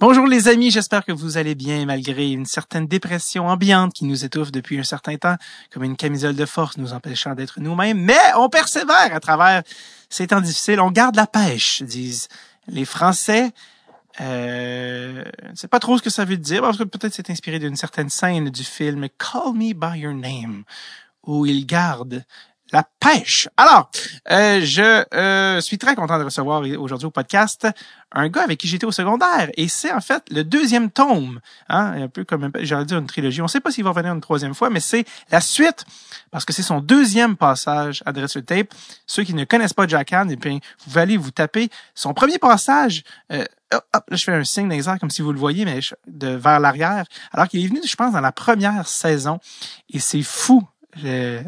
Bonjour les amis, j'espère que vous allez bien malgré une certaine dépression ambiante qui nous étouffe depuis un certain temps, comme une camisole de force nous empêchant d'être nous-mêmes, mais on persévère à travers ces temps difficiles, on garde la pêche, disent les Français. Euh, c'est pas trop ce que ça veut dire, parce que peut-être c'est inspiré d'une certaine scène du film Call Me By Your Name, où il garde la pêche. Alors, euh, je euh, suis très content de recevoir aujourd'hui au podcast un gars avec qui j'étais au secondaire. Et c'est en fait le deuxième tome, hein, un peu comme, j'allais dire une trilogie. On ne sait pas s'il va revenir une troisième fois, mais c'est la suite, parce que c'est son deuxième passage à Dress Tape. Ceux qui ne connaissent pas Jack Han, et puis vous allez vous taper son premier passage. Euh, hop, là, je fais un signe d'exemple comme si vous le voyez, mais de vers l'arrière. Alors qu'il est venu, je pense, dans la première saison. Et c'est fou le,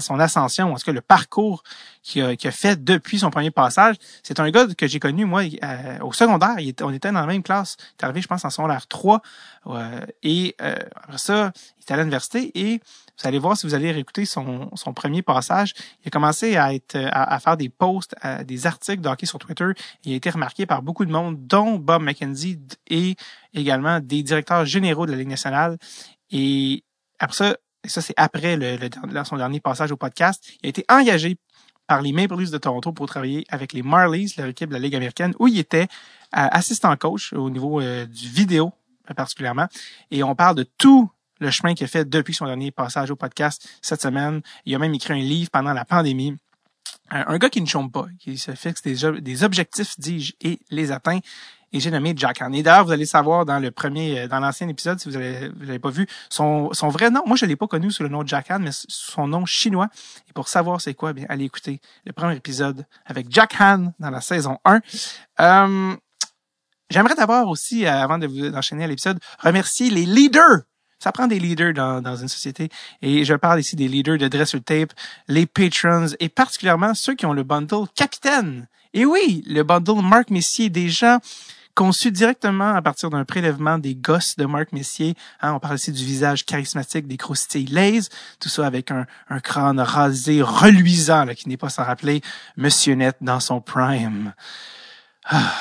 son ascension, en tout cas le parcours qu'il a, a, fait depuis son premier passage. C'est un gars que j'ai connu, moi, euh, au secondaire. Il on était dans la même classe. Il est arrivé, je pense, en secondaire 3. Euh, et euh, après ça, il est à l'université et vous allez voir si vous allez réécouter son, son premier passage. Il a commencé à être à, faire des posts, des articles de sur Twitter. Il a été remarqué par beaucoup de monde, dont Bob McKenzie et également des directeurs généraux de la Ligue nationale. Et après ça, et ça c'est après le, son dernier passage au podcast, il a été engagé par les Maple Leafs de Toronto pour travailler avec les Marlies, leur équipe de la Ligue américaine, où il était euh, assistant coach au niveau euh, du vidéo particulièrement. Et on parle de tout le chemin qu'il a fait depuis son dernier passage au podcast cette semaine. Il a même écrit un livre pendant la pandémie. Un, gars qui ne chôme pas, qui se fixe des, des objectifs, dis-je, et les atteint et j'ai nommé Jack Han. Et d'ailleurs, vous allez savoir dans le premier, euh, dans l'ancien épisode, si vous avez, vous pas vu, son, son vrai nom. Moi, je l'ai pas connu sous le nom de Jack Han, mais son nom chinois. Et pour savoir c'est quoi, bien, allez écouter le premier épisode avec Jack Han dans la saison 1. Euh, J'aimerais d'abord aussi, euh, avant de vous enchaîner à l'épisode, remercier les leaders ça prend des leaders dans, dans une société. Et je parle ici des leaders de Dress Tape, les patrons et particulièrement ceux qui ont le bundle Capitaine. Et oui, le bundle Marc Messier, des gens conçu directement à partir d'un prélèvement des gosses de Marc Messier. Hein, on parle ici du visage charismatique des croustilles Lays, tout ça avec un, un crâne rasé reluisant, là, qui n'est pas sans rappeler Monsieur Net dans son prime. Ah.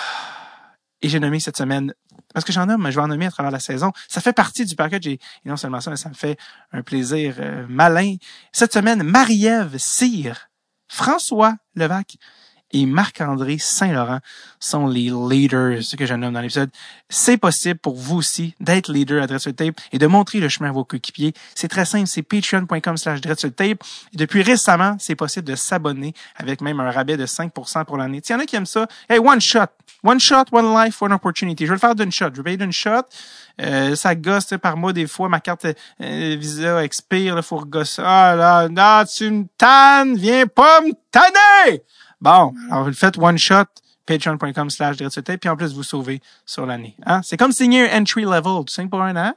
Et j'ai nommé cette semaine, parce que j'en nomme, mais je vais en nommer à travers la saison. Ça fait partie du package et, non seulement ça, mais ça me fait un plaisir euh, malin. Cette semaine, Marie-Ève Cyr, François Levac, et Marc-André Saint-Laurent sont les leaders que je nomme dans l'épisode. C'est possible pour vous aussi d'être leader à Tape et de montrer le chemin à vos coéquipiers. C'est très simple, c'est patreon.com slash Tape. Depuis récemment, c'est possible de s'abonner avec même un rabais de 5% pour l'année. Il y en a qui aiment ça. Hey, one shot. One shot, one life, one opportunity. Je vais le faire d'une shot. Je vais payer d'une shot. Euh, ça gosse par mois des fois. Ma carte euh, Visa expire. Il faut regosser. Ah là, là, tu me tannes. Viens pas me tanner! Bon, alors vous le faites one shot, patreon.com slash puis en plus vous sauvez sur l'année. Hein? C'est comme signer un entry level, tu signes pour un an,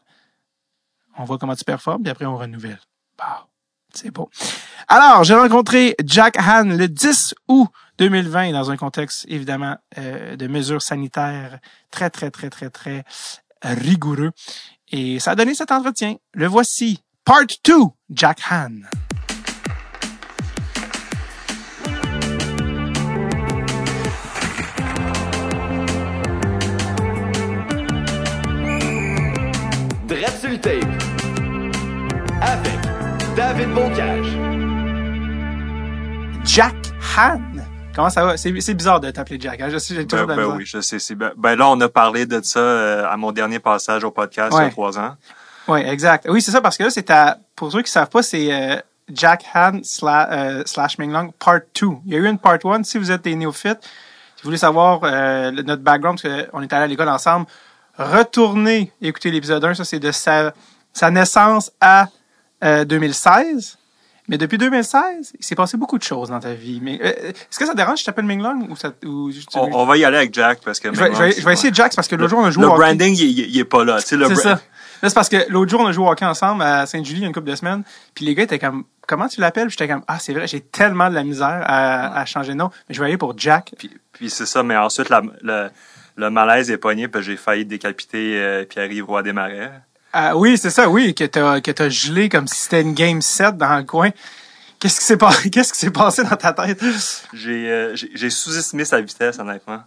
on voit comment tu performes, puis après on renouvelle. Bon, c'est beau. Alors, j'ai rencontré Jack Han le 10 août 2020 dans un contexte évidemment euh, de mesures sanitaires très, très, très, très, très rigoureux. Et ça a donné cet entretien. Le voici. Part 2, Jack Han. Avec David Bocage. Jack Han. Comment ça va? C'est, bizarre de t'appeler Jack. Hein? Je sais, j'ai toujours ben, ben oui, je sais. Ben, ben, là, on a parlé de ça euh, à mon dernier passage au podcast il y a trois ans. Oui, exact. Oui, c'est ça, parce que là, c'est à, pour ceux qui savent pas, c'est euh, Jack Han slash, euh, slash Minglong Part 2. Il y a eu une Part 1. Si vous êtes des néophytes, si vous voulez savoir notre background, parce qu'on est allé à l'école ensemble, retournez écouter l'épisode 1. Ça, c'est de sa, sa naissance à 2016. Euh, mais depuis 2016, il s'est passé beaucoup de choses dans ta vie. Mais euh, est-ce que ça dérange si je t'appelle Minglong ou ça ou on, va y aller avec Jack parce que je vais, je vais, essayer Jack parce que l'autre jour on a joué le branding il, il, est pas là. C'est ça. C'est parce que l'autre jour on a joué au hockey ensemble à Sainte-Julie il y a une couple de semaines. Puis les gars étaient comme comment tu l'appelles? J'étais comme ah c'est vrai j'ai tellement de la misère à, à, changer de nom. Mais je vais aller pour Jack. Puis, puis c'est ça. Mais ensuite la, le malaise est pogné parce que j'ai failli décapiter euh, Pierre-Yves Roy Desmarais. Ah oui, c'est ça, oui, que t'as que t'as gelé comme si c'était une game set dans le coin. Qu'est-ce qui s'est passé Qu'est-ce qui s'est passé dans ta tête? J'ai euh, j'ai sous-estimé sa vitesse honnêtement.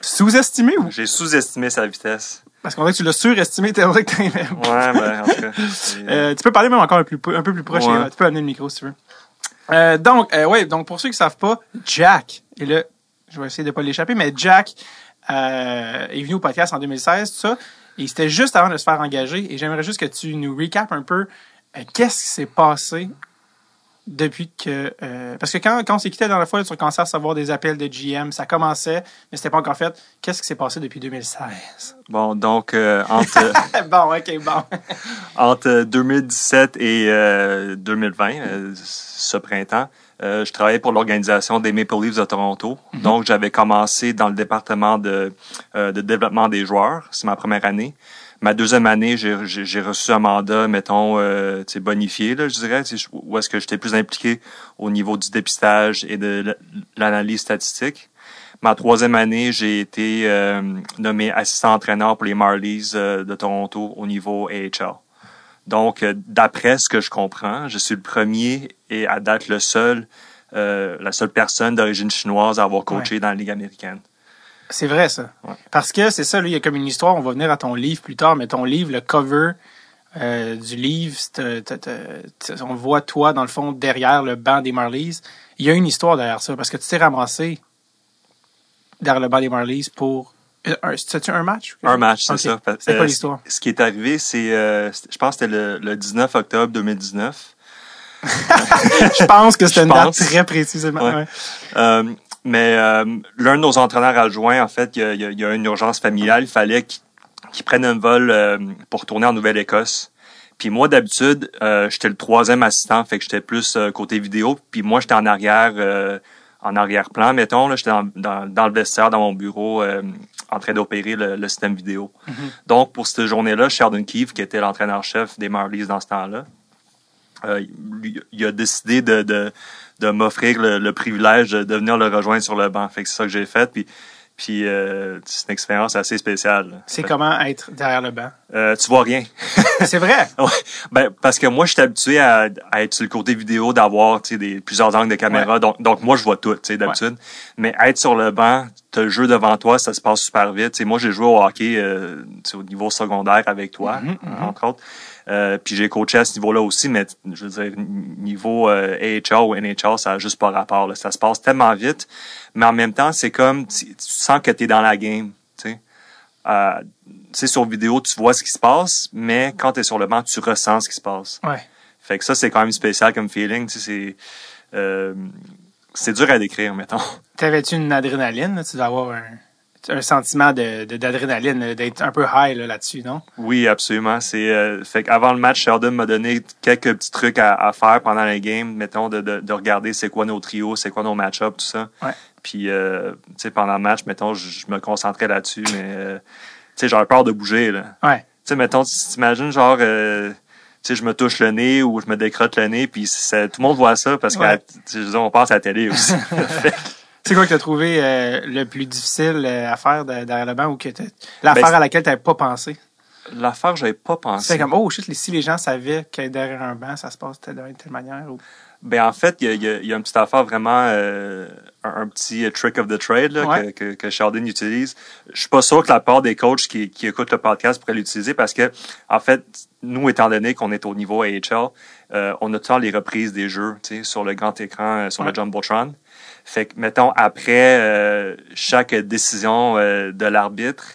Sous-estimé ou? J'ai sous-estimé sa vitesse. Parce qu'on dirait que tu l'as surestimé, t'es vrai que t'as- Ouais, ben, en tout cas. Euh, tu peux parler même encore un, plus, un peu plus proche. Ouais. Tu peux amener le micro si tu veux. Euh, donc, euh, ouais, donc pour ceux qui savent pas, Jack, et là, je vais essayer de pas l'échapper, mais Jack euh, est venu au podcast en 2016, tout ça, et c'était juste avant de se faire engager, et j'aimerais juste que tu nous recapes un peu euh, qu'est-ce qui s'est passé depuis que... euh, parce que quand, quand on s'est quitté dans la fois, tu commençais à recevoir des appels de GM, ça commençait, mais c'était pas encore fait. Qu'est-ce qui s'est passé depuis 2016? Bon, donc, euh, entre, bon, ok, bon. entre 2017 et euh, 2020, euh, ce printemps, euh, je travaillais pour l'organisation des Maple Leafs de Toronto. Donc, j'avais commencé dans le département de, euh, de développement des joueurs. C'est ma première année. Ma deuxième année, j'ai j'ai- j'ai reçu un mandat, mettons, euh, bonifié, là, je dirais, où est-ce que j'étais plus impliqué au niveau du dépistage et de l'analyse statistique. Ma troisième année, j'ai été euh, nommé assistant entraîneur pour les Marlies euh, de Toronto au niveau AHL. Donc, euh, d'après ce que je comprends, je suis le premier et à date le seul, euh, la seule personne d'origine chinoise à avoir coaché dans la Ligue américaine. C'est vrai, ça. Ouais. Parce que c'est ça, là, il y a comme une histoire, on va venir à ton livre plus tard, mais ton livre, le cover euh, du livre, on voit toi, dans le fond, derrière le banc des Marlies. Il y a une histoire derrière ça, parce que tu t'es ramassé derrière le banc des Marlies pour... euh, Un, c'était un match? Un match, c'est ça. C'est quoi euh, l'histoire? Ce qui est arrivé, c'est, euh, je pense que c'était le, le 19 octobre 2019. Je pense que c'était une date très précisément. Ouais. ouais. Euh, mais euh, l'un de nos entraîneurs adjoints, en fait, il y a, y y une urgence familiale. Il fallait qu'il qu'il prenne un vol pour retourner en Nouvelle-Écosse. Puis moi, d'habitude, j'étais le troisième assistant, fait que j'étais plus côté vidéo. Puis moi, j'étais en arrière, en arrière-plan, mettons. là, J'étais dans, dans, dans le vestiaire, dans mon bureau, euh, en train d'opérer le, le système vidéo. Donc, pour cette journée-là, Sheldon Keefe, qui était l'entraîneur-chef des Marlies dans ce temps-là, euh, il a décidé de, de, de m'offrir le, le privilège de, de venir le rejoindre sur le banc. Fait que c'est ça que j'ai fait. Puis, puis euh, c'est une expérience assez spéciale. C'est comment être derrière le banc? Euh, tu vois rien. c'est vrai! Ouais. Ben, parce que moi, je suis habitué à, à être sur le côté vidéo, d'avoir tu sais, des plusieurs angles de caméra. Donc, donc, moi, je vois tout, tu sais, d'habitude. Mais être sur le banc, t'as le jeu devant toi, ça se passe super vite. Tu sais, moi, j'ai joué au hockey euh, tu au niveau secondaire avec toi, Mhm, mhm. entre autres. Euh, puis j'ai coaché à ce niveau-là aussi, mais je veux dire, niveau euh, AHL ou NHL, ça a juste pas rapport. Là. Ça se passe tellement vite, mais en même temps, c'est comme tu, tu sens que tu es dans la game. Tu sais, euh, tu sais, sur vidéo, tu vois ce qui se passe, mais quand tu es sur le banc, tu ressens ce qui se passe. Ouais. Fait que ça, c'est quand même spécial comme feeling. C'est euh, c'est dur à décrire, mettons. T'avais-tu une adrénaline? là? Tu dois avoir un, un sentiment de, d'adrénaline, d'être un peu high là, là-dessus, non? Oui, absolument. C'est euh, fait qu'avant le match, Sheldon m'a donné quelques petits trucs à, à faire pendant la game, mettons de, de, de regarder c'est quoi nos trios, c'est quoi nos match-ups, tout ça. Ouais. Puis euh, tu sais pendant le match, mettons, je, me concentrais là-dessus, mais euh, tu sais j'avais peur de bouger là. Ouais. Tu sais mettons, tu t'imagines genre tu sais je me touche le nez ou je me décrotte le nez, puis tout le monde voit ça parce que Ouais. on passe à la télé aussi. C'est quoi que t'as trouvé euh, le plus difficile euh, à faire de- derrière le banc ou que l'affaire Ben, à laquelle t'avais pas pensé? L'affaire, j'avais pas pensé. fais comme, oh shit, si les gens savaient que derrière un banc, ça se passe de telle manière. Ou... Ben en fait, il y a, y y une petite affaire vraiment, euh, un, un petit trick of the trade là, Ouais. que, que, utilise. Je suis pas sûr que la part des coachs qui, qui écoutent le podcast pourraient l'utiliser parce que, en fait, nous, étant donné qu'on est au niveau AHL, euh, on a tout le temps les reprises des jeux sur le grand écran, sur Ouais. le Jumbotron. Fait que, mettons, après euh, chaque décision euh, de l'arbitre,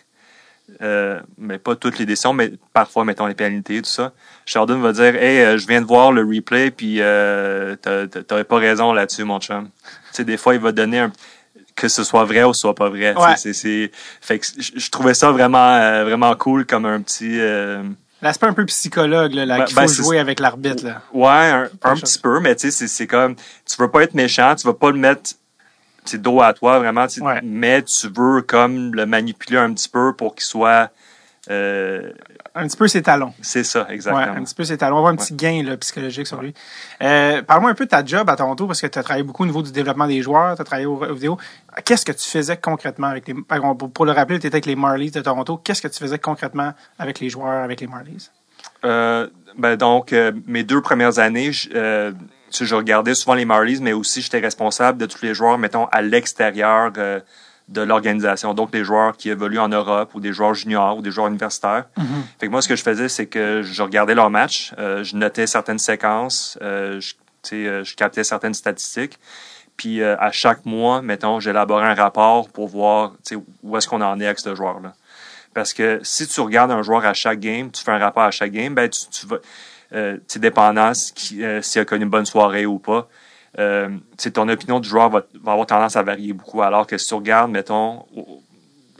euh, mais pas toutes les décisions, mais parfois, mettons, les pénalités, tout ça. Sheldon va dire Hey, je viens de voir le replay, puis t'avais pas raison là-dessus, mon chum. Tu sais, des fois, il va donner un que ce soit vrai ou soit pas vrai. tu sais, Ouais. c'est- c'est- Fait que je, trouvais ça vraiment, vraiment cool comme un petit. L'aspect un peu psychologue, là, là, Ben- qu'il ben, faut jouer avec l'arbitre. Là. Ouais, un, petit peu, mais tu sais, c'est- c'est comme, tu veux pas être méchant, tu veux pas le mettre, sais, dos à toi, vraiment, Ouais. mais tu veux comme le manipuler un petit peu pour qu'il soit, euh, Un petit peu ses talons. c'est ça, Ouais, exactement. un petit peu ses talons. On va avoir un petit gain là, psychologique sur lui. Euh, Parle-moi un peu de ta job à Toronto parce que tu as travaillé beaucoup au niveau du développement des joueurs, tu as travaillé aux, aux vidéos. Qu'est-ce que tu faisais concrètement avec les. Pour, le rappeler, tu étais avec les Marlies de Toronto. Qu'est-ce que tu faisais concrètement avec les joueurs, avec les Marlies? Euh, ben donc, mes deux premières années, sais, je regardais souvent les Marlies, mais aussi j'étais responsable de tous les joueurs, mettons, à l'extérieur euh, de l'organisation. Donc, des joueurs qui évoluent en Europe ou des joueurs juniors ou des joueurs universitaires. Mhm. Fait que moi, ce que je faisais, c'est que je regardais leurs matchs, euh, je notais certaines séquences, euh, je, tu sais, je captais certaines statistiques. Puis euh, à chaque mois, mettons, j'élaborais un rapport pour voir où est-ce qu'on en est avec ce joueur-là. Parce que si tu regardes un joueur à chaque game, tu fais un rapport à chaque game, ben tu, tu vas, euh, dépendant euh, s'il a connu une bonne soirée ou pas, euh, ton opinion du joueur va, va avoir tendance à varier beaucoup. Alors que si tu regardes, mettons, au-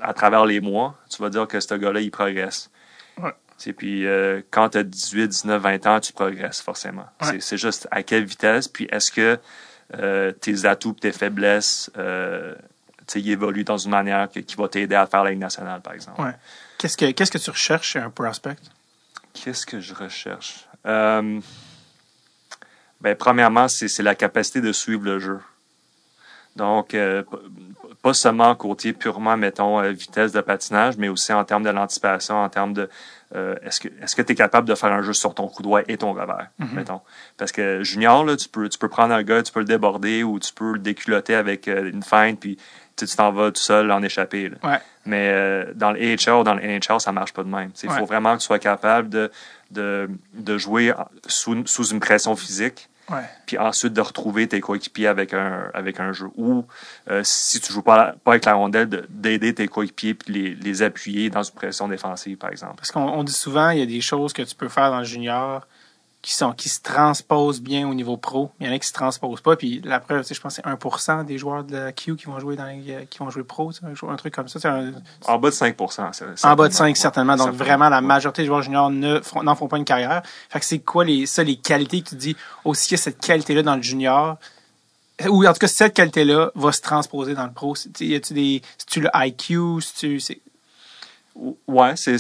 à travers les mois, tu vas dire que ce gars-là, il progresse. Ouais. Puis euh, quand tu as 18, 19, 20 ans, tu progresses forcément. Ouais. C'est- C'est juste à quelle vitesse, puis est-ce que euh, tes atouts tes faiblesses euh, ils évoluent dans une manière que- qui va t'aider à faire la Ligue nationale, par exemple? Ouais. Qu'est-ce que qu'est-ce que tu recherches chez un prospect? Qu'est-ce que je recherche? Euh, ben, premièrement, c'est la capacité de suivre le jeu. Donc, euh, pas seulement côté purement, mettons, euh, vitesse de patinage, mais aussi en termes de l'anticipation, en termes de euh, est-ce que est-ce que tu es capable de faire un jeu sur ton coup droit et ton revers, mettons. Parce que junior, là, tu peux, tu peux prendre un gars, tu peux le déborder ou tu peux le déculotter avec une feinte, puis tu t'en vas tout seul en échapper. là. Ouais. Mais euh, dans le AHL ou dans le NHL, ça marche pas de même. Il Ouais. faut vraiment que tu sois capable de, de, de jouer sous, sous une pression physique, puis ensuite de retrouver tes coéquipiers avec un, avec un jeu. Ou euh, si tu joues pas, pas avec la rondelle, de- d'aider tes coéquipiers puis les, les appuyer dans une pression défensive, par exemple. Parce qu'on on dit souvent, il y a des choses que tu peux faire dans le junior qui sont qui se transposent bien au niveau pro. Il y en a qui se transposent pas. Puis la preuve, tu sais, je pense que c'est 1% des joueurs de la Q qui vont jouer dans les- euh, qui vont jouer pro, un, truc comme ça. Un- En bas de 5 c'est- en bas de certainement. 5, certainement. Donc, Certainement. vraiment, la majorité des joueurs juniors ne n'en font pas une carrière. Fait que c'est quoi les, ça, les qualités que tu dis, aussi qu'il y a cette qualité-là dans le junior, ou en tout cas, cette qualité-là va se transposer dans le pro? Y a-tu des, si tu le IQ, si tu, Ouais, c'est,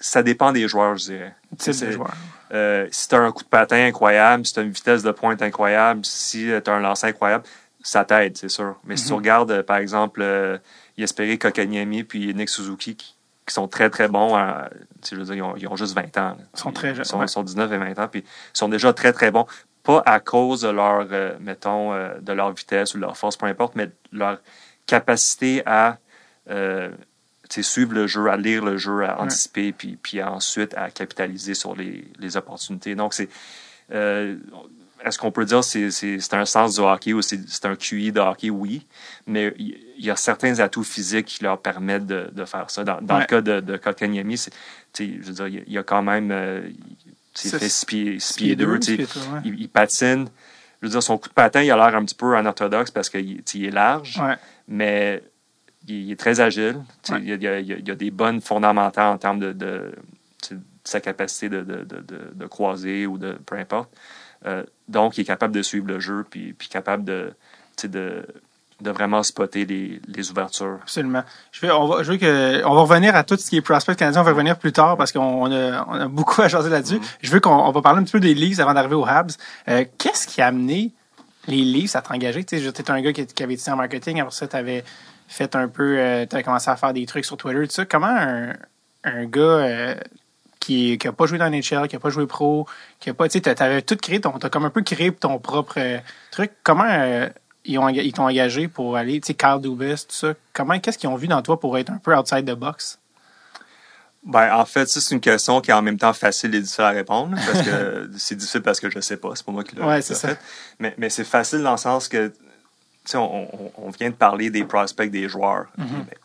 ça dépend des joueurs, je dirais. C'est- de joueur. Euh, si tu as un coup de patin incroyable, si tu as une vitesse de pointe incroyable, si tu as un lancer incroyable, ça t'aide, c'est sûr. Mais si tu Mhm. regardes, euh, par exemple, euh, Yesperi Kokaniemi puis Nick Suzuki, qui, qui sont très, très bons, euh, tu sais, je veux dire, ils ont, ils ont juste 20 ans. là. Ils sont très jeunes, Ils sont, ouais. ils sont 19 et 20 ans, puis ils sont déjà très, très bons. Pas à cause de leur, euh, mettons, euh, de leur vitesse ou de leur force, peu importe, mais leur capacité à euh, suivre le jeu, à lire le jeu, à anticiper, puis, puis ensuite à capitaliser sur les, les opportunités. Donc, c'est. euh, est-ce qu'on peut dire que c'est, c'est, c'est un sens du hockey ou c'est, c'est un QI de hockey? Oui. Mais il y a certains atouts physiques qui leur permettent de, de faire ça. Dans, dans Ouais. le cas de, de Kotkaniemi, je veux dire, il y a- quand même. euh, il- fait 6 pieds, six pieds ouais. il, il patine. Je veux dire, son coup de patin, il a l'air un petit peu unorthodoxe parce qu'il est large Ouais. mais il, est très agile. Ouais. Il, y a, il y a- il y a- il y a des bonnes fondamentales en termes de, sa capacité de, croiser ou de peu importe. Euh, donc, il est capable de suivre le jeu puis, puis capable de, vraiment spotter les, les ouvertures. Absolument. Je vais, on va, je veux que, on va revenir à tout ce qui est prospect canadien. On va revenir plus tard parce qu'on on a, on a beaucoup à jaser là-dessus. Je veux qu'on on va parler un petit peu des Leafs avant d'arriver aux Habs. Euh, Qu'est-ce qui a amené les Leafs à t'engager? Tu sais, j'étais un gars qui, qui avait étudié en marketing. Après ça, tu avais fait un peu, euh, tu avais commencé à faire des trucs sur Twitter, tout ça. Comment un, un gars euh, qui, qui a pas joué dans NHL, qui a pas joué pro, qui a pas, tu sais, t'avais tout créé, ton, t'as comme un peu créé ton propre euh, truc. Comment euh, ils ont ils t'ont engagé pour aller, tu sais, Carl Dubas, tout ça? Comment, qu'est-ce qu'ils ont vu dans toi pour être un peu outside the box? Ben, en fait, ça, c'est une question qui est en même temps facile et difficile à répondre. Parce que c'est difficile parce que je sais pas. C'est pas moi qui l'ai Ouais, l'a ça. fait. Mais, mais c'est facile dans le sens que, on, vient de parler des prospects des joueurs. Mm-hmm. Ben,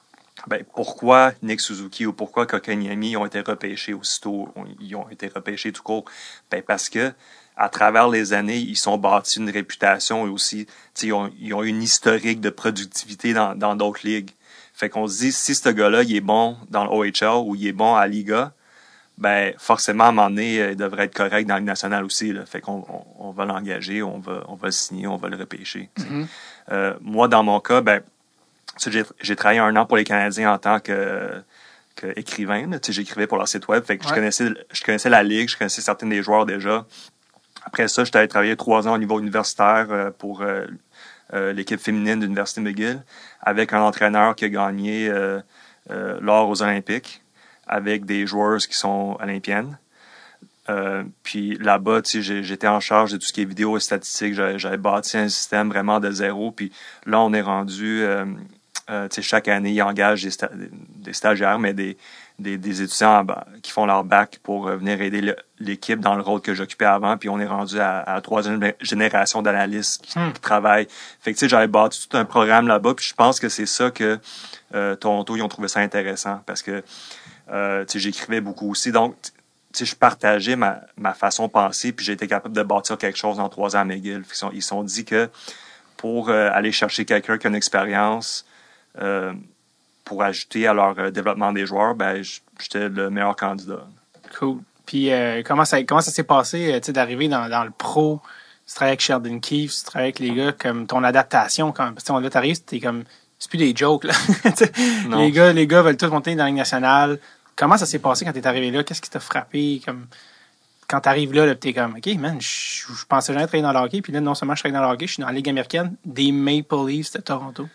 ben, pourquoi Nick Suzuki ou pourquoi Kokaniemi ont été repêchés aussitôt, ils ont été repêchés tout court? Ben, parce que, à travers les années, ils sont bâtis une réputation et aussi, ils ont, ils ont une historique de productivité dans dans d'autres ligues. Fait qu'on se dit, si ce gars-là, il est bon dans le OHL ou il est bon à Liga, ben forcément, à un moment donné, euh, il devrait être correct dans le national aussi. Là. Fait qu'on on, on va l'engager, on va, on va le signer, on va le repêcher. sais. Euh, moi, dans mon cas, ben, j'ai travaillé un an pour les Canadiens en tant que, écrivain. J'écrivais pour leur site web. Fait que je, connaissais, je connaissais la ligue, je connaissais certains des joueurs déjà. Après ça, j'étais allé travailler trois ans au niveau universitaire euh, pour euh, euh, l'équipe féminine de l'Université McGill avec un entraîneur qui a gagné l'or aux Olympiques avec des joueuses qui sont olympiennes. Euh, puis là-bas, tu sais, j'ai- j'étais en charge de tout ce qui est vidéo et statistique. J'avais bâti un système vraiment de zéro. Puis là, on est rendu euh, Euh, tu sais, chaque année, ils engagent des, sta- des stagiaires, mais des, des, des étudiants en qui font leur bac pour venir aider l'équipe dans le rôle que j'occupais avant. Puis on est rendu à, à la troisième génération d'analystes qui, Hmm. qui travaillent. Fait que tu sais, j'avais bâti tout un programme là-bas. Puis je pense que c'est ça que Toronto, ils ont trouvé ça intéressant parce que tu sais, j'écrivais beaucoup aussi. Donc, tu sais, je partageais ma, ma façon de penser, puis j'ai été capable de bâtir quelque chose en trois ans à McGill. Ils sont, ils se sont dit que pour euh, aller chercher quelqu'un qui a une expérience euh, pour ajouter à leur euh, développement des joueurs, ben, j'étais le meilleur candidat. Cool. Puis comment ça comment ça s'est passé d'arriver dans, dans le pro, tu travailles avec Sheldon Keefe, tu travailles avec les gars, comme ton adaptation quand parce que là t'arrives, t'es comme c'est plus des jokes là. Les gars, les gars veulent tous monter dans la Ligue nationale. Comment ça s'est passé quand t'es arrivé là? Qu'est-ce qui t'a frappé? Comme quand t'arrives là, là t'es comme OK, man, je, je pensais jamais travailler dans le hockey, puis là, non seulement je travaille dans le hockey, je suis dans la Ligue américaine des Maple Leafs de Toronto.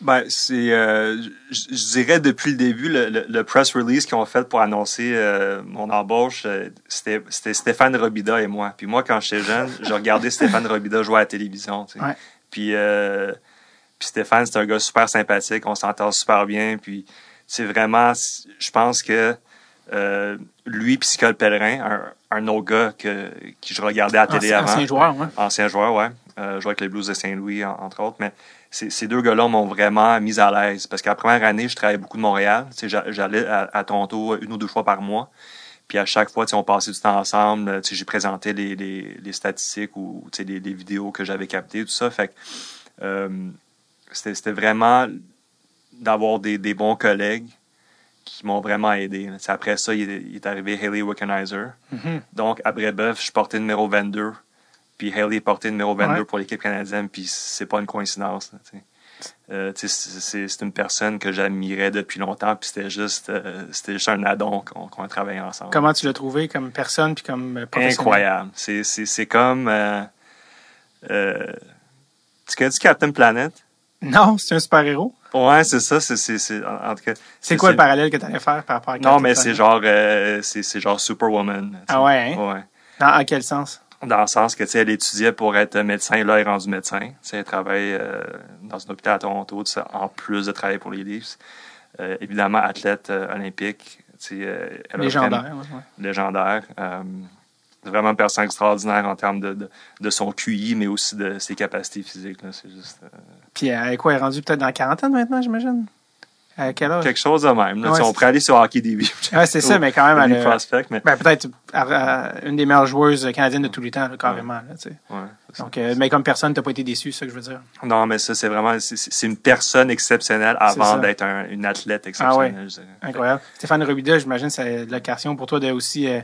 Ben, c'est, euh, je je dirais depuis le début, le, le- le press release qu'ils ont fait pour annoncer euh, mon embauche, euh, c'était c'était Stéphane Robida et moi. Puis moi, quand j'étais jeune, je regardais Stéphane Robida jouer à la télévision. tu sais. Ouais. Puis, puis Stéphane, c'est un gars super sympathique, on s'entend super bien. Puis c'est vraiment, je pense que euh, lui puis Scott Pellerin, un, un autre gars que, je regardais à la télé Ancien, avant ancien joueur, ouais. ancien joueur, ouais. Euh, avec les Blues de Saint-Louis, en- entre autres. Mais ces, deux gars-là m'ont vraiment mis à l'aise. Parce qu'à la première année, je travaillais beaucoup de Montréal. J'allais à, à Toronto une ou deux fois par mois. Puis à chaque fois, on passait du temps ensemble. J'ai présenté les, les, les statistiques ou les, les vidéos que j'avais captées, tout ça. Fait que euh, c'était vraiment d'avoir des, des bons collègues qui m'ont vraiment aidé. sais, Après ça, il, est- il est arrivé Haley Wickenheiser. Mhm. Donc, à Brébeuf, je portais le numéro 22. Puis Haley portait le numéro 22 Ouais. pour l'équipe canadienne. Puis c'est pas une coïncidence. Euh, c'est- c'est c'est une personne que j'admirais depuis longtemps. Puis c'était juste, euh, c'était juste un addon qu'on qu'on a travaillé ensemble. Comment tu l'as trouvé comme personne puis comme euh, professionnel? Incroyable. C'est- C'est c'est comme... Euh, tu connais du Captain Planet? Non, c'est un super-héros. Ouais, c'est ça. c'est c'est c'est- en, en tout cas... C'est quoi le parallèle que tu allais faire par rapport à Non, mais c'est genre, euh, c'est c'est genre Superwoman. Ah ouais, hein? Ouais. Dans, en quel sens? Dans le sens que, tu sais, elle étudiait pour être médecin, là, elle est rendue médecin. Tu sais, elle travaille euh, dans un hôpital à Toronto, en plus de travailler pour les Leafs. Euh, évidemment, athlète euh, olympique. Tu sais, elle Légendaire. vraiment- ouais, ouais. légendaire. Vraiment une personne extraordinaire en termes de, de, de son QI, mais aussi de ses capacités physiques. là. C'est juste euh, Puis euh, quoi, elle est rendue peut-être dans la quarantaine maintenant, j'imagine? À quel âge? quelque chose de même. là. Ouais, on pourrait aller sur Hockey DB. Ouais, c'est ça, mais quand même, elle a- Prospect, mais ben, peut-être euh, euh, une des meilleures joueuses canadiennes de tous les temps, là, carrément. Là, ouais, ça. Donc, euh, mais comme personne, t'as pas été déçu, c'est ça que je veux dire. Non, mais ça, c'est vraiment, c'est- une personne exceptionnelle avant d'être un- une athlète exceptionnelle. je dirais. Incroyable. Stéphane Robida, j'imagine, c'est l'occasion pour toi de aussi euh,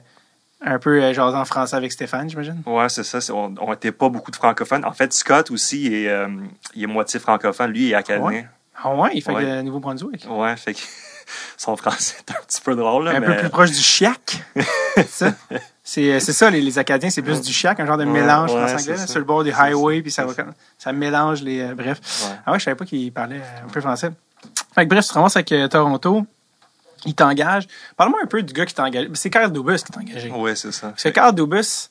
un peu euh, jaser en français avec Stéphane, j'imagine? Ouais, c'est ça. On on était pas beaucoup de francophones. En fait, Scott aussi, il est, euh, il est moitié francophone. Lui, il est acadien. Ah ouais, il fait Ouais. le Nouveau-Brunswick. Ouais, fait que son français est un petit peu drôle. Là, Un mais... peu plus proche du chiac. c'est ça. C'est euh, c'est ça, les, les Acadiens, c'est plus du chiac, un genre de Ouais, mélange ouais, français-anglais, sur le bord du highway, puis ça, va mélange les. euh, bref. Ouais. Ah ouais, je savais pas qu'il parlait un peu français. Fait que bref, tu te ramasses avec Toronto, il t'engage. Parle-moi un peu du gars qui t'a engagé. C'est Carl Dubus qui t'a engagé. Ouais, c'est ça. Parce que Carl Dubus,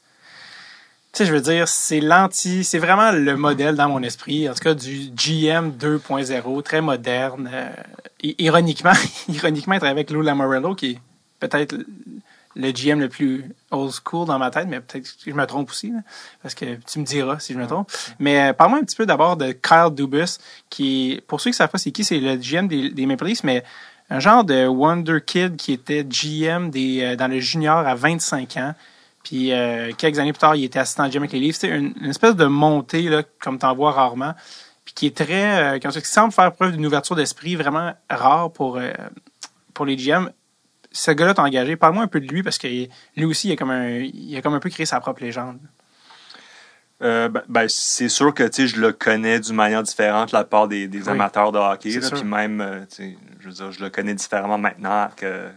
tu sais, je veux dire, c'est l'anti, c'est vraiment le modèle dans mon esprit, en tout cas du GM 2.0, très moderne. Euh, ironiquement, ironiquement, travaille avec Lou Lamorello, qui est peut-être le- GM le plus old school dans ma tête, mais peut-être que je me trompe aussi, là, parce que tu me diras si je me trompe. Mais euh, parle-moi un petit peu d'abord de Kyle Dubus, qui, est- pour ceux qui ne savent pas c'est qui, c'est le GM des, des Maple Leafs, mais un genre de Wonder Kid qui était GM euh, dans le junior à 25 ans. Puis euh, quelques années plus tard, il était assistant GM avec les Leafs. C'est une, espèce de montée, là, comme tu en vois rarement. Puis qui est très. Euh, qui semble faire preuve d'une ouverture d'esprit vraiment rare pour, pour les GM. Ce gars-là t'a engagé. Parle-moi un peu de lui parce que lui aussi, il a comme un, il a comme un peu créé sa propre légende. Euh, ben, ben, c'est sûr que je le connais d'une manière différente de la part des, des Oui. amateurs de hockey. Puis même, euh, je veux dire, je le connais différemment maintenant que,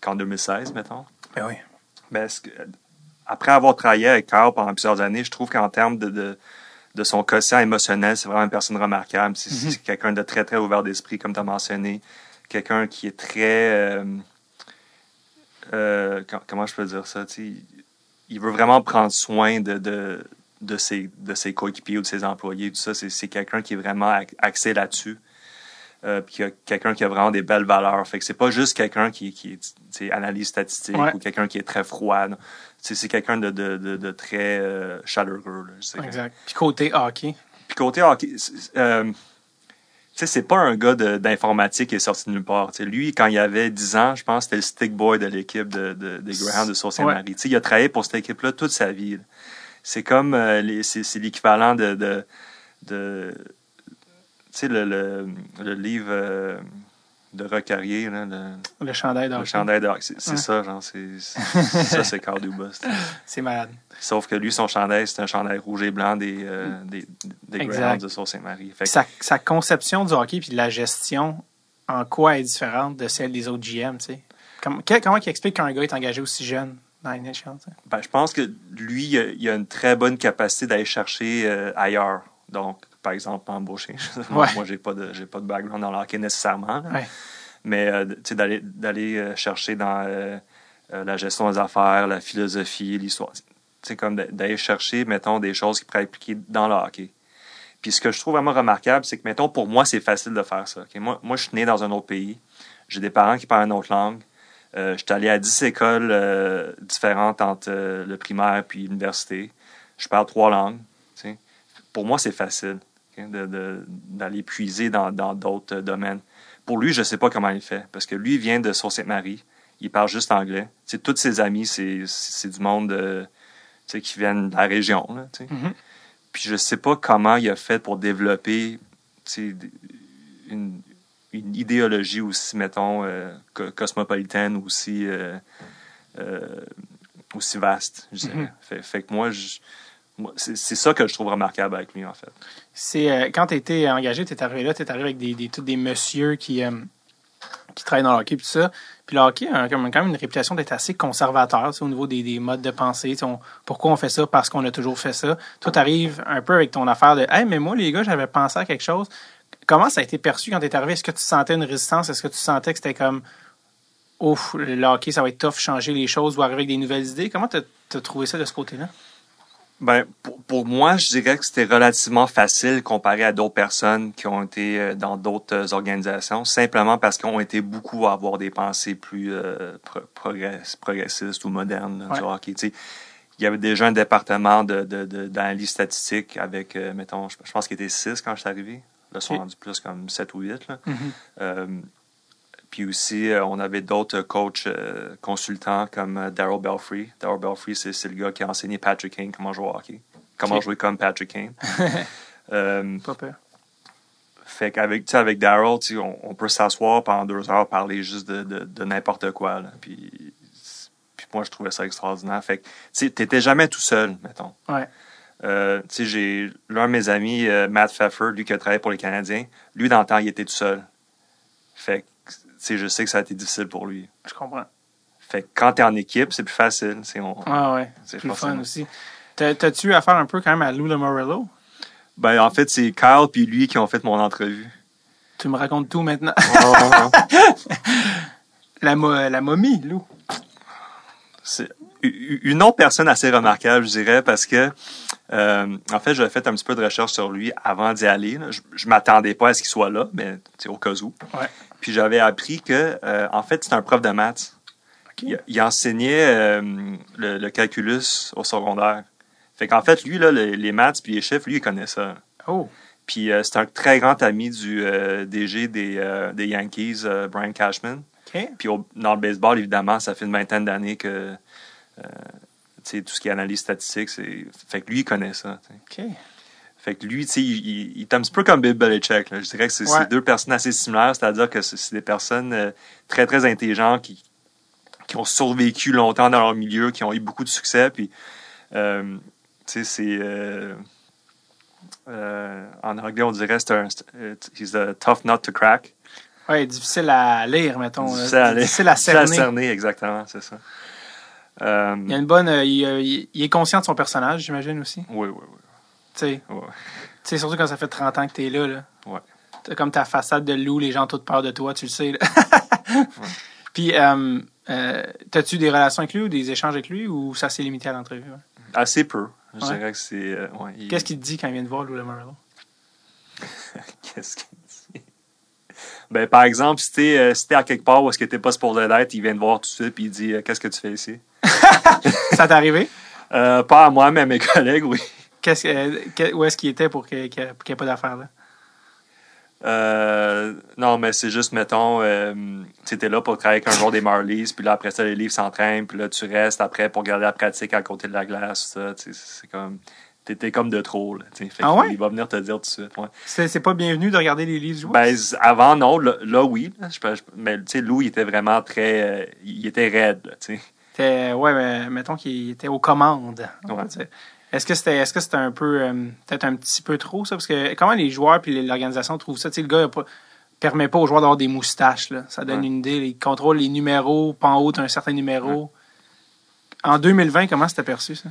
qu'en 2016, mettons. Ben oui. Ben, que- après avoir travaillé avec Carl pendant plusieurs années, je trouve qu'en termes de, de, de son quotient émotionnel, c'est vraiment une personne remarquable. C'est, Mhm. c'est quelqu'un de très, très ouvert d'esprit, comme tu as mentionné. Quelqu'un qui est très... euh, euh, com- comment je peux dire ça? tu sais, Il, il veut vraiment prendre soin de, de, de, ses, de ses coéquipiers ou de ses employés. Tout ça, c'est, c'est quelqu'un qui est vraiment axé là-dessus. euh, puis quelqu'un qui a vraiment des belles valeurs. Fait que c'est pas juste quelqu'un qui, qui analyse statistique Ouais. ou quelqu'un qui est très froid. C'est quelqu'un de, de, de, de très euh, chaleureux. Là. Exact. Puis côté hockey. Puis côté hockey, c'est- euh, c'est pas un gars de- d'informatique qui est sorti de nulle part. Tu sais, lui, quand il avait 10 ans, je pense c'était le stick boy de l'équipe de, de, des Greyhounds de Sault-Saint-Marie. Tu sais, Il a travaillé pour cette équipe-là toute sa vie. là. C'est comme euh, c'est l'équivalent de, de, de tu sais, le, le, le livre euh, de Recarrier, là, le, Le chandail le chandail. C'est Ouais. ça, genre, c'est ça, c'est Carl Dubas. C'est malade. Sauf que lui, son chandail, c'est un chandail rouge et blanc des, euh, des, des Exact. Greyhounds de Sault-Saint-Marie. Que- Sa, sa conception du hockey puis de la gestion, en quoi est différente de celle des autres GM, tu sais? Comment, comment il explique qu'un gars est engagé aussi jeune? Ben, je pense que lui, il a, une très bonne capacité d'aller chercher euh, ailleurs. Donc, par exemple, embaucher. moi, Ouais. moi, j'ai pas de j'ai pas de background dans le hockey nécessairement. Ouais. Mais euh, d'aller d'aller euh, chercher dans euh, la gestion des affaires, la philosophie, l'histoire. Sais, comme d'a- d'aller chercher, mettons, des choses qui pourraient appliquer dans le hockey. Puis ce que je trouve vraiment remarquable, c'est que, mettons, pour moi, c'est facile de faire ça. moi, je suis né dans un autre pays. J'ai des parents qui parlent une autre langue. Euh, je suis allé à 10 écoles euh, différentes entre euh, le primaire puis l'université. Je parle trois langues. Pour moi, c'est facile d'aller puiser dans d'autres euh, domaines. Pour lui, je ne sais pas comment il fait, parce que lui, il vient de Sault-Sainte-Marie. Il parle juste anglais. Tous ses amis, c'est du monde qui viennent de la région. Là. Mhm. Puis je sais pas comment il a fait pour développer une, une idéologie aussi, mettons, euh, co- cosmopolitaine, aussi, euh, euh, aussi vaste, je dirais. Mhm. fait, fait que moi, je- c'est ça que je trouve remarquable avec lui, en fait. C'est euh, quand tu étais engagé, tu es arrivé là, tu es arrivé avec des, des, tous des messieurs qui, euh, qui travaillent dans le hockey, tout ça. Puis le hockey a quand même une réputation d'être assez conservateur au niveau des, des modes de pensée. On- pourquoi on fait ça? Parce qu'on a toujours fait ça. Toi, tu arrives un peu avec ton affaire de Hey, mais moi, les gars, j'avais pensé à quelque chose. Comment ça a été perçu quand tu es arrivé? Est-ce que tu sentais une résistance? Est-ce que tu sentais que c'était comme Ouf, le hockey, ça va être tough, changer les choses ou arriver avec des nouvelles idées? Comment tu as trouvé ça de ce côté-là? Ben, pour, pour moi, je dirais que c'était relativement facile comparé à d'autres personnes qui ont été euh, dans d'autres euh, organisations, simplement parce qu'ils ont été beaucoup à avoir des pensées plus euh, pro- progress- progressistes ou modernes Ouais. hockey. Il y avait déjà un département de, de, de- d'analyse statistique avec, euh, mettons, je, je pense qu'il était six quand je suis arrivé. Là, ils sont Ok. rendus plus comme sept ou huit. Là. Mhm. Euh, puis aussi, euh, on avait d'autres coachs euh, consultants comme Daryl Belfry. Daryl Belfry, c'est, le gars qui a enseigné Patrick Kane comment jouer au hockey. Comment jouer comme Patrick Kane. Euh, Pas peur. fait qu'avec avec Daryl, on, on peut s'asseoir pendant deux heures, parler juste de, de, de n'importe quoi. Là. Puis, puis moi, je trouvais ça extraordinaire. Fait que tu sais, t'étais jamais tout seul, mettons. Ouais. Euh, j'ai l'un de mes amis, euh, Matt Pfeffer, lui qui a travaillé pour les Canadiens, lui, dans le temps, il était tout seul. Fait que, je sais que ça a été difficile pour lui. Je comprends. Fait que quand t'es en équipe, c'est plus facile. C'est on, Ah ouais. C'est C'est plus fun aussi. T'as- T'as-tu eu affaire un peu quand même à Lou Lamorello? Ben, en fait, c'est Kyle puis lui qui ont fait mon entrevue. Tu me racontes tout maintenant. Oh, la, mo- la momie, Lou. Une autre personne assez remarquable, je dirais, parce que, euh, en fait, j'avais fait un petit peu de recherche sur lui avant d'y aller. là. Je, je m'attendais pas à ce qu'il soit là, mais c'est au cas où. Ouais. Puis j'avais appris que, euh, en fait, c'est un prof de maths. Il, il enseignait euh, le, le calculus au secondaire. Fait qu'en fait, lui, là, le- les maths puis les chiffres, lui, il connaît ça. Oh. Puis c'est un très grand ami du DG des, des Yankees, Brian Cashman. Puis au- dans le baseball, évidemment, ça fait une vingtaine d'années que tout ce qui est analyse statistique, c'est. Fait que lui, il connaît ça. OK. Fait que lui, tu sais, il, il- il est un petit peu comme Bill Belichick. là. Je dirais que c'est Ouais. deux personnes assez similaires, c'est-à-dire que c'est des personnes euh, très, très intelligentes qui, qui ont survécu longtemps dans leur milieu, qui ont eu beaucoup de succès. Puis, euh, tu sais, c'est. euh, euh, en anglais, on dirait c'est un. euh, He's a tough nut to crack. Ouais, difficile à lire, mettons. Difficile à lire. Difficile à Difficile à cerner. cerner, exactement, c'est ça. Euh, Il y a une bonne. euh, il, euh, il- il est conscient de son personnage, j'imagine aussi. oui, oui, oui. Tu sais, Ouais. Tu sais, surtout quand ça fait 30 ans que t'es là. là. Ouais. T'as comme ta façade de loup, les gens ont toutes peur de toi, tu le sais. là. Puis, euh, t'as-tu des relations avec lui ou des échanges avec lui ou ça s'est limité à l'entrevue? ouais? Assez peu. Je dirais que c'est. il- Qu'est-ce qu'il te dit quand il vient de voir Lou Lamorello? Qu'est-ce qu'il dit? Ben, par exemple, si t'es si t'es à quelque part où est-ce que t'es pas supposé d'être, il vient te voir tout de suite puis il dit Qu'est-ce que tu fais ici? Ça t'est arrivé? Euh, pas à moi, mais à mes collègues, oui. Qu'est-ce que, que- où est-ce qu'il était pour qu'il n'y ait pas d'affaires là? Euh, non, mais c'est juste, mettons, euh, tu étais là pour travailler avec un joueur des Marlies, puis là, après ça, les livres s'entraînent, puis là, tu restes après pour garder la pratique à côté de la glace, ça, c'est comme... T'étais comme de trop, là. Fait Ah ouais? Il va venir te dire tout de suite, ouais. C'est, pas bienvenu de regarder les livres jouer? Ben, avant, non, là, là, oui, là, je peux- je- mais tu sais, Lou, il était vraiment très... euh, il était raide, tu sais. T'es- ouais, mais mettons qu'il était aux commandes. Ouais. Est-ce que c'était est-ce que c'était un peu euh, peut-être un petit peu trop ça? Parce que comment les joueurs puis l'organisation trouvent ça, tu sais le gars pas- permet pas aux joueurs d'avoir des moustaches là, ça donne Ouais. une idée, il contrôle les numéros, pas en haut un certain numéro. En 2020, comment c'était perçu ça?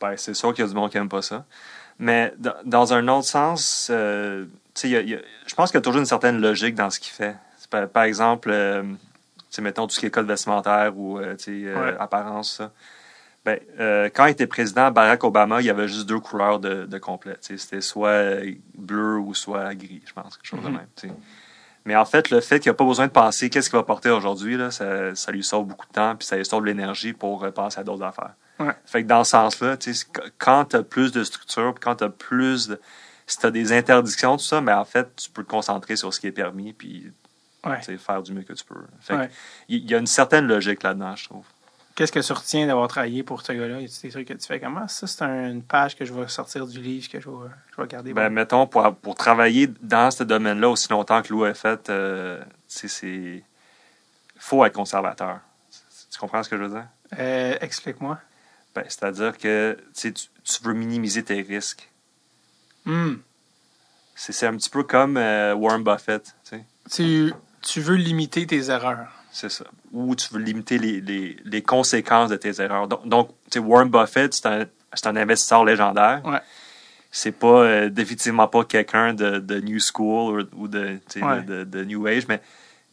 Ben, c'est sûr qu'il y a du monde qui aime pas ça. Mais dans, un autre sens, euh, tu sais, il y a- y a- je pense qu'il y a toujours une certaine logique dans ce qu'il fait. Par, exemple, euh, sais, mettons tout ce qui est code vestimentaire ou euh, euh, Ouais. apparence, ça. Ben, euh, quand il était président, Barack Obama, il y avait juste deux couleurs de, de complet. C'était soit bleu ou soit gris, je pense, quelque chose de Mhm. même. Mais en fait, le fait qu'il n'a pas besoin de penser qu'est-ce qu'il va porter aujourd'hui, ça, ça lui sauve beaucoup de temps, puis ça lui sauve de l'énergie pour euh, penser à d'autres affaires. Ouais. Fait que dans ce sens-là, quand tu as plus de structure, quand tu as plus de. Si tu as des interdictions, tout ça, mais en fait, tu peux te concentrer sur ce qui est permis, puis Ouais. faire du mieux que tu peux. Ouais. il y a une certaine logique là-dedans, je trouve. Qu'est-ce que tu retiens d'avoir travaillé pour ce gars-là? Y a des trucs que tu fais comment? Ça, c'est un- une page que je vais sortir du livre, que je vais, je vais garder. Ben, mettons, pour, pour travailler dans ce domaine-là aussi longtemps que Lou a fait, euh, c'est. faut être conservateur. Tu comprends ce que je veux dire? Euh, Explique-moi. Ben, C'est-à-dire que tu, tu veux minimiser tes risques. Hmm. C'est un petit peu comme euh, Warren Buffett. Tu, tu veux limiter tes erreurs. C'est ça. Ou tu veux limiter les, les, les conséquences de tes erreurs. Donc, donc tu sais, Warren Buffett, c'est un, c'est un investisseur légendaire. Ouais. C'est pas euh, définitivement pas quelqu'un de, de New School ou, ou de, Ouais. de, New Age, mais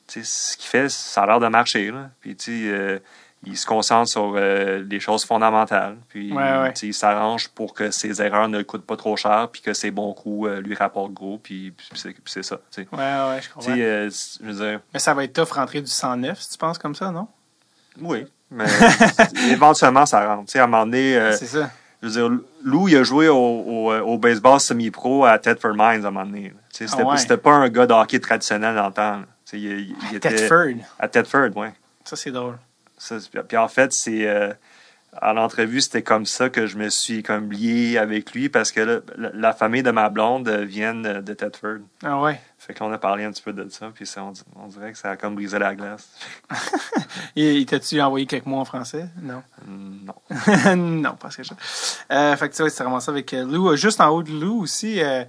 tu sais, ce qu'il fait, ça a l'air de marcher. Là. Puis, tu sais, euh, il se concentre sur euh, les choses fondamentales. Puis, Ouais, ouais. il s'arrange pour que ses erreurs ne coûtent pas trop cher, puis que ses bons coups euh, lui rapportent gros. Puis, puis c'est, ça. Ouais, ouais, je comprends. euh, c- je veux dire, Mais ça va être tough rentrer du 109, si tu penses comme ça, non? Oui, mais éventuellement, ça rentre. À un moment donné, euh, C'est ça. je veux dire, Lou, il a joué au, au, au baseball semi-pro à Thetford Mines à un moment donné. C'était Ah ouais. pas- c'était pas un gars de hockey traditionnel dans le temps. Il, il- il était Tedford. à Thetford, oui. Ça, c'est drôle. Ça, puis en fait, c'est euh, à l'entrevue, c'était comme ça que je me suis comme lié avec lui parce que là, la, famille de ma blonde euh, vient de Thetford. Ah ouais. Fait qu'on a parlé un petit peu de ça, puis ça, on, on dirait que ça a comme brisé la glace. Et il t'a-tu envoyé quelques mots en français? Non. non. non, pas ce que je. Euh, fait que tu vois, c'est vraiment ça avec Lou. Juste en haut de Lou aussi, euh,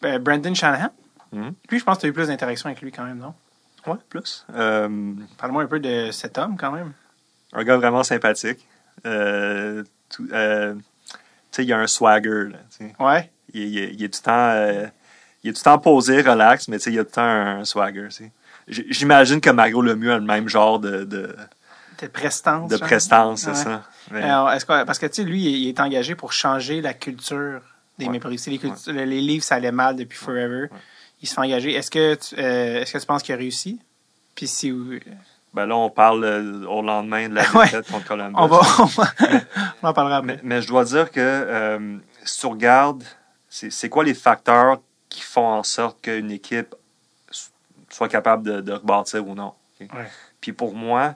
Brandon Shanahan. Mhm. Lui, je pense que tu as eu plus d'interaction avec lui quand même, non? Ouais, plus. Euh, Parle-moi un peu de cet homme quand même. un gars vraiment sympathique. Euh, euh, tu sais, il y a un swagger. Là. Ouais. il, il, il est tout le temps, euh, il est tout le temps posé, relax, mais tu sais, il y a tout le temps un, swagger. tu sais. J- J'imagine que Mario Lemieux a le même genre de, de, De prestance. de genre. prestance, c'est Ouais. ça. Mais- Alors, est-ce que, parce que, tu sais, lui, il est engagé pour changer la culture des Ouais. Leafs. Les, les livres, ça allait mal depuis forever. Il se fait engager. Est-ce que, tu- euh, est-ce que tu penses qu'il a réussi? Puis si oui, ben là, on parle euh, au lendemain de la Ouais. défaite contre Columbus. on va, on va, on en parlera mais, après. mais je dois dire que euh, si tu regardes, c'est c'est quoi les facteurs qui font en sorte qu'une équipe soit capable de, de rebâtir ou non? Ouais. Puis pour moi,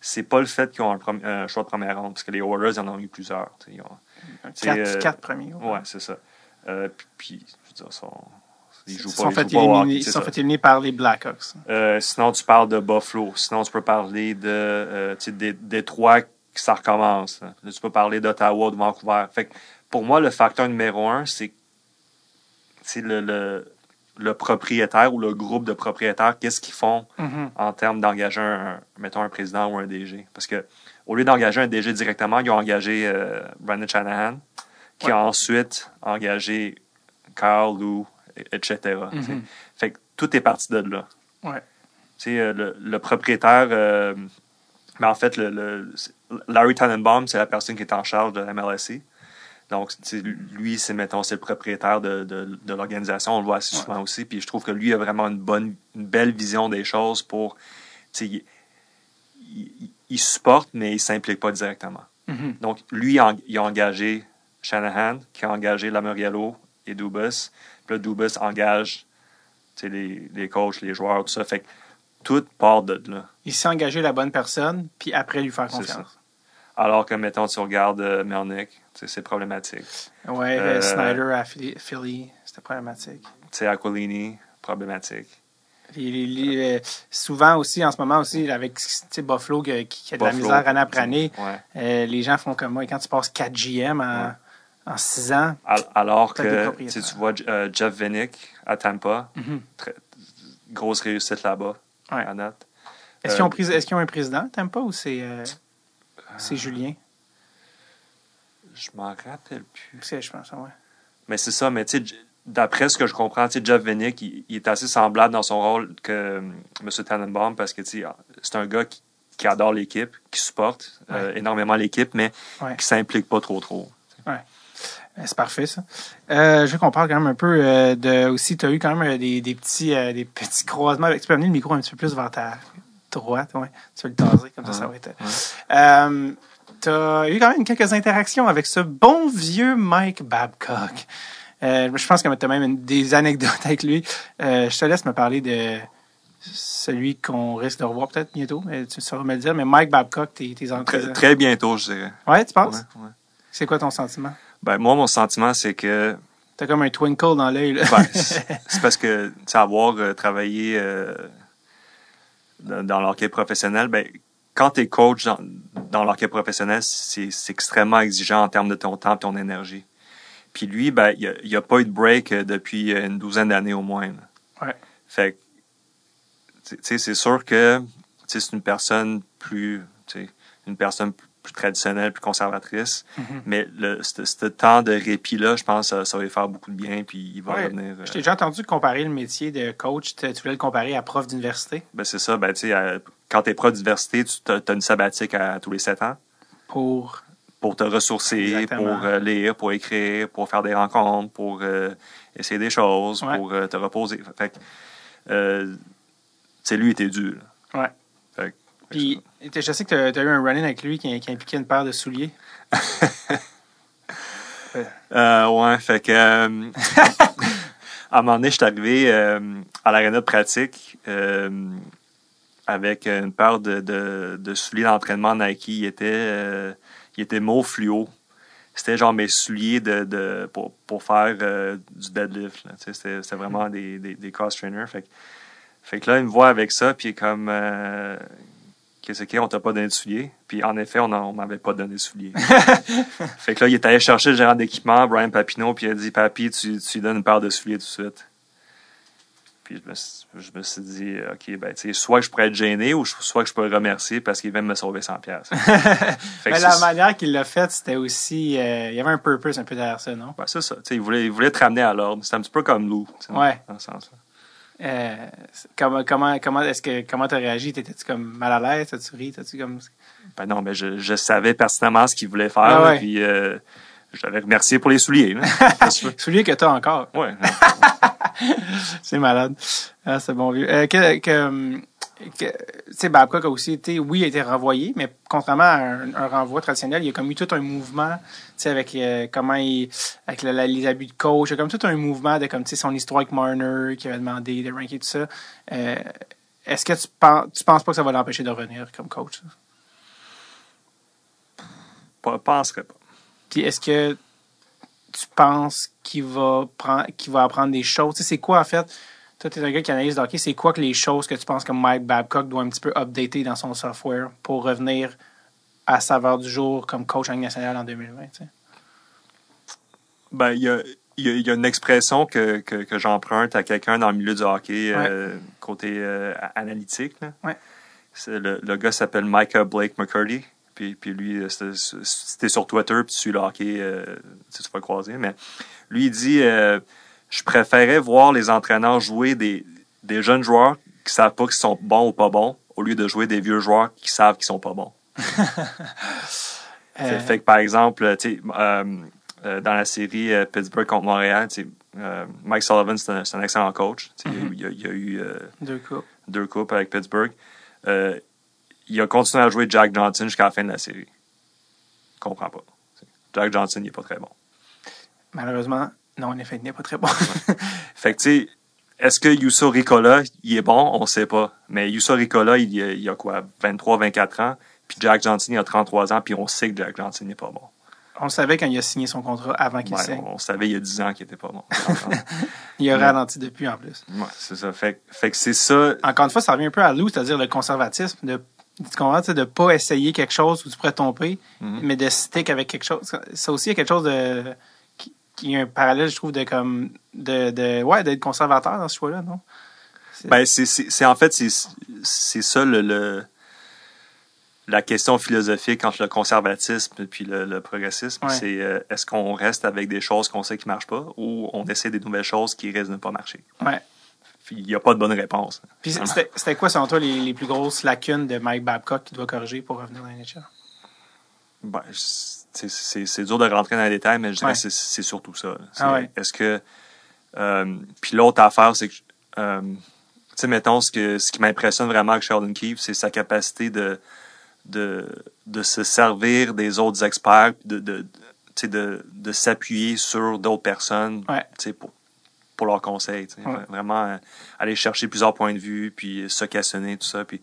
c'est pas le fait qu'ils ont un, choix de première ronde, parce que les ils en ont eu plusieurs. ils ont- Quatre, euh, quatre premiers. Ouais, c'est ça. Euh, puis, puis, je veux dire, sont, ils jouent sont pas, fait au éliminer, hockey, ils sont fait éliminer par les Blackhawks. Euh, sinon, tu parles de Buffalo. Sinon, tu peux parler de euh, des Détroit, que ça recommence. Là, tu peux parler d'Ottawa, de Vancouver. Fait que, pour moi, le facteur numéro un, c'est le, le, le propriétaire ou le groupe de propriétaires. Qu'est-ce qu'ils font Mhm. en termes d'engager, un, mettons, un président ou un DG. Parce que au lieu d'engager un DG directement, ils ont engagé euh, Brandon Shanahan, qui Ouais. a ensuite engagé Carl, Lou, et- etc. Mhm. Fait que tout est parti de là. Ouais. Tu sais, euh, le, le propriétaire, euh, mais en fait, le, Larry Tannenbaum, c'est la personne qui est en charge de la MLSC. Donc, lui, c'est, mettons, c'est le propriétaire de, de, de l'organisation. On le voit assez Ouais. souvent aussi. Puis je trouve que lui a vraiment une bonne, une belle vision des choses pour, tu sais, il, il- il supporte, mais il s'implique pas directement. Mhm. Donc, lui, il a, il a engagé Shanahan, qui a engagé Lamoriello et Dubas. Puis là, Dubas engage les, les coachs, les joueurs, tout ça. Fait que tout part de là. Il s'est engagé la bonne personne, puis après lui faire confiance. Alors que, mettons, tu regardes euh, Melnick, c'est problématique. Ouais, Euh, le Snyder à Philly, c'était problématique. Tu Aquilini, problématique. Les- les- les- euh, souvent aussi, en ce moment aussi, avec Buffalo qui, qui a de la misère année après année, Ouais. euh, les gens font comme moi. Quand tu passes 4 GM en, Ouais. En 6 ans, Al- Alors que tu vois euh, Jeff Vinnick à Tampa, Mhm. très- grosse réussite là-bas, Ouais. à date. est-ce Euh, qu'ils ont, est-ce qu'ils ont un président, t'aimes pas, ou c'est euh, Julien? Je m'en rappelle plus. C'est, je pense, ouais. Mais c'est ça, mais tu sais, d'après ce que je comprends, tu sais, Jeff Vinnick, il, il est assez semblable dans son rôle que euh, M. Tannenbaum parce que tu sais, c'est un gars qui, qui adore l'équipe, qui supporte euh, énormément l'équipe, mais qui s'implique pas trop trop. Euh, C'est parfait, ça. Euh, je veux qu'on parle quand même un peu euh, de. Aussi, tu as eu quand même euh, des, des, petits, euh, des petits croisements. avec- Tu peux amener le micro un petit peu plus vers ta droite, ouais. Tu peux le taser, comme ça, ça va être. Tu as eu quand même quelques interactions avec ce bon vieux Mike Babcock. Je pense que tu as même une- des anecdotes avec lui. Je te laisse me parler de celui qu'on risque de revoir peut-être bientôt. mais tu sauras me le dire. Mais Mike Babcock, tes, tes entrées. Très, très bientôt, je dirais. Ouais, tu penses? Ouais, ouais. C'est quoi ton sentiment? Ben, moi, mon sentiment, c'est que T'as comme un twinkle dans l'œil, là. Ben, c'est parce que, tu sais, avoir euh, travaillé euh, dans, dans l'hockey professionnel, ben, quand tu es coach dans, dans l'hockey professionnel, c'est extrêmement exigeant en termes de ton temps et ton énergie. Puis lui, ben, il n'y a, a pas eu de break euh, depuis une douzaine d'années au moins. là. Ouais. Fait que, tu sais, c'est sûr que tu sais, c'est une personne plus, tu sais, une personne plus plus traditionnelle, plus conservatrice. Mhm. Mais le, ce temps de répit-là, je pense que ça, ça va lui faire beaucoup de bien, puis il va Ouais. revenir. euh, Je t'ai déjà entendu comparer le métier de coach. Tu voulais le comparer à prof d'université? Ben, c'est ça. Ben, tu sais, quand t'es prof d'université, tu as, une sabbatique à, tous les sept ans pour. pour te ressourcer, Exactement. pour euh, lire, pour écrire, pour faire des rencontres, pour euh, essayer des choses, Ouais. pour euh, te reposer. Fait que, lui, était dur. là. Ouais. Puis, je sais que tu as, eu un run-in avec lui qui, qui impliquait une paire de souliers. Euh, ouais, fait que euh, à un moment donné, je suis arrivé euh, à l'aréna de pratique avec une paire de, de, de souliers d'entraînement Nike. Il était, il était fluo. C'était genre mes souliers de, de, pour, pour faire du deadlift. C'était vraiment des, des, des cross trainers. Fait que, fait que là, il me voit avec ça, puis il est comme euh, Qu'est-ce qu'il y a, on t'a pas donné de souliers? Puis en effet, on on m'avait pas donné de souliers. Fait que là, il est allé chercher le gérant d'équipement, Brian Papineau, puis il a dit Papi, tu, tu lui donnes une paire de souliers tout de suite. Puis je me, suis- je me suis dit OK, ben, tu sais, soit je pourrais être gêné ou je- soit que je pourrais le remercier parce qu'il vient de me sauver 100$. piastres. Fait que Mais la manière qu'il l'a fait, c'était aussi. euh, il y avait un purpose un peu derrière ça, non? ben, c'est ça. Tu sais, il, voulait, il voulait te ramener à l'ordre. C'est un petit peu comme Lou. Ouais. Dans ce sens-là. Euh, comment comment comment est-ce que comment t'as réagi? T'étais-tu comme mal à l'aise? T'as-tu ri? T'as-tu comme Ben non, mais je, je savais pertinemment ce qu'il voulait faire. Ah ouais. Puis euh, je l'avais remercié pour les souliers. tu souliers que t'as encore ouais. C'est malade. Ah, c'est bon vieux. Euh, que, que, que, tu sais, Babcock a aussi été, oui, il a été renvoyé, mais contrairement à un, un renvoi traditionnel, il y a comme eu tout un mouvement, tu sais, avec euh, comment il, avec la- les abus de coach, il y a comme tout un mouvement de comme, tu sais, son histoire avec Marner, qui avait demandé de ranker tout ça. Euh, est-ce que tu penses, tu penses pas que ça va l'empêcher de revenir comme coach? Pas, penserais pas. Puis est-ce que tu penses qu'il va prendre qu'il va apprendre des choses? Tu sais, c'est quoi en fait? Toi, tu es un gars qui analyse le hockey, c'est quoi que les choses que tu penses que Mike Babcock doit un petit peu updater dans son software pour revenir à saveur du jour comme coach en nationale en 2020? tu sais? Ben, il y a, il y a- il y a une expression que, que, que j'emprunte à quelqu'un dans le milieu du hockey, euh, côté euh, analytique. là. Ouais. C'est Le, le gars s'appelle Micah Blake McCurdy. Puis, puis lui, euh, c'était- sur Twitter, puis tu suis le hockey, euh, tu vas le croiser. Mais lui, il dit Je préférais voir les entraîneurs jouer des, des jeunes joueurs qui savent pas qu'ils sont bons ou pas bons, au lieu de jouer des vieux joueurs qui savent qu'ils sont pas bons. Euh, Fait, que, par exemple, tu sais, euh, euh, dans la série euh, Pittsburgh contre Montréal, euh, Mike Sullivan, c'est un, excellent coach. Il, y a, il y a eu euh, Deux coupes. deux coupes avec Pittsburgh. Il a continué à jouer Jack Johnson jusqu'à la fin de la série. Je comprends pas. Jack Johnson, il est pas très bon. Malheureusement, non, en effet, il n'est pas très bon. Fait que, tu sais, est-ce que Yusso Ricola, il est bon? On sait pas. Mais Yusso Ricola, il, y a- il a quoi? 23, 24 ans? Puis Jack il a 33 ans. Puis on sait que Jack Johnson n'est pas bon. On le savait quand il a signé son contrat avant qu'il Ouais, signe. on, on savait il y a 10 ans qu'il était pas bon. Il a Ouais. ralenti depuis en plus. ouais, c'est ça. Fait, que- fait que c'est ça. Encore une fois, ça revient un peu à Lou, c'est-à-dire le conservatisme, de tu comprends, de pas essayer quelque chose où tu pourrais tomber, Mhm. mais de stick avec quelque chose. Ça aussi, il y a quelque chose de qui, qui est un parallèle, je trouve, de comme de, de ouais, d'être conservateur dans ce choix-là, non? Ben, c'est, en fait, c'est, ça le, le- la question philosophique entre le conservatisme et puis le, le progressisme. Ouais. C'est euh, est-ce qu'on reste avec des choses qu'on sait qui marchent pas ou on essaie des nouvelles choses qui risquent de ne pas marcher? ouais. Il n'y a pas de bonne réponse. Puis c'était quoi, selon toi, les, les plus grosses lacunes de Mike Babcock qu'il doit corriger pour revenir dans la? Ben, je- c'est, dur de rentrer dans les détails, mais je dirais Ouais. que c'est, surtout ça. Ah ouais. Est-ce que. euh, puis l'autre affaire, c'est que. euh, tu sais, mettons, ce, que, ce qui m'impressionne vraiment avec Sheldon Keefe, c'est sa capacité de, de, de se servir des autres experts, de, de, de, de, de s'appuyer sur d'autres personnes Ouais. pour, pour leurs conseils. Vraiment euh, aller chercher plusieurs points de vue, puis se questionner, tout ça. Puis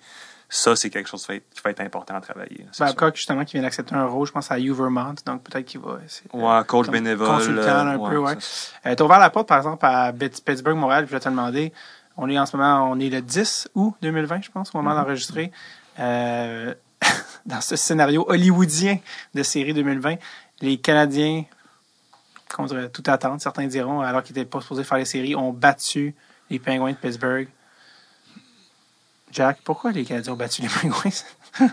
ça, c'est quelque chose qui va être, qui va être important à travailler. Babcock, justement, qui vient d'accepter un rôle, je pense, à U Vermont, donc peut-être qu'il va essayer. Ouais, coach bénévole. Consultant, un peu, ouais. Euh, T'as ouvert la porte, par exemple, à Pitt- Pittsburgh, Montréal, puis je vais te demander, on est en ce moment, on est le 10 août 2020, je pense, au moment Mhm. d'enregistrer. Euh, dans ce scénario hollywoodien de série 2020, les Canadiens, contre toute attente, certains diront, alors qu'ils n'étaient pas supposés faire les séries, ont battu les Penguins de Pittsburgh. Jack, pourquoi les Canadiens ont battu les Penguins?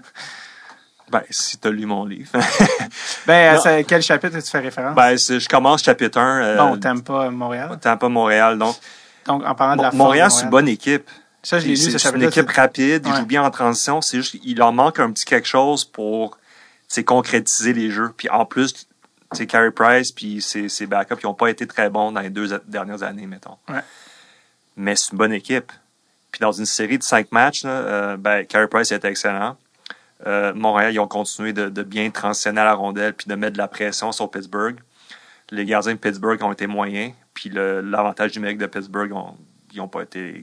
Ben, si tu as lu mon livre. ben, à quel chapitre tu fais référence? ben, c'est- je commence chapitre 1. Euh, bon, t'aimes pas Montréal. Tampa, Montréal. Donc, Donc, en parlant de la Montréal, de c'est une bonne équipe. Ça, je l'ai lu, C'est ce c'est une équipe rapide. Ils Ouais. jouent bien en transition. C'est juste qu'il leur manque un petit quelque chose pour concrétiser les jeux. Puis en plus, tu sais, Carey Price puis ses, ses backups, ils n'ont pas été très bons dans les deux dernières années, mettons. Ouais. Mais c'est une bonne équipe. Puis dans une série de cinq matchs, là, euh, ben, Carey Price était excellent. Euh, Montréal, ils ont continué de, de bien transitionner à la rondelle puis de mettre de la pression sur Pittsburgh. Les gardiens de Pittsburgh ont été moyens. Puis l'avantage numérique de Pittsburgh, ont- ils n'ont pas été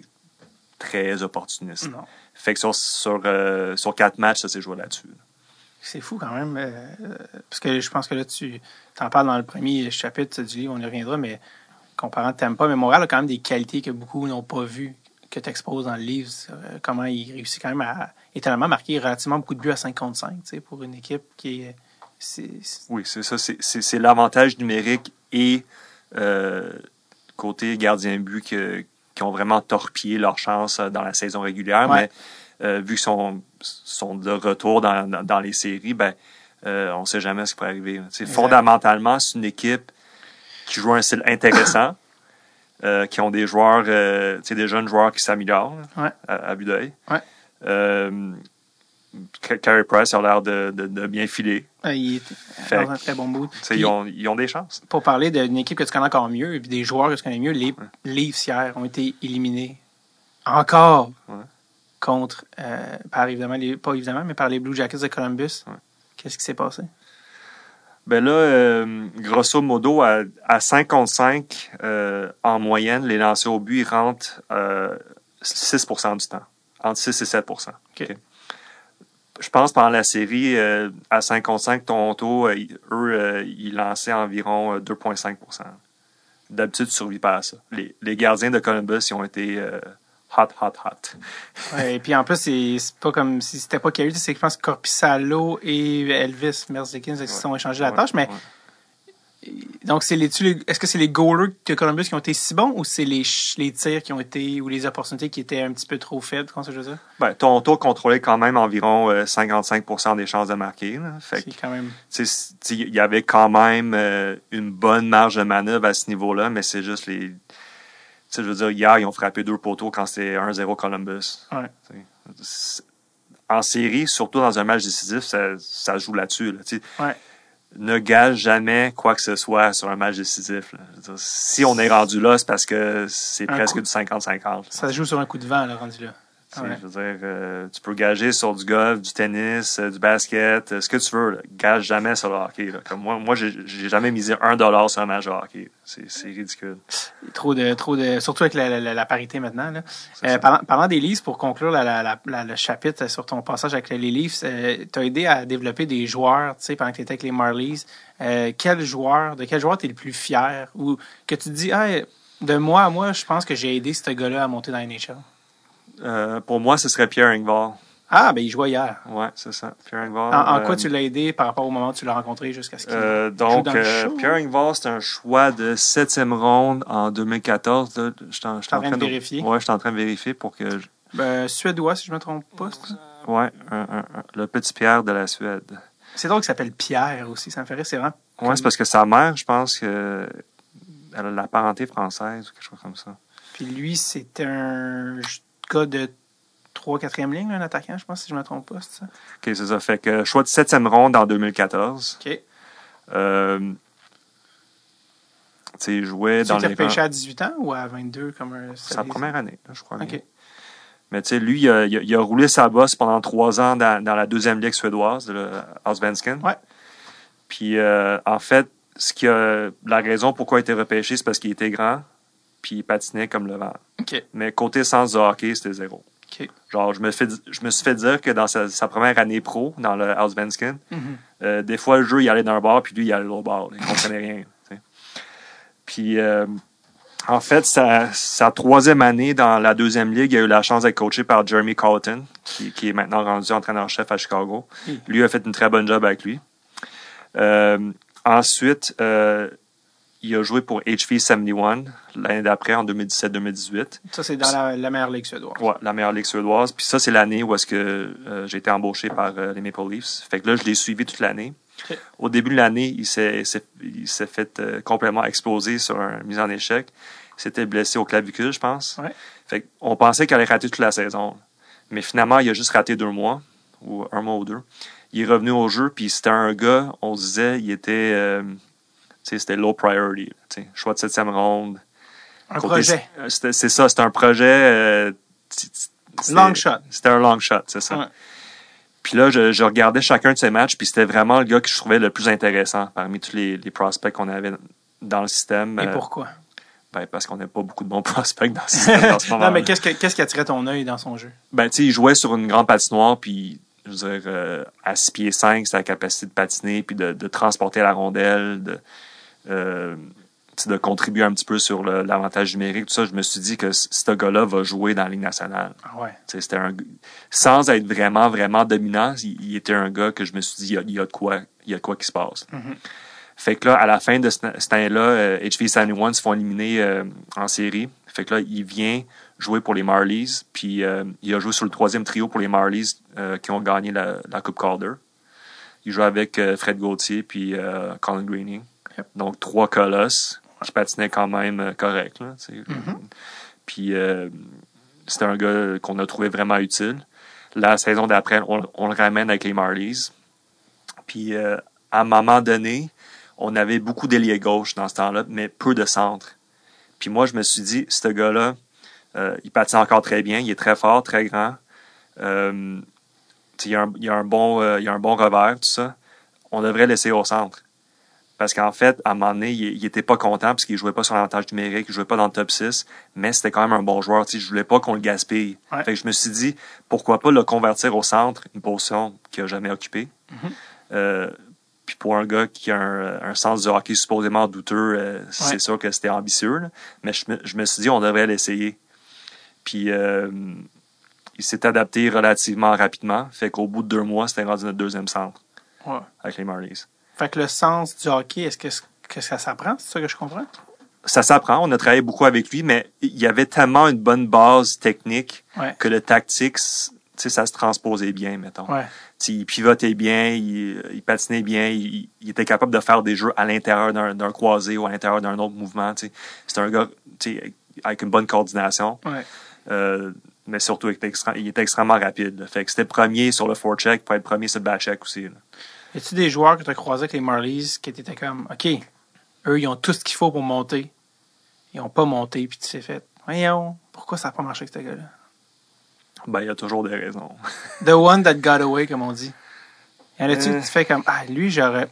très opportunistes. Non. Fait que sur, sur, euh, sur quatre matchs, ça s'est joué là-dessus. C'est fou quand même. euh, parce que je pense que là, tu en parles dans le premier chapitre du livre, on y reviendra, mais comparant Tampa, mais Montréal a quand même des qualités que beaucoup n'ont pas vues, que tu exposes dans le livre. euh, comment il réussit quand même à étonnamment marquer relativement beaucoup de buts à 5 contre 5, tu sais, pour une équipe qui est. Oui, c'est ça. C'est- l'avantage numérique et euh, côté gardien de but que- qui ont vraiment torpillé leur chance euh, dans la saison régulière. Ouais. Mais euh, vu qu'ils sont, sont de retour dans, dans, dans les séries, ben, euh, on ne sait jamais ce qui pourrait arriver. Fondamentalement, c'est une équipe qui joue un style intéressant, euh, qui ont des joueurs, euh, tu sais, des jeunes joueurs qui s'améliorent Ouais. à, à vue d'œil. Ouais. Euh, Carey Price a l'air de, de- de bien filer. il est Fait dans un très bon sais, Puis- Ils ont, ils ont des chances. pour parler d'une équipe que tu connais encore mieux, et puis des joueurs que tu connais mieux, les Leafs hier ont été éliminés encore Ouais. contre, par évidemment, les, pas évidemment, mais par les Blue Jackets de Columbus. Ouais. Qu'est-ce qui s'est passé? Ben là, euh, grosso modo, à, à 5 contre 5, euh, en moyenne, les lancers au but, ils rentrent euh, 6% du temps. Entre 6 et 7 OK. OK. Je pense pendant la série, euh, à 5 contre 5, Toronto, ils- eux, ils lançaient environ euh, 2,5% D'habitude, tu ne survis pas à ça. Les, les gardiens de Columbus, ils ont été hot, hot, hot. Ouais, et puis en plus, c'est pas comme si c'était pas Carey, c'est que je pense que Corpissalo et Elvis Merzlikins qui se sont échangés la tâche, mais donc c'est les, est-ce que c'est les goalers de Columbus qui ont été si bons ou c'est les, les tirs qui ont été ou les opportunités qui étaient un petit peu trop faibles, comment ça dire? Ben, Toronto contrôlait quand même environ euh, 55% des chances de marquer. Fait C'est quand même. il y avait quand même euh, une bonne marge de manœuvre à ce niveau-là, mais c'est juste les. Je veux dire, hier, ils ont frappé deux poteaux quand c'était 1-0 Columbus. Ouais. En série, surtout dans un match décisif, ça, ça joue là-dessus. là. Ouais. ne gage jamais quoi que ce soit sur un match décisif. là. Dire, si on est rendu là, c'est parce que c'est presque coup- du 50-50. Ça se joue sur un coup de vent, là, rendu là. Tu sais, Ouais. Je veux dire, euh, tu peux gager sur du golf, du tennis, euh, du basket, euh, ce que tu veux. là. Gage jamais sur le hockey. là. Comme moi, moi, j'ai jamais misé un dollar sur un match de hockey. C'est ridicule. Trop de, trop de, surtout avec la, la- la parité maintenant. Là. Parlant, parlant des livres, pour conclure la- le chapitre sur ton passage avec les Leafs, euh, t'as aidé à développer des joueurs, tu sais, pendant que tu étais avec les Marlies. Quel joueur, de quel joueur t'es le plus fier? Ou que tu te dis, ah, de moi à moi, je pense que j'ai aidé ce gars-là à monter dans la NHL. Euh, pour moi, ce serait Pierre Engvall. Ah, ben il jouait hier. Ouais, c'est ça. Pierre Engvall. En, en euh, quoi tu l'as aidé par rapport au moment où tu l'as rencontré jusqu'à ce qu'il Euh, joue donc, dans le euh, show? Pierre Engvall, c'est un choix de septième ronde en 2014. là. Je suis en, train de vérifier? Ouais, je suis en train de vérifier pour que... je- Ben, Suédois, si je me trompe pas. Ouais, un- un- un- le petit Pierre de la Suède. C'est drôle qu'il s'appelle Pierre aussi, ça me fait rire, c'est vraiment. Ouais, c'est parce que sa mère, je pense que elle a la parenté française ou quelque chose comme ça. Puis lui, c'est un gars de 3 4e ligne, un attaquant, je pense, si je me trompe pas, c'est ça? OK, c'est ça. Fait que choix de septième ronde en 2014. OK. Euh, tu Tu dans les repêché rangs- à 18 ans ou à 22 comme un. C'est sa première année, là, je crois. bien. OK. Mais tu sais, lui, il a, il a- il a roulé sa bosse pendant trois ans dans, dans la deuxième ligue suédoise, le Allsvenskan. Ouais. Puis, euh, en fait, ce qui a, la raison pourquoi il était repêché, c'est parce qu'il était grand, puis il patinait comme le vent. Mais côté sens de hockey, c'était zéro. Genre, je me, fais, je me suis fait dire que dans sa, sa première année pro, dans le Mhm. euh, des fois, le jeu, il allait d'un bord, puis lui, il allait de l'autre là. Il comprenait rien. Puis, euh, en fait, sa, sa troisième année dans la deuxième ligue, il a eu la chance d'être coaché par Jeremy Carlton, qui, qui est maintenant rendu entraîneur-chef à Chicago. Mm. Lui a fait une très bonne job avec lui. Euh, ensuite, il a joué pour HV 71 l'année d'après, en 2017-2018. Ça, c'est dans la, la meilleure ligue suédoise. Ouais, la meilleure ligue suédoise. Puis ça, c'est l'année où est-ce que euh, j'ai été embauché par euh, les Maple Leafs. Fait que là, je l'ai suivi toute l'année. Au début de l'année, il s'est, s'est- il s'est fait euh, complètement exploser sur une mise en échec. Il s'était blessé au clavicule, je pense. Ouais. Fait on pensait qu'il allait rater toute la saison. Mais finalement, il a juste raté deux mois, ou un mois ou deux. Il est revenu au jeu, puis c'était un gars, on se disait, il était, euh, c'était low priority. choix de septième ronde. Un Côté- projet. euh, c'était- C'est ça, c'était un projet. euh, c'est- Long shot. C'était un long shot, c'est ça. Ouais. Puis là, je, je regardais chacun de ces matchs, puis c'était vraiment le gars que je trouvais le plus intéressant parmi tous les, les prospects qu'on avait dans le système. Et Euh, pourquoi? ben, parce qu'on n'a pas beaucoup de bons prospects dans le système dans ce moment. non, mais qu'est-ce, que, qu'est-ce qui attirait ton œil dans son jeu? Ben, tu sais, il jouait sur une grande patinoire, puis, je veux dire, euh, à 6 pieds 5, c'était la capacité de patiner, puis de, de transporter la rondelle, de, euh, de contribuer un petit peu sur l'avantage numérique, tout ça. Je me suis dit que ce gars-là va jouer dans la Ligue nationale. Ah ouais. C'était un, sans être vraiment, vraiment dominant, il, il était un gars que je me suis dit, il y a, il y a de quoi, il y a de quoi qui se passe. Mhm. Fait que là, à la fin de ce- cette année-là, euh, HV 71 se font éliminer euh, en série. Fait que là, il vient jouer pour les Marlies, puis euh, il a joué sur le troisième trio pour les Marlies qui ont gagné la, la Coupe Calder. Il joue avec Fred Gauthier puis Colin Greening. Yep. Donc, trois colosses qui patinaient quand même euh, correct. Là, sais. Puis euh, c'était un gars qu'on a trouvé vraiment utile. La saison d'après, on, on le ramène avec les Marlies. Puis euh, à un moment donné, on avait beaucoup d'ailier gauche dans ce temps-là, mais peu de centre. Puis moi, je me suis dit, ce gars-là, euh, il patine encore très bien, il est très fort, très grand. Euh, il, a un, il a un bon, euh, il a un bon revers, tout ça. On devrait laisser au centre. Parce qu'en fait, à un moment donné, il, il était pas content parce qu'il jouait pas sur l'avantage numérique, il jouait pas dans le top 6, mais c'était quand même un bon joueur. Tu sais, je voulais pas qu'on le gaspille. Ouais. Fait que je me suis dit, pourquoi pas le convertir au centre, une position qu'il a jamais occupée. Euh, puis pour un gars qui a un, un sens du hockey supposément douteux, euh, c'est sûr que c'était ambitieux. là. Mais je me, je me suis dit, on devrait l'essayer. Puis euh, il s'est adapté relativement rapidement. Fait qu'au bout de deux mois, c'était rendu notre deuxième centre Ouais. avec les Marlies. Fait que le sens du hockey, est-ce que, que ça s'apprend? C'est ça que je comprends? Ça s'apprend. On a travaillé beaucoup avec lui, mais il y avait tellement une bonne base technique Ouais. que le tactique, c- tu sais, ça se transposait bien, mettons. Ouais. Il pivotait bien, il, il patinait bien, il, il était capable de faire des jeux à l'intérieur d'un croisé ou à l'intérieur d'un autre mouvement. C'était un gars avec une bonne coordination, Ouais. euh, mais surtout il était, extra- il était extrêmement rapide. là. Fait que c'était premier sur le forecheck pour être premier sur le backcheck aussi. là. Y a-tu des joueurs que tu as croisés avec les Marlies qui étaient comme, OK, eux, ils ont tout ce qu'il faut pour monter. Ils ont pas monté, puis tu t'es fait, voyons, pourquoi ça n'a pas marché avec ce gars-là? Ben, il y a toujours des raisons. The one that got away, comme on dit. Y en a-tu Euh. que tu fais comme, ah, lui, j'aurais.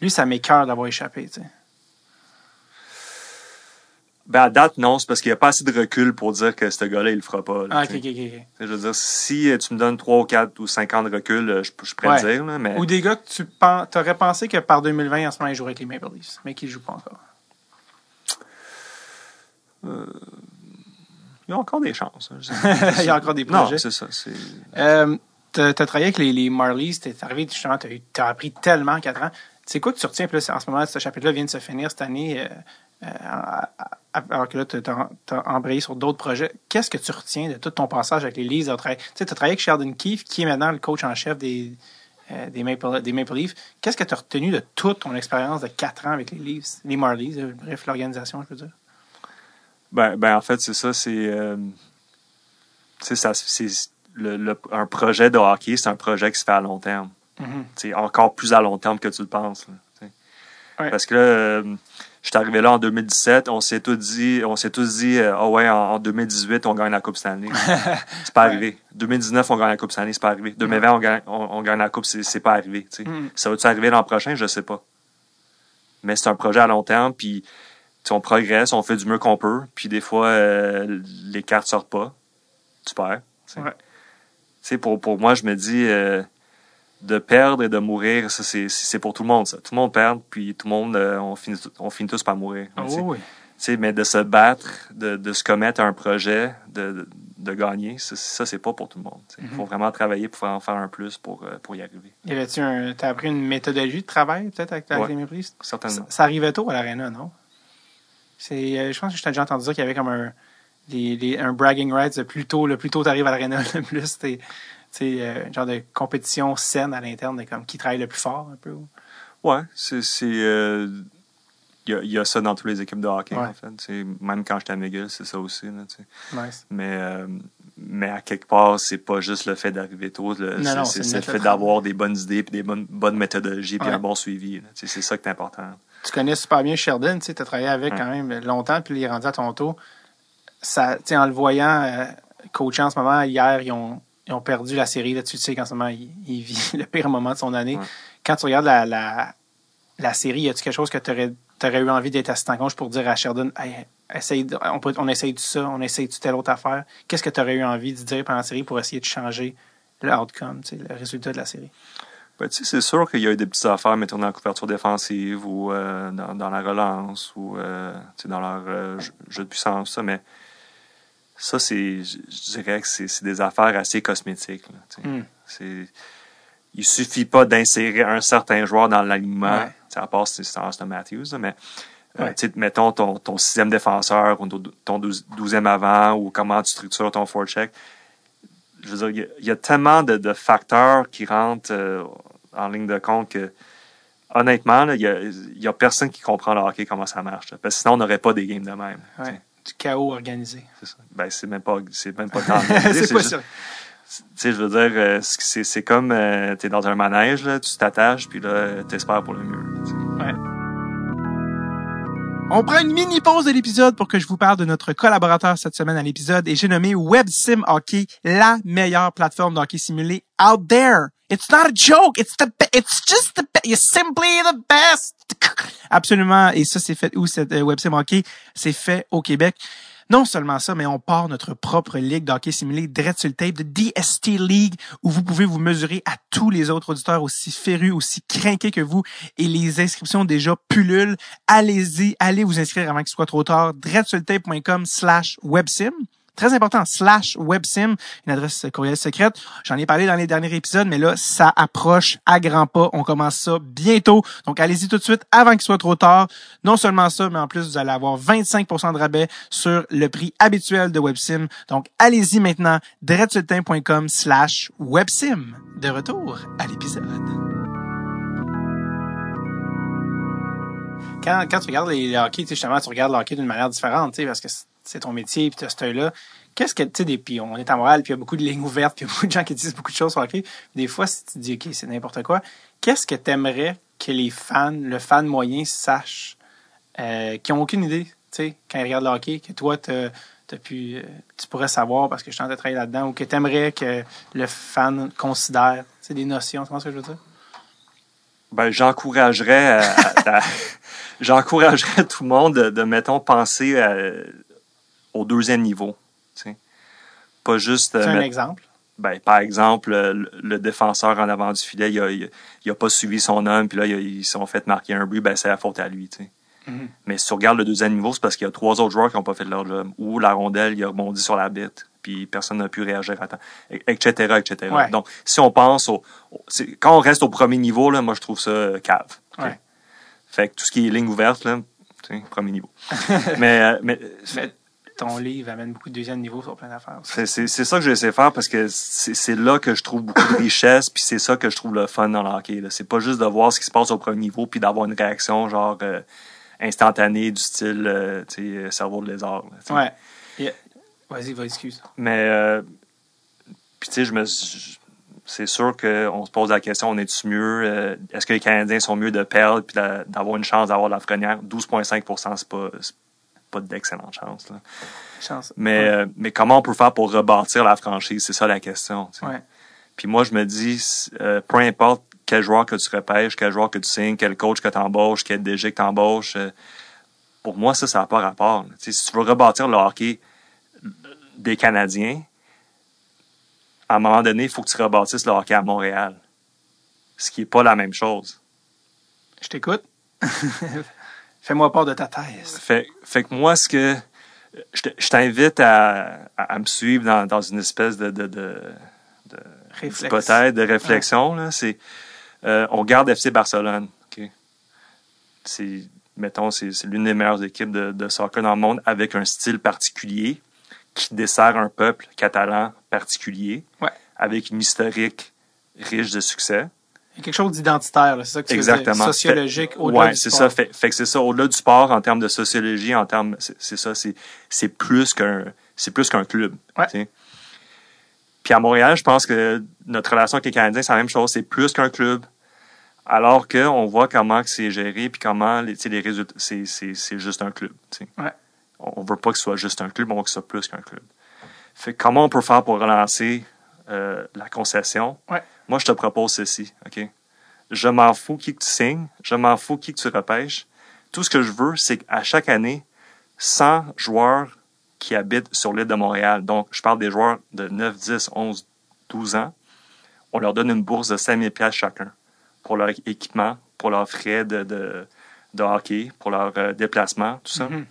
Lui, ça m'écœure d'avoir échappé, tu sais. Ben, à date, non, c'est parce qu'il n'y a pas assez de recul pour dire que ce gars-là, il le fera pas. là, Ah, ok, tu ok, ok. Je veux dire, si euh, tu me donnes 3 ou 4 ou 5 ans de recul, euh, je, je pourrais Ouais. le dire, là, mais Ou des gars que tu penses, aurais pensé que par 2020, en ce moment, ils joueraient avec les Maple Leafs, mais qui ne jouent pas encore. il y a encore des chances. hein. Il y a encore des non, projets. c'est ça. c'est- Euh, t'as, t'as travaillé avec les, les Marlies, t'es arrivé justement, t'as, eu- t'as appris tellement en quatre ans. C'est quoi que tu retiens? Là, en ce moment, ce chapitre-là vient de se finir cette année, euh, euh, alors que là, t'as, t'as embrayé sur d'autres projets. Qu'est-ce que tu retiens de tout ton passage avec les Leafs? Tu t'as travaillé avec Sheldon Keefe, qui est maintenant le coach en chef des, euh, des, Maple, des Leafs. Qu'est-ce que tu as retenu de toute ton expérience de quatre ans avec les Leafs, les Marlies, bref, l'organisation, je veux dire? Ben, ben, en fait, c'est ça. C'est. tu c'est le, le- un projet de hockey, c'est un projet qui se fait à long terme. Mhm. C'est encore plus à long terme que tu le penses. là. Ouais. Parce que là, euh, je suis arrivé là en 2017, on s'est tous dit, on s'est tous dit, euh, ah ouais, en, en 2018, on gagne la Coupe Stanley. c'est pas Ouais. arrivé. 2019, on gagne la Coupe Stanley, c'est pas arrivé. 2020, on gagne, on, on gagne la Coupe, c'est, pas arrivé. Mhm. Ça va-tu arriver l'an prochain? Je sais pas. Mais c'est un projet à long terme, puis on progresse, on fait du mieux qu'on peut, puis des fois, euh, les cartes sortent pas. Tu perds. Ouais. Pour, pour moi, je me dis, euh, de perdre et de mourir, ça, c'est, c'est pour tout le monde, ça. Tout le monde perd, puis tout le monde, euh, on, finit, on finit tous par mourir. Ah Tu oui, oui. Tu mais de se battre, de, de se commettre à un projet, de, de, de gagner, ça, ça, c'est pas pour tout le monde. tu. Il Mhm. faut vraiment travailler pour en faire un plus pour, euh, pour y arriver. Y avait-tu un, t'as appris une méthodologie de travail, peut-être, avec, avec Ouais. les Leafs? Ça, Certainement. ça arrivait tôt à l'aréna, non? C'est, euh, je pense que je t'ai déjà entendu dire qu'il y avait comme un, des, des- un bragging rights de plus tôt, le plus tôt t'arrives à l'aréna, le plus t'es, euh, un genre de compétition saine à l'interne, de comme qui travaille le plus fort, un peu. Ouais, c'est. c'est, euh, Il y, a, il y a ça dans toutes les équipes de hockey, Ouais. en fait. Même quand j'étais à McGill, c'est ça aussi. Là. Nice. mais, euh, mais à quelque part, c'est pas juste le fait d'arriver tôt. c'est, le fait d'avoir des bonnes idées, puis des bonnes, bonnes méthodologies, puis Ouais. un bon suivi. c'est ça qui est important. Tu connais super bien Sheldon, tu t'as travaillé avec Ouais. quand même longtemps, puis il est rendu à Toronto. Ça, tu sais, en le voyant euh, en ce moment, hier, ils ont, ils ont perdu la série. Là, tu sais qu'en ce moment, il, il vit le pire moment de son année. Ouais. Quand tu regardes la, la, la série, y a-tu quelque chose que tu aurais, eu envie d'être assistant coach pour dire à Sheldon, hey, essaye on, peut- on essaye de ça, on essaye de telle autre affaire? Qu'est-ce que tu aurais eu envie de dire pendant la série pour essayer de changer l'outcome, le résultat de la série? Ben, tu sais, c'est sûr qu'il y a eu des petites affaires, mettons, dans la couverture défensive ou euh, dans, dans la relance ou euh, dans leur euh, jeu, jeu de puissance, ça, mais ça, c'est, je je dirais que c'est des affaires assez cosmétiques. là. Hmm. C'est, il suffit pas d'insérer un certain joueur dans l'alignement, Ouais. à part si c'est Austin Matthews, là, mais euh, Ouais. mettons ton, ton sixième défenseur ou ton douzième avant ou comment tu structures ton forecheck. Je veux dire, il y a- il y, a tellement de, de facteurs qui rentrent euh, en ligne de compte que, honnêtement, il y a, y a personne qui comprend le hockey, comment ça marche. là. parce que sinon, on n'aurait pas des games de même. Ouais. Du chaos organisé. C'est ça. Ben, c'est même pas, c'est même pas tant. c'est pas juste- sûr. tu sais, je veux dire, euh, c'est, c'est comme, tu t'es dans un manège, là, tu t'attaches, puis là, t'espères pour le mieux. tu sais. On prend une mini pause de l'épisode pour que je vous parle de notre collaborateur cette semaine à l'épisode et j'ai nommé WebSim Hockey, la meilleure plateforme d'hockey simulé out there. It's not a joke. It's the it's just the you're simply the best. Absolument. Et ça, c'est fait où cette euh, WebSim Hockey? C'est fait au Québec. Non seulement ça, mais on part notre propre ligue d'hockey simulé direct sur tape de DST League où vous pouvez vous mesurer à tous les autres auditeurs aussi férus, aussi craqués que vous et les inscriptions déjà pullulent. Allez-y, allez vous inscrire avant qu'il soit trop tard. directsurletape.com slash websim. Très important, slash websim, une adresse courriel secrète. J'en ai parlé dans les derniers épisodes, mais là, ça approche à grands pas. On commence ça bientôt. Donc, allez-y tout de suite avant qu'il soit trop tard. Non seulement ça, mais en plus, vous allez avoir 25% de rabais sur le prix habituel de websim. Donc, allez-y maintenant, directsurletape.com slash websim. De retour à l'épisode. quand, quand tu regardes les, hockey, justement, tu regardes le d'une manière différente, parce que c'est- ton métier, puis tu as cet œil-là. Qu'est-ce que, tu sais, puis on est à Montréal, puis il y a beaucoup de lignes ouvertes, puis il y a beaucoup de gens qui disent beaucoup de choses sur hockey. Des fois, si tu dis, OK, c'est n'importe quoi, qu'est-ce que tu aimerais que les fans, le fan moyen sache, euh, qui ont aucune idée, tu sais, quand ils regardent le hockey, que toi, t'as pu, euh, tu pourrais savoir parce que je suis en train de travailler là-dedans, ou que tu aimerais que le fan considère, c'est des notions, tu comprends ce que je veux dire? Ben, j'encouragerais à- j'encouragerais tout le monde de, de, mettons, penser à- au deuxième niveau. tu sais. Pas juste. euh, C'est un mettre- exemple. ben, par exemple, le, le défenseur en avant du filet, il a, il a- il a pas suivi son homme, puis là, il a- ils se sont fait marquer un but, ben, c'est la faute à lui. sais. Mhm. Mais si tu regardes le deuxième niveau, c'est parce qu'il y a trois autres joueurs qui n'ont pas fait leur job. Ou la rondelle, il a rebondi sur la bête, puis personne n'a pu réagir à temps, etc., etc. Ouais. Donc, si on pense au... quand on reste au premier niveau, là, moi, je trouve ça euh, cave. Ouais. Fait que tout ce qui est ligne ouverte, là, premier niveau. mais, euh, mais Mais ton livre amène beaucoup de deuxième niveau sur plein d'affaires. c'est, ça que j'essaie de faire parce que c'est, là que je trouve beaucoup de richesse, puis c'est ça que je trouve le fun dans le hockey. C'est pas juste de voir ce qui se passe au premier niveau, puis d'avoir une réaction genre euh, instantanée du style euh, sais, euh, cerveau de lézard. là. Ouais. Et- Vas-y, vas, excuse. Mais euh, puis tu sais, je me c'est sûr qu'on se pose la question, on est-tu mieux? euh, est-ce que les Canadiens sont mieux de perdre puis d'a- d'avoir une chance d'avoir la frenière? 12,5% c'est pas, pas d'excellente chance. Là. Chance. Mais, Ouais. euh, mais comment on peut faire pour rebâtir la franchise? C'est ça la question. tu sais. Ouais. Puis moi, je me dis, euh, peu importe quel joueur que tu repêches, quel joueur que tu signes, quel coach que tu embauches, quel DG que tu embauches, pour moi, ça, ça n'a pas rapport. là. Tu sais, si tu veux rebâtir le hockey des Canadiens, à un moment donné, il faut que tu rebâtisses le hockey à Montréal. Ce qui n'est pas la même chose. Je t'écoute. Fais-moi part de ta thèse. Fait, fait que moi, ce que je te- je t'invite à, à, à me suivre dans, dans une espèce de, de, de, d'hypothèse, de réflexion. c'est, euh, on regarde FC Barcelone. ok? C'est, mettons, c'est, c'est l'une des meilleures équipes de, de soccer dans le monde avec un style particulier qui dessert un peuple catalan particulier Ouais. avec une historique riche de succès. Il y a quelque chose d'identitaire, c'est ça que tu veux Exactement. dire, sociologique, au-delà ouais, du c'est sport. ça. Fait, fait que c'est ça. Au-delà du sport, en termes de sociologie, en termes, c'est c'est ça. C'est c'est plus qu'un, c'est plus qu'un club. Ouais. Puis à Montréal, je pense que notre relation avec les Canadiens, c'est la même chose. C'est plus qu'un club. Alors qu'on voit comment c'est géré, puis comment les, les résultats, c'est c'est c'est juste un club. Ouais. On, on veut pas que ce soit juste un club, on veut que ce soit plus qu'un club. Fait comment on peut faire pour relancer euh, la concession? Ouais. Moi, je te propose ceci, OK? Je m'en fous qui que tu signes, je m'en fous qui que tu repêches. Tout ce que je veux, c'est qu'à chaque année, 100 joueurs qui habitent sur l'île de Montréal, donc je parle des joueurs de 9, 10, 11, 12 ans, on leur donne une bourse de 5000 pièces chacun pour leur équipement, pour leurs frais de, de, hockey, pour leur euh, déplacement, tout ça. Mhm.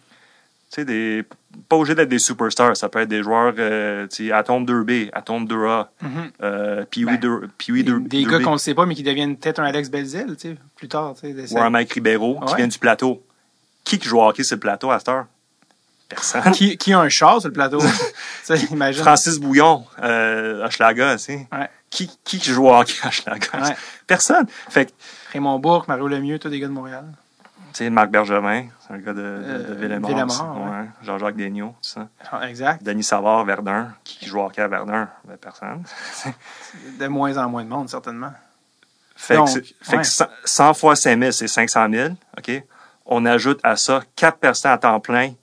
Sais, des, pas obligé d'être des superstars. Ça peut être des joueurs, euh, tu sais, Atome 2B, Atome 2A, Mhm. euh, Pee-Wee Ben, 2, Pee-Wee 2, Des gars qu'on ne sait pas, mais qui deviennent peut-être un Alex Belzil, tu sais, plus tard. Tu sais, ou un Mike Ribeiro qui vient du plateau. Qui qui joue au hockey sur le plateau à cette heure? Personne. qui, qui a un char sur le plateau? imagine. Francis Bouillon, euh, Hochelaga, tu sais. Ouais. Qui, qui qui joue au hockey à Hochelaga? Ouais. Personne. Fait que, Raymond Bourque, Mario Lemieux, tous des gars de Montréal. Tu sais, Marc Bergevin, c'est un gars de, de, de Euh, Villemort. Villemort, ouais. ouais. Jean-Jacques Daigneault, tout ça. Ah, Exact. Denis Savard, Verdun. Qui joue au hockey à Verdun? Ben, personne. De moins en moins de monde, certainement. Fait Donc, que, c'est- fait ouais. que 100, 100 fois 5 000, c'est 500 000. OK? On ajoute à ça 4 personnes à temps plein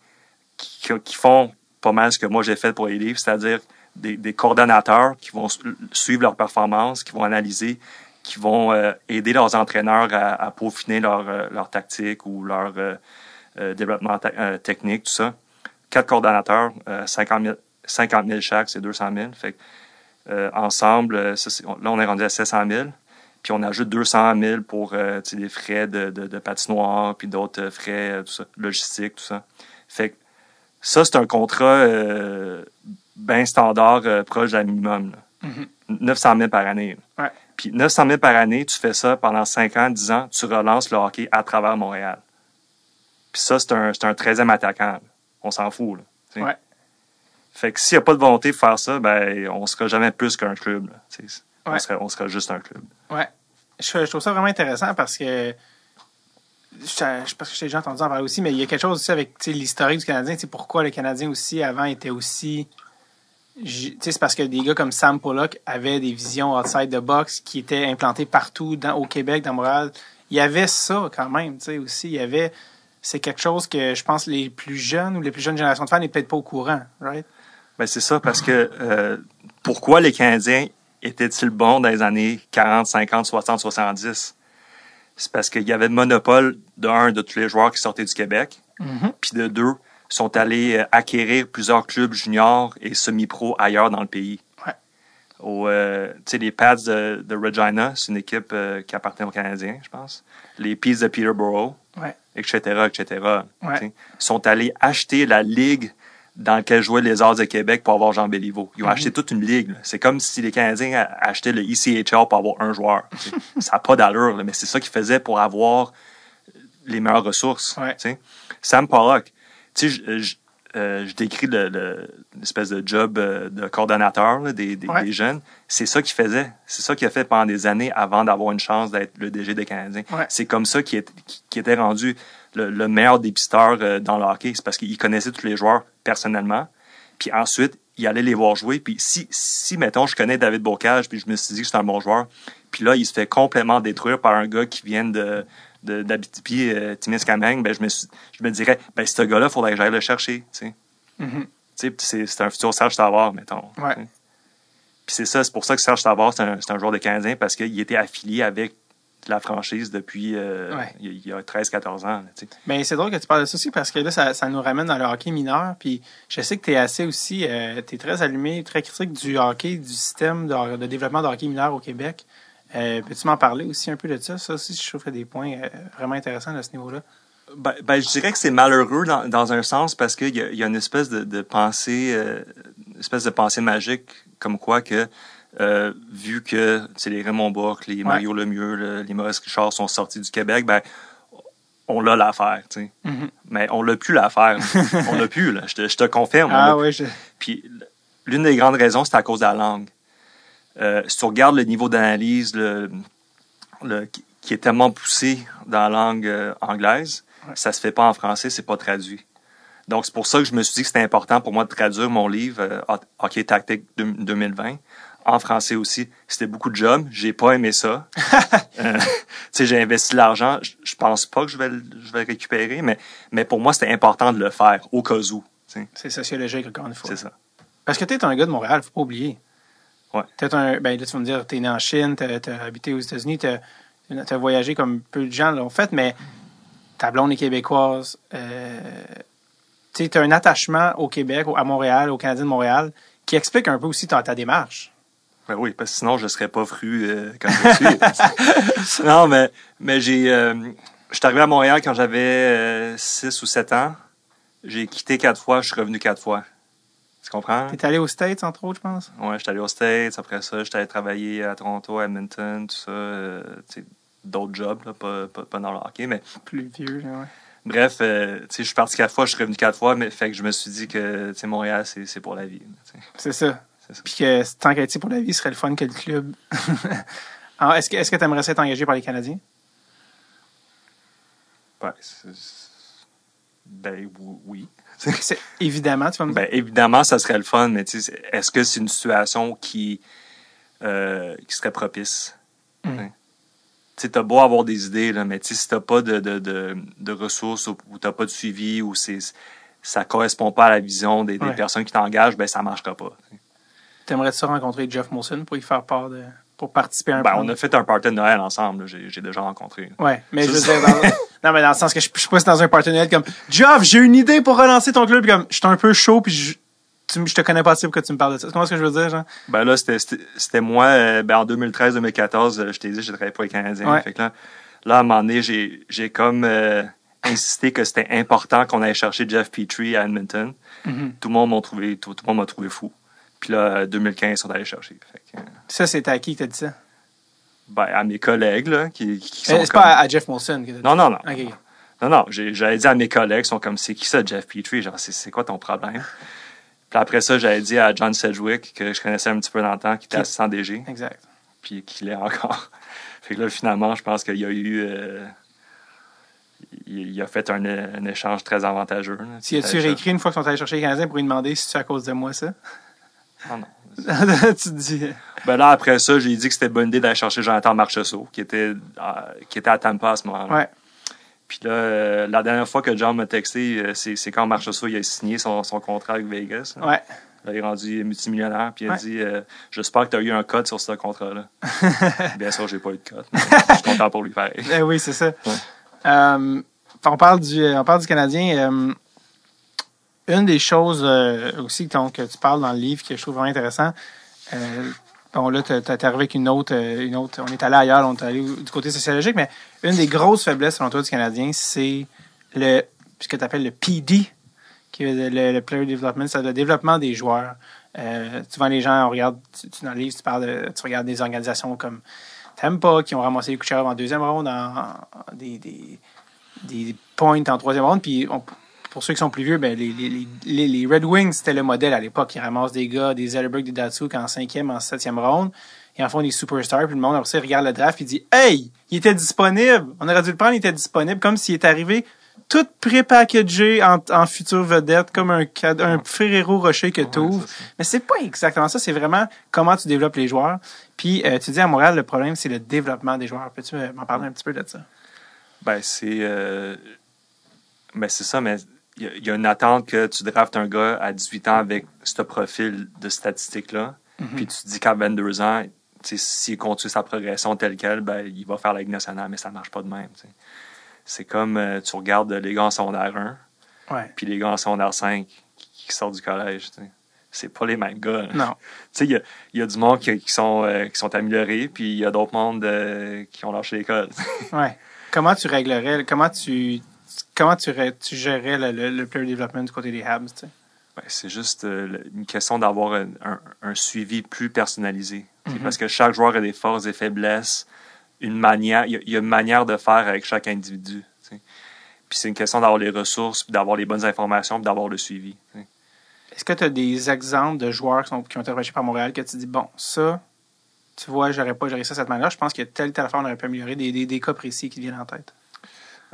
qui, font pas mal ce que moi j'ai fait pour les livres, c'est-à-dire des, des coordonnateurs qui vont su- suivre leurs performances, qui vont analyser, qui vont euh, aider leurs entraîneurs à, à peaufiner leur, euh, leur tactique ou leur euh, développement technique, tout ça. Quatre coordonnateurs, euh, 50, 000, 50 000 chaque, c'est 200 000. Fait ensemble, ça, là, on est rendu à 700 000. Puis on ajoute 200 000 pour des frais de, de, de patinoire, puis d'autres frais, tout ça, logistique, tout ça. Fait que ça, c'est un contrat bien standard, proche d'un minimum. là. Mhm. 900 000 par année. Ouais. Puis 900 000 par année, tu fais ça pendant 5 ans, 10 ans, tu relances le hockey à travers Montréal. Puis ça, c'est un, un 13e attaquant. là. On s'en fout. Là. Ouais. Fait que s'il n'y a pas de volonté de faire ça, ben on sera jamais plus qu'un club. On, sera, on sera juste un club. Ouais. Je, je trouve ça vraiment intéressant parce que. Je, je pense que j'ai déjà entendu en parler aussi, mais il y a quelque chose aussi avec l'historique du Canadien. tu sais, Pourquoi le Canadien aussi, avant, était aussi c'est parce que des gars comme Sam Pollock avaient des visions outside the box qui étaient implantées partout dans, au Québec, dans Montréal. Il y avait ça quand même, tu sais, aussi. Il y avait, c'est quelque chose que je pense les plus jeunes ou les plus jeunes générations de fans n'est peut-être pas au courant, right? Ben, c'est ça, parce que euh, pourquoi les Canadiens étaient-ils bons dans les années 40, 50, 60, 70? C'est parce qu'il y avait le monopole de un de tous les joueurs qui sortaient du Québec, puis de deux, sont allés euh, acquérir plusieurs clubs juniors et semi-pro ailleurs dans le pays. Ouais. Au, euh, tu sais, les Pats de, de Regina, c'est une équipe euh, qui appartient aux Canadiens, je pense. Les Peas de Peterborough, Ouais. etc., etc. Ouais. sont allés acheter la ligue dans laquelle jouaient les Arts de Québec pour avoir Jean Béliveau. Ils ont acheté toute une ligue. C'est comme si les Canadiens achetaient le ECHL pour avoir un joueur. ça n'a pas d'allure, là, mais c'est ça qu'ils faisaient pour avoir les meilleures ressources. Sam Pollock, tu sais, je, je- euh, je décris le- le- l'espèce de job euh, de coordonnateur là, des, des- Ouais. des jeunes. C'est ça qu'il faisait. C'est ça qu'il a fait pendant des années avant d'avoir une chance d'être le DG des Canadiens. Ouais. C'est comme ça qu'il était rendu le, le meilleur dépisteur euh, dans le hockey. C'est parce qu'il connaissait tous les joueurs personnellement. Puis ensuite, il allait les voir jouer. Puis si, si mettons, je connais David Bocage, puis je me suis dit que c'est un bon joueur, puis là, il se fait complètement détruire par un gars qui vient de- d'Abitibi, euh, Timiskaming, ben je me suis- je me dirais ben ce gars-là, faudrait que j'aille le chercher, tu sais. Mhm. Puis c'est un futur Serge Savard, mettons. Ouais. Puis c'est ça, c'est pour ça que Serge Savard, c'est un, c'est un joueur de Canadien parce qu'il était affilié avec la franchise depuis euh, Ouais. il y a- il y a 13-14 ans. Mais c'est drôle que tu parles de ça aussi parce que là, ça, ça nous ramène dans le hockey mineur. Puis je sais que tu es assez aussi, tu es très allumé, très critique du hockey, du système de, de développement de hockey mineur au Québec. Euh, Peux-tu m'en parler aussi un peu de ça? Ça aussi, je trouve a des points euh, vraiment intéressants à ce niveau-là. Ben, ben, je dirais que c'est malheureux dans, dans un sens parce qu'il y a, il y a une espèce de, de pensée, euh, une espèce de pensée magique, comme quoi que euh, vu que c'est les Raymond Bourque, les Mario Lemieux, le- les Maurice Richard sont sortis du Québec, ben on l'a l'affaire, tu sais. Mhm. Mais on l'a plus l'affaire. on l'a plus, là. Je te, je te confirme. Ah oui, je... Puis l'une des grandes raisons, c'est à cause de la langue. Euh, si tu regardes le niveau d'analyse le, le- qui- est tellement poussé dans la langue euh, anglaise, Ouais. ça se fait pas en français, c'est pas traduit. Donc c'est pour ça que je me suis dit que c'était important pour moi de traduire mon livre euh, Ho- Hockey Tactique deux- 2020 en français aussi. C'était beaucoup de job, j'ai pas aimé ça. Euh, tu sais, j'ai investi l'argent, je, pense pas que je vais le, je vais le récupérer, mais mais pour moi c'était important de le faire au cas où. C'est sociologique, encore une fois. C'est ça. Parce que tu es un gars de Montréal, faut pas oublier. Ouais. Un, ben là, tu vas me dire, tu es né en Chine, tu as, habité aux États-Unis, tu as, voyagé comme peu de gens l'ont fait, mais ta blonde est québécoise. Euh, tu as un attachement au Québec, au- à Montréal, au Canadien de Montréal, qui explique un peu aussi ta, ta démarche. Ben oui, parce que sinon, je serais pas fru euh, quand je suis. non, mais, mais j'ai. euh, je suis arrivé à Montréal quand j'avais 6 ou 7 ans. J'ai quitté quatre fois, je suis revenu quatre fois. Tu comprends? Tu es allé aux States, entre autres, je pense? Ouais, j'étais allé aux States. Après ça, j'étais allé travailler à Toronto, à Edmonton, tout ça. euh, tu sais, d'autres jobs, là, pas, pas, pas dans le hockey. Mais Plus vieux, là, ouais. bref, euh, tu sais, je suis parti quatre fois, je suis revenu quatre fois. Mais fait que je me suis dit que tu sais, Montréal, c'est c'est pour la vie. C'est ça. Puis que tant qu'à pour la vie, ce serait le fun que le club. Alors, est-ce que est-ce que tu aimerais être engagé par les Canadiens? Ouais, c'est- ben oui. Évidemment, tu vas me dire. Ben, évidemment, ça serait le fun, mais est-ce que c'est une situation qui, euh, qui serait propice? Mm. Hein? Tu t'as beau avoir des idées, là, mais si t'as pas de, de, de, de ressources ou, t'as pas de suivi ou c'est, ça correspond pas à la vision des, des Ouais. personnes qui t'engagent, ben, ça marchera pas. T'aimerais-tu rencontrer Jeff Molson pour y faire part de. pour participer à un Ben, plan? on a fait un party de Noël ensemble, j'ai, déjà rencontré. Ouais, mais je veux dire, dans... non, mais dans le sens que je, je suis pas dans un partenariat comme Jeff, j'ai une idée pour relancer ton club, puis comme je suis un peu chaud, puis je, tu, je te connais pas assez pour que tu me parles de ça. Tu comprends ce que je veux dire, genre? Ben là, c'était, moi, euh, ben, en 2013-2014, euh, je t'ai dit, j'ai travaillé pour les Canadiens. Ouais. Fait que là, là, à un moment donné, j'ai, comme euh, insisté que c'était important qu'on aille chercher Jeff Petrie à Edmonton. Mhm. Tout le monde m'a trouvé, tout, tout le monde m'a trouvé fou. Puis là, euh, 2015, ils sont allés chercher. Fait que, Ça, c'est à qui qui t'a dit ça? Ben, à mes collègues, là, qui, qui sont Euh, c'est comme... pas à, Jeff Molson que Non, non, non. Non, non, j'avais dit à mes collègues, ils sont comme, c'est qui ça, Jeff Petrie? Genre, c'est quoi ton problème? Puis après ça, j'avais dit à John Sedgwick, que je connaissais un petit peu dans le temps, qui était assistant DG. Exact. puis qu'il est encore. fait que là, finalement, je pense qu'il y a eu. euh, il, a fait un, un échange très avantageux. là. Si as-tu réécrit une fois qu'ils sont allés chercher les Canadiens pour lui demander si c'est à cause de moi, ça? Ah non. tu dis. Ben là, après ça, j'ai dit que c'était une bonne idée d'aller chercher Jonathan Marchessault, qui était, à, qui était à Tampa à ce moment-là. Ouais. Puis là, euh, la dernière fois que John m'a texté, euh, c'est c'est quand Marchessault il a signé son, son contrat avec Vegas. Ouais. Là, il est rendu multimillionnaire, puis il a Ouais. dit euh, J'espère que tu as eu un code sur ce contrat-là. Bien sûr, j'ai pas eu de code. mais Je suis content pour lui pareil. Eh oui, c'est ça. Ouais. Euh, on, parle du, on parle du Canadien. Une des choses euh, aussi que tu parles dans le livre que je trouve vraiment intéressant, euh, bon là, tu es arrivé avec une autre, euh, une autre. On est allé ailleurs, on est allé du côté sociologique, mais une des grosses faiblesses selon toi du Canadien, c'est le ce que tu appelles le PD, qui est le, Player Development, c'est le développement des joueurs. Euh, souvent, les gens, on regarde, tu, dans le livre, tu parles de, tu regardes des organisations comme Tampa qui ont ramassé les Kucherov en deuxième ronde, en- des, des, des points en troisième ronde. Puis on- pour ceux qui sont plus vieux, ben, les, les, les, les Red Wings, c'était le modèle à l'époque. Ils ramassent des gars, des Zellerberg, des Datsuk en cinquième, en septième ronde. Ils en font des superstars. Puis le monde, après ça, il regarde le draft et dit Hey, il était disponible. On aurait dû le prendre, il était disponible. Comme s'il était arrivé tout prépackagé en, en future vedette, comme un, un Ferrero Rocher que tu ouvres. Mais c'est pas exactement ça. C'est vraiment comment tu développes les joueurs. Puis euh, tu dis à Montréal, le problème, c'est le développement des joueurs. Peux-tu euh, m'en parler un petit peu de ça? Ben, c'est. euh, ben, c'est ça, mais il y, a- il y a une attente que tu draftes un gars à 18 ans avec ce profil de statistiques-là. Puis tu te dis qu'à 22 ans, s'il continue sa progression telle qu'elle, ben, il va faire la Ligue nationale, mais ça marche pas de même. C'est comme euh, tu regardes les gars en secondaire 1, Ouais. puis les gars en secondaire 5 qui, qui sortent du collège. C'est pas les mêmes gars. là. Non. Tu sais, il y a, il y a du monde qui, qui sont, euh, qui sont améliorés, puis il y a d'autres mondes euh, qui ont lâché l'école. Ouais. Comment tu réglerais, comment tu, comment tu, gérerais le, le, le player development du côté des Habs? Ben, c'est juste euh, une question d'avoir un, un- un suivi plus personnalisé. Mhm. Parce que chaque joueur a des forces et faiblesses, une manière, il y, a- il y a une manière de faire avec chaque individu. Puis c'est une question d'avoir les ressources, puis d'avoir les bonnes informations, puis d'avoir le suivi. Est-ce que tu as des exemples de joueurs qui, sont, qui ont été repêchés par Montréal que tu dis, bon, ça, tu vois, j'aurais pas géré ça de cette manière. Je pense a telle telle affaire, on aurait pu améliorer des, des, des cas précis qui te viennent en tête.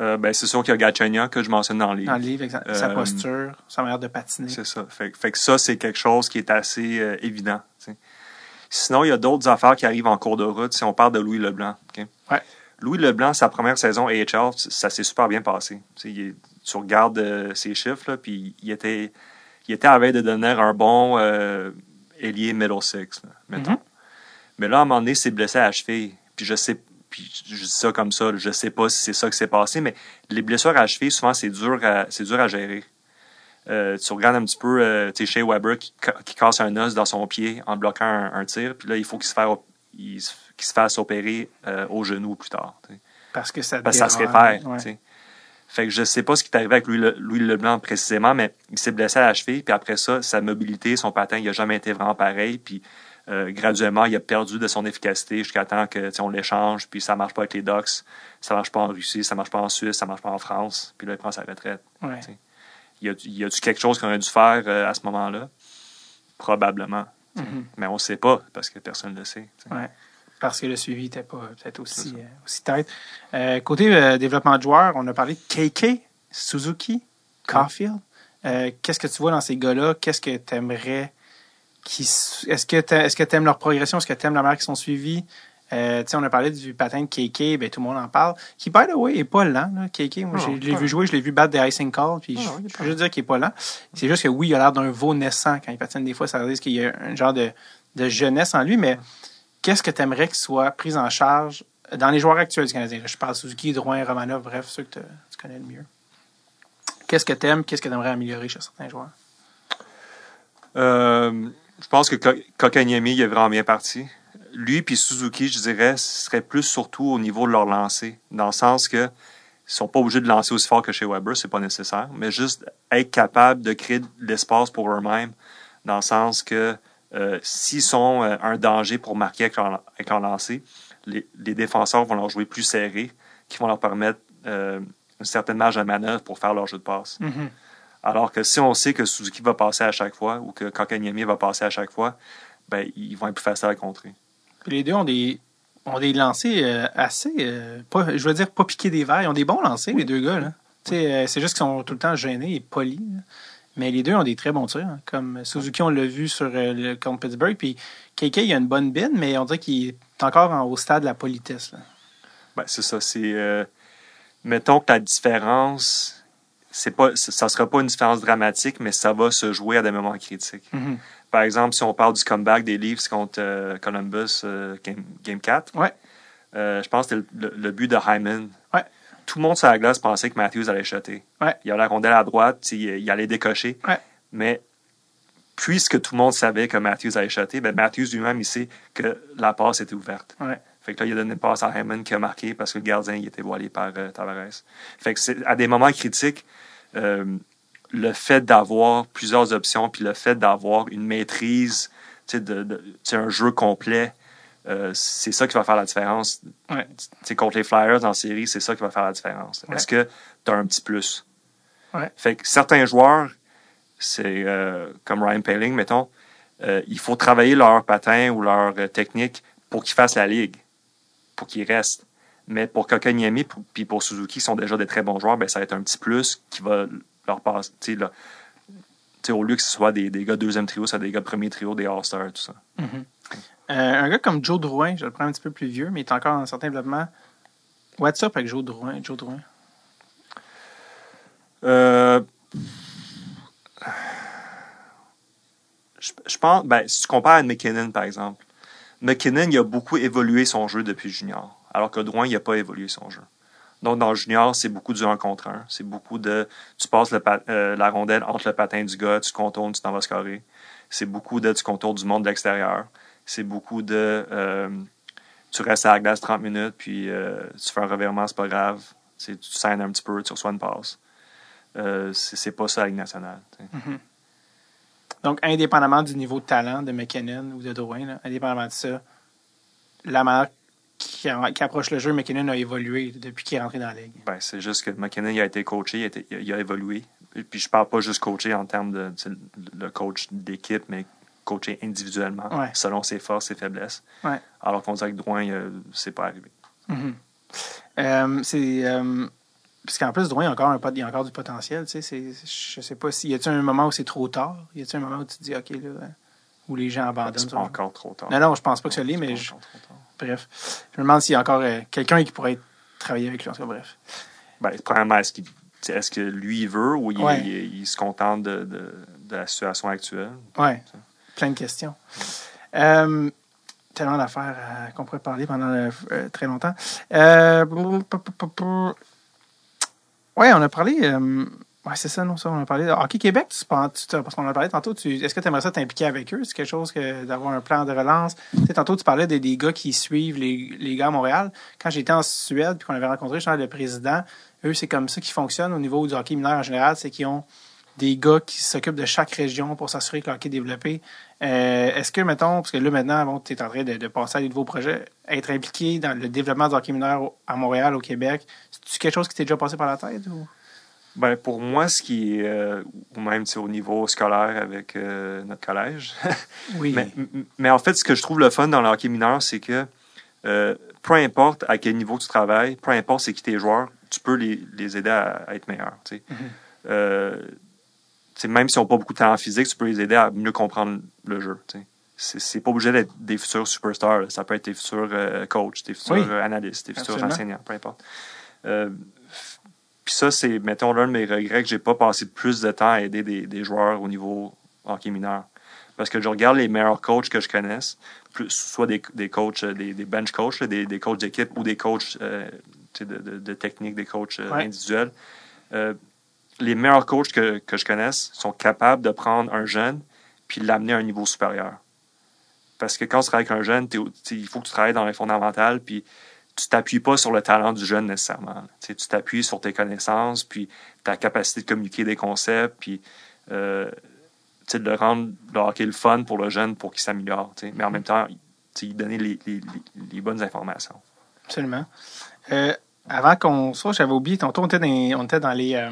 Euh, ben, c'est sûr qu'il y a Gachagna que je mentionne dans les Dans le livre, sa Euh, posture, sa manière de patiner. C'est ça. Fait, fait que ça, c'est quelque chose qui est assez euh, évident. Sinon, il y a d'autres affaires qui arrivent en cours de route. Si on parle de Louis Leblanc. Ouais. Louis Leblanc, sa première saison AHL, ça s'est super bien passé. Il tu regardes euh, ses chiffres, là, puis il était, il était à veille de devenir un bon euh, ailier middle six, là, mettons. Mhm. Mais là, à un moment donné, il s'est blessé à la cheville. Puis je sais, puis je dis ça comme ça, je sais pas si c'est ça qui s'est passé, mais les blessures à cheville, souvent, c'est dur à, c'est dur à gérer. Euh, tu regardes un petit peu, euh, tu sais, Shea Weber qui, ca- qui casse un os dans son pied en bloquant un, un tir, puis là, il faut qu'il se fasse, il se- qu'il se fasse opérer euh, au genou plus tard. Parce que ça Parce ça se réfère. Ouais. Fait que je sais pas ce qui est arrivé avec Louis, Le- Louis Leblanc précisément, mais il s'est blessé à la cheville, puis après ça, sa mobilité, son patin, il a jamais été vraiment pareil, puis euh, graduellement, il a perdu de son efficacité jusqu'à temps que on l'échange, puis ça marche pas avec les Ducks, ça marche pas en Russie, ça marche pas en Suisse, ça marche pas en France, puis là, il prend sa retraite. Ouais. Il y a, il y a-tu quelque chose qu'on aurait dû faire euh, à ce moment-là? Probablement. Mhm. Mais on sait pas, parce que personne ne le sait. Ouais. Parce que le suivi n'était pas peut-être aussi, euh, aussi tête. Euh, côté euh, développement de joueurs, on a parlé de KK, Suzuki, Caulfield. Euh, Qu'est-ce que tu vois dans ces gars-là? Qu'est-ce que tu aimerais qui Est-ce que tu est-ce que leur progression? Est-ce que tu aimes la manière qu'ils sont suivis? Euh, tu sais, on a parlé du patin de KK, ben, tout le monde en parle. Qui, by the way, est pas lent. Là. KK, moi, j'ai- je l'ai vu jouer, je l'ai vu battre des icing calls, puis Non, je, peux juste dire qu'il est pas lent. C'est juste que oui, il a l'air d'un veau naissant quand il patine. Des fois, ça veut dire qu'il y a un genre de, de jeunesse en lui, mais qu'est-ce que tu aimerais qu'il soit pris en charge dans les joueurs actuels du Canadien? Je parle Suzuki, Drouin, Romanov, bref, ceux que tu connais le mieux. Qu'est-ce que tu aimes? Qu'est-ce que tu aimerais améliorer chez certains joueurs? Euh, je pense que Ko- Kokaniemi il est vraiment bien parti. Lui puis Suzuki, je dirais, serait plus surtout au niveau de leur lancer, dans le sens que ils sont pas obligés de lancer aussi fort que chez Weber, c'est pas nécessaire, mais juste être capable de créer de l'espace pour eux-mêmes, dans le sens que euh, s'ils sont euh, un danger pour marquer avec leur, lancer, les, défenseurs vont leur jouer plus serré, qui vont leur permettre euh, une certaine marge de manœuvre pour faire leur jeu de passe. Alors que si on sait que Suzuki va passer à chaque fois ou que Kokanyemi va passer à chaque fois, ben, ils vont être plus faciles à contrer. Puis les deux ont des, ont des lancers euh, assez, euh, pas, je veux dire, pas piquer des verres. Ils ont des bons lancers, les deux gars. Là. Euh, c'est juste qu'ils sont tout le temps gênés et polis. là. Mais les deux ont des très bons tirs. hein. Comme Suzuki, on l'a vu sur le contre Pittsburgh. Puis KK, il a une bonne bine, mais on dirait qu'il est encore en- au stade de la politesse. là. Ben, c'est ça. C'est. mettons que la différence. C'est pas, ça sera pas une différence dramatique, mais ça va se jouer à des moments critiques. Mhm. Par exemple, si on parle du comeback des Leafs contre euh, Columbus, euh, game, game 4, Ouais. euh, je pense que c'était le, le- le but de Hyman. Ouais. Tout le monde sur la glace pensait que Matthews allait shotter. Ouais. Il avait la rondelle à droite, il, il allait décocher. Mais puisque tout le monde savait que Matthews allait shotter, ben Matthews lui-même, il sait que la passe était ouverte. Fait que là, il a donné une passe à Hyman qui a marqué parce que le gardien il était voilé par euh, Tavares. Fait que c'est à des moments critiques, le fait d'avoir plusieurs options, puis le fait d'avoir une maîtrise, tu sais, de, de- un jeu complet, euh, c'est ça qui va faire la différence. Ouais. Contre les Flyers en série, c'est ça qui va faire la différence. Ouais. Est-ce que tu as un petit plus? Ouais. Fait que certains joueurs, c'est euh, comme Ryan Paling, mettons, euh, il faut travailler leur patin ou leur euh, technique pour qu'ils fassent la ligue, pour qu'ils restent. Mais pour Kokaniemi puis pour Suzuki, qui sont déjà des très bons joueurs, ben, ça va être un petit plus qui va leur passer. là, au lieu que ce soit des, des gars deuxième trio, ça des gars premier trio, des All-Stars, tout ça. Mhm. Euh, un gars comme Joe Drouin, je le prends un petit peu plus vieux, mais il est encore en certain développement. What's up avec Joe Drouin? Joe Drouin? Euh, je, je pense, ben, si tu compares à McKinnon, par exemple, McKinnon, il a beaucoup évolué son jeu depuis junior, alors que Drouin, il n'a pas évolué son jeu. Donc, dans le junior, c'est beaucoup du 1 contre 1. C'est beaucoup de. Tu passes euh, la rondelle entre le patin du gars, tu contournes, tu t'en vas scorer. C'est beaucoup de. Tu contournes du monde de l'extérieur. C'est beaucoup de. euh, tu restes à la glace 30 minutes, puis euh, tu fais un revirement, c'est pas grave. Tu saignes un petit peu, tu reçois une passe. C'est pas ça la Ligue nationale. sais. Donc, indépendamment du niveau de talent de McKinnon ou de Drouin, indépendamment de ça, la manière qui, qui approche le jeu, McKinnon a évolué depuis qu'il est rentré dans la ligue. Ben, c'est juste que McKinnon il a été coaché, il a, été- il a- il a évolué. Et Puis je parle pas juste coaché en termes de le coach d'équipe, mais coaché individuellement, Ouais. selon ses forces et faiblesses. Ouais. Alors qu'on dirait que Drouin, euh, c'est pas arrivé. Mhm. Euh, c'est. euh, Puisqu'en plus, Drouin, il y a encore, un, pot- il y a encore du potentiel. Tu sais, je sais pas si. Y a-t-il un moment où c'est trop tard? Y a-t-il un moment où tu te dis, OK, là, où les gens abandonnent C'est pas encore trop tard. Non, non, je pense pas que ça l'est, mais pas je-. Bref. Je me demande s'il y a encore euh, quelqu'un qui pourrait travailler avec lui. En tout cas, bref. Ben, premièrement, est-ce qu'il- tu sais, est-ce que lui il veut ou il, Ouais. il- il se contente de, de- de la situation actuelle? Ouais, plein de questions. Euh, tellement d'affaires euh, qu'on pourrait parler pendant euh, euh, très longtemps. Ouais, on a parlé. Ouais, c'est ça, non, ça, on a parlé. de Hockey Québec, tu parce qu'on a parlé tantôt, tu, est-ce que tu aimerais ça t'impliquer avec eux? C'est quelque chose que d'avoir un plan de relance? Tantôt, tu parlais des, des gars qui suivent les, les gars à Montréal. Quand j'étais en Suède, puis qu'on avait rencontré genre, le président, eux, c'est comme ça qui fonctionne au niveau du hockey mineur en général, c'est qu'ils ont des gars qui s'occupent de chaque région pour s'assurer que le hockey est développé. Euh, Est-ce que, mettons, parce que là, maintenant, bon, tu es en train de, de passer à des nouveaux projets, être impliqué dans le développement du hockey mineur à Montréal, au Québec, c'est quelque chose qui t'est déjà passé par la tête? Ou? Ben, pour moi, ce qui est, euh, ou même au niveau scolaire avec euh, notre collège, Oui. Mais, en fait, ce que je trouve le fun dans le hockey mineur, c'est que euh, peu importe à quel niveau tu travailles, peu importe c'est qui tes joueurs, tu peux les, les aider à, à être meilleurs. tu sais. Sais, même s'ils n'ont pas beaucoup de talent physique, tu peux les aider à mieux comprendre le jeu. tu sais. C'est, c'est pas obligé d'être des futurs superstars. là. Ça peut être des futurs coachs, des futurs Oui. analystes, des futurs Absolument. enseignants, peu importe. Puis ça, c'est, mettons, l'un de mes regrets que j'ai pas passé plus de temps à aider des, des joueurs au niveau hockey mineur. Parce que je regarde les meilleurs coachs que je connaisse, plus, soit des, des coachs, euh, des, des bench coachs, des, des coachs d'équipe ou des coachs euh, de, de, de technique, des coachs euh, Ouais. individuels. Euh, les meilleurs coachs que, que je connaisse sont capables de prendre un jeune puis l'amener à un niveau supérieur. Parce que quand tu travailles avec un jeune, il faut que tu travailles dans les fondamentales, puis tu t'appuies pas sur le talent du jeune nécessairement. tu t'appuies sur tes connaissances, puis ta capacité de communiquer des concepts, puis euh, de le rendre le hockey le fun pour le jeune pour qu'il s'améliore. Mais en même temps, lui donner les, les- les- les bonnes informations. Absolument. Euh, avant qu'on soit, j'avais oublié, tantôt, on était dans, les- on était dans les, euh,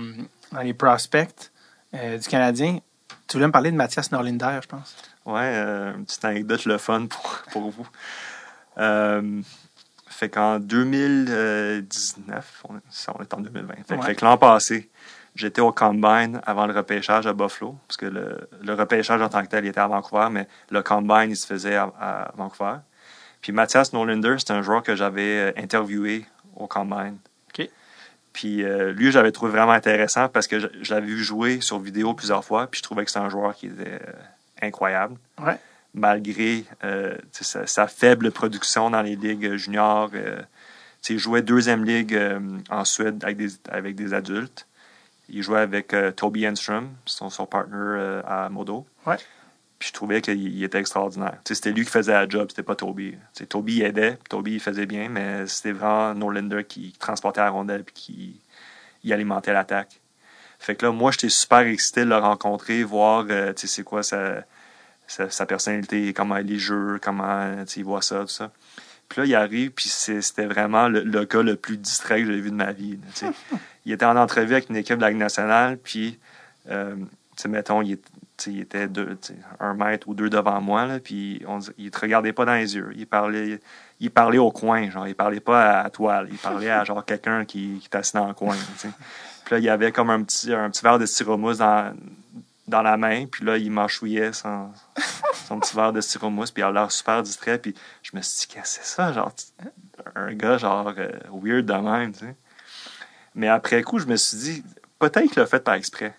dans les prospects du Canadien. Tu voulais me parler de Mathias Norlinder, je pense. Euh, une petite anecdote le fun pour, pour vous. Euh, fait qu'en 2019, on est, ça, on est en 2020. Fait, que- Ouais. fait que l'an passé, j'étais au Combine avant le repêchage à Buffalo, parce que le, le repêchage en tant que tel il était à Vancouver, mais le Combine, il se faisait à, à Vancouver. Puis Mathias Nolander, c'est un joueur que j'avais euh, interviewé au Combine. Puis euh, lui, j'avais trouvé vraiment intéressant parce que je, je l'avais vu jouer sur vidéo plusieurs fois, puis je trouvais que c'était un joueur qui était euh, incroyable Ouais. Malgré euh, sa, sa faible production dans les ligues juniors. Euh, il jouait deuxième ligue euh, en Suède avec des, avec des adultes. Il jouait avec Toby Enstrom, son, son partner à Modo. Ouais. Puis je trouvais qu'il il était extraordinaire. C'était lui qui faisait la job, c'était pas Toby. Toby aidait, Toby faisait bien, mais c'était vraiment Norlander qui transportait la rondelle puis qui alimentait l'attaque. Fait que là, moi, j'étais super excité de le rencontrer, voir, euh, tu sais, c'est quoi sa, sa, sa personnalité, comment il jeu, comment il voit ça, tout ça. Puis là, il arrive, puis c'était vraiment le, le gars le plus distrait que j'ai vu de ma vie. là, il était en entrevue avec une équipe de la Ligue nationale, puis, euh, mettons, il, était deux, un mètre ou deux devant moi, là, puis on, il te regardait pas dans les yeux. Il parlait, il parlait au coin, genre, il parlait pas à, à toi, là. il parlait à genre quelqu'un qui, qui était assis dans le coin. Puis là, il y avait comme un petit, un petit verre de styromousse dans, dans la main, puis là, il mâchouillait son, son petit verre de styromousse, puis il a l'air super distrait, puis je me suis dit, qu'est-ce que c'est ça, genre, un gars, genre, euh, weird de même, tu sais. Mais après coup, je me suis dit, peut-être qu'il l'a fait par exprès.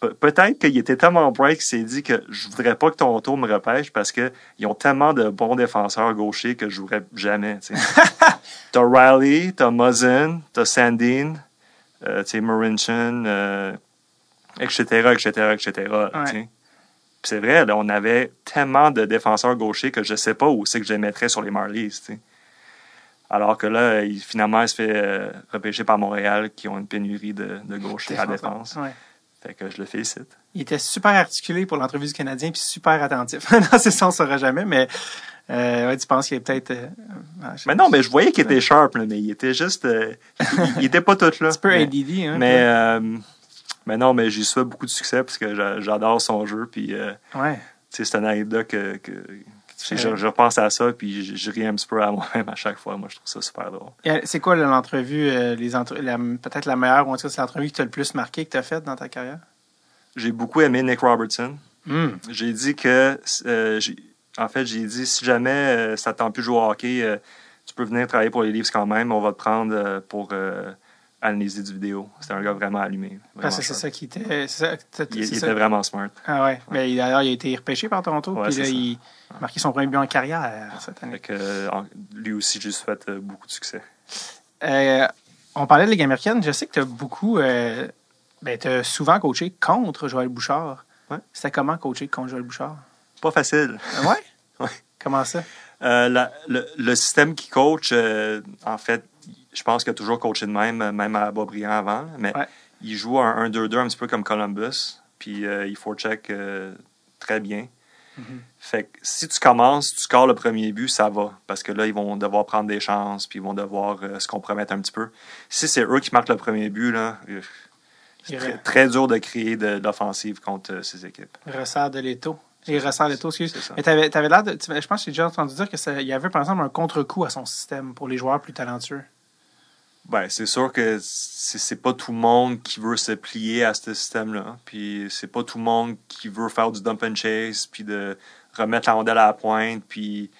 Pe- Peut-être qu'il était tellement bright qu'il s'est dit que je voudrais pas que ton tour me repêche parce que ils ont tellement de bons défenseurs gauchers que je jouerais jamais. tu sais. t'as Riley, t'as Muzzin, t'as Sandine, euh, tu sais, Marinchin, euh, etc., etc., etc. Ouais. c'est vrai, là, on avait tellement de défenseurs gauchers que je sais pas où c'est que je les mettrais sur les Marlies. Alors que là, il, finalement, il se fait euh, repêcher par Montréal qui ont une pénurie de, de gauchers à défense. Ouais. Fait que je le félicite. Il était super articulé pour l'entrevue du Canadien, puis super attentif. non, c'est ça, on ne saura jamais, mais euh, ouais, tu penses qu'il est peut-être. euh, ah, Mais non, mais je voyais qu'il était sharp, là, mais il était juste. euh, il, il était pas tout là. Un peu mais, ADD, hein. mais, mais non, mais j'y souhaite beaucoup de succès parce que j'a- j'adore son jeu. Puis, euh, Ouais. c'est une anecdote que. que je, je repense à ça, puis je, je ris un petit peu à moi-même à chaque fois. Moi, je trouve ça super drôle. Euh, C'est quoi l'entrevue, euh, les entre- la- peut-être la meilleure, ou en tout cas, c'est l'entrevue qui t'a le plus marqué, que tu as faite dans ta carrière? J'ai beaucoup aimé Nick Robertson. Hum. J'ai dit que, euh, j'ai- en fait, j'ai dit si jamais euh, ça ne tente plus de jouer au hockey, tu peux venir travailler pour les Leafs quand même. On va te prendre pour analyser du vidéo. C'était un gars vraiment allumé. vraiment Parce que c'est ça qui était. ça- Il, était vraiment smart. Ah ouais. Mais il- d'ailleurs, il a été repêché par Toronto, Ouais, puis là, ça. il a marqué son premier but en carrière cette année. Fait que, euh, lui aussi, je lui souhaite euh, beaucoup de succès. Euh, on parlait de Ligue américaine. Je sais que tu as beaucoup. Euh, ben, tu as souvent coaché contre Joël Bouchard. Ouais. C'était comment coacher contre Joël Bouchard? Pas facile. Euh, Ouais? Ouais. Comment ça? Euh, la- le, le système qui coach, euh, en fait, je pense qu'il a toujours coaché de même, euh, même à Boisbriand avant. Mais Ouais. il joue un 1-2-2 un petit peu comme Columbus. Puis euh, il faut check euh, très bien. Mhm. Fait que si tu commences, tu scores le premier but, ça va. Parce que là, ils vont devoir prendre des chances, puis ils vont devoir se compromettre un petit peu. Si c'est eux qui marquent le premier but, là, c'est très, dur de créer de, l'offensive contre ces équipes. Ressort de l'étau. Et ressort l'étau, excuse. Mais t'avais, t'avais l'air de. Je pense que j'ai déjà entendu dire qu'il y avait, par exemple, un contre-coup à son système pour les joueurs plus talentueux. Ben, c'est sûr que c'est pas tout le monde qui veut se plier à ce système-là. Puis c'est pas tout le monde qui veut faire du dump and chase, puis de remettre la rondelle à la pointe, puis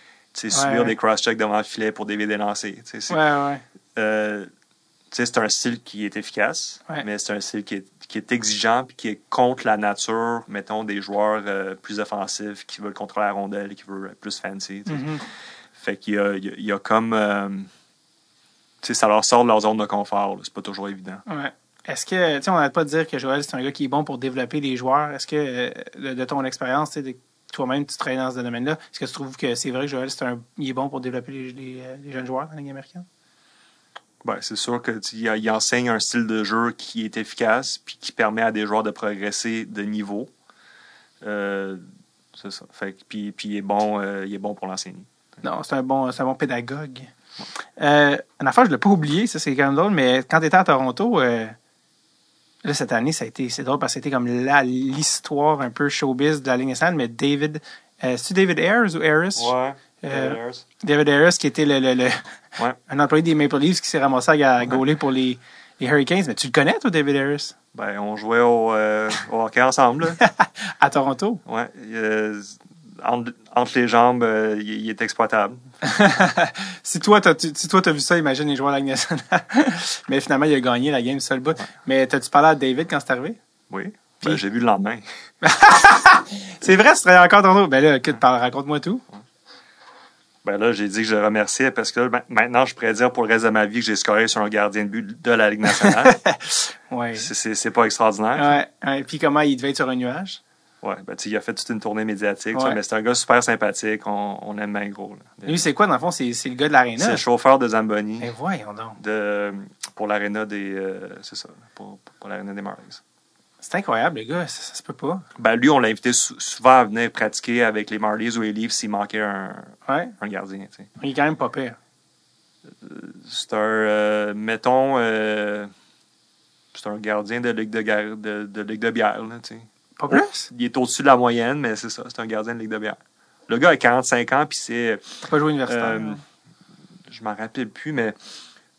Ouais, subir des cross-checks devant le filet pour dévier des lancers. C'est- Ouais, ouais. euh, tu sais, c'est un style qui est efficace, Ouais. mais c'est un style qui est, qui est exigeant puis qui est contre la nature, mettons, des joueurs euh, plus offensifs qui veulent contrôler la rondelle, qui veulent être plus fancy. Mhm. Fait qu'il y a, il y a- il y a comme... euh, tu sais, ça leur sort de leur zone de confort. C'est pas toujours évident. Ouais. Est-ce que, tu sais, on n'arrête pas de dire que Joël, c'est un gars qui est bon pour développer les joueurs. Est-ce que, euh, de, de ton expérience, tu sais, de- toi-même, tu travailles dans ce domaine-là, est-ce que tu trouves que c'est vrai que Joël, c'est un, il est bon pour développer les, les, les jeunes joueurs dans la Ligue américaine? Ben, c'est sûr que tu- il, il enseigne un style de jeu qui est efficace puis qui permet à des joueurs de progresser de niveau. Euh, c'est ça. Fait que- puis, puis il est bon, euh, il est bon pour l'enseigner. Non, c'est un bon, c'est un bon pédagogue. Euh, une affaire, je ne l'ai pas oublié, ça c'est quand même drôle, mais quand tu étais à Toronto, euh, là, cette année, ça a été, c'est drôle parce que c'était comme la, l'histoire un peu showbiz de la Ligue nationale, mais David, euh, c'est-tu David Ayers ou Harris? Ouais. Euh, Harris. David Harris, qui était le, le- le- Ouais. un employé des Maple Leafs qui s'est ramassé à, gauler pour les, les Hurricanes. Mais tu le connais, toi, David Harris? Ben, on jouait au, euh, au hockey ensemble. À Toronto? Ouais. euh, entre, entre les jambes, il, il est exploitable. si toi, t'as, tu- si toi, t'as vu ça, imagine les joueurs de la nationale. Mais finalement, il a gagné la game seul bout. Mais t'as-tu parlé à David quand c'est arrivé? Oui. Ben, j'ai vu le lendemain. C'est vrai, tu travailles encore à Toronto. Ben là, écoute, raconte-moi tout. Ben là, j'ai dit que je le remerciais parce que là, ma- maintenant, je pourrais dire pour le reste de ma vie que j'ai scoré sur un gardien de but de la Ligue nationale. Ouais. c'est, pas extraordinaire. Ouais, ouais. Puis comment il devait être sur un nuage? Ouais, ben, il a fait toute une tournée médiatique, ça, Ouais. mais c'est un gars super sympathique. On, on aime bien gros. là. Lui, c'est quoi, dans le fond? C'est, le gars de l'aréna? C'est le chauffeur de Zamboni Ben voyons donc. de, pour l'aréna des. euh, c'est ça, pour, pour l'aréna des Marlies. C'est incroyable, le gars. Ça, ça se peut pas. Ben, lui, on l'a invité sou- souvent à venir pratiquer avec les Marlies ou les Leafs s'il manquait un, Ouais. un gardien. tu sais. Il est quand même pas pire. C'est un, euh, mettons, euh, c'est un gardien de ligue de, guerre- de, de ligue de bière. Là, tu sais. Pas plus? Il est au-dessus de la moyenne, mais c'est ça, c'est un gardien de ligue de bière. Le gars a 45 ans, puis c'est, pas joué universitaire. Euh, je m'en rappelle plus, mais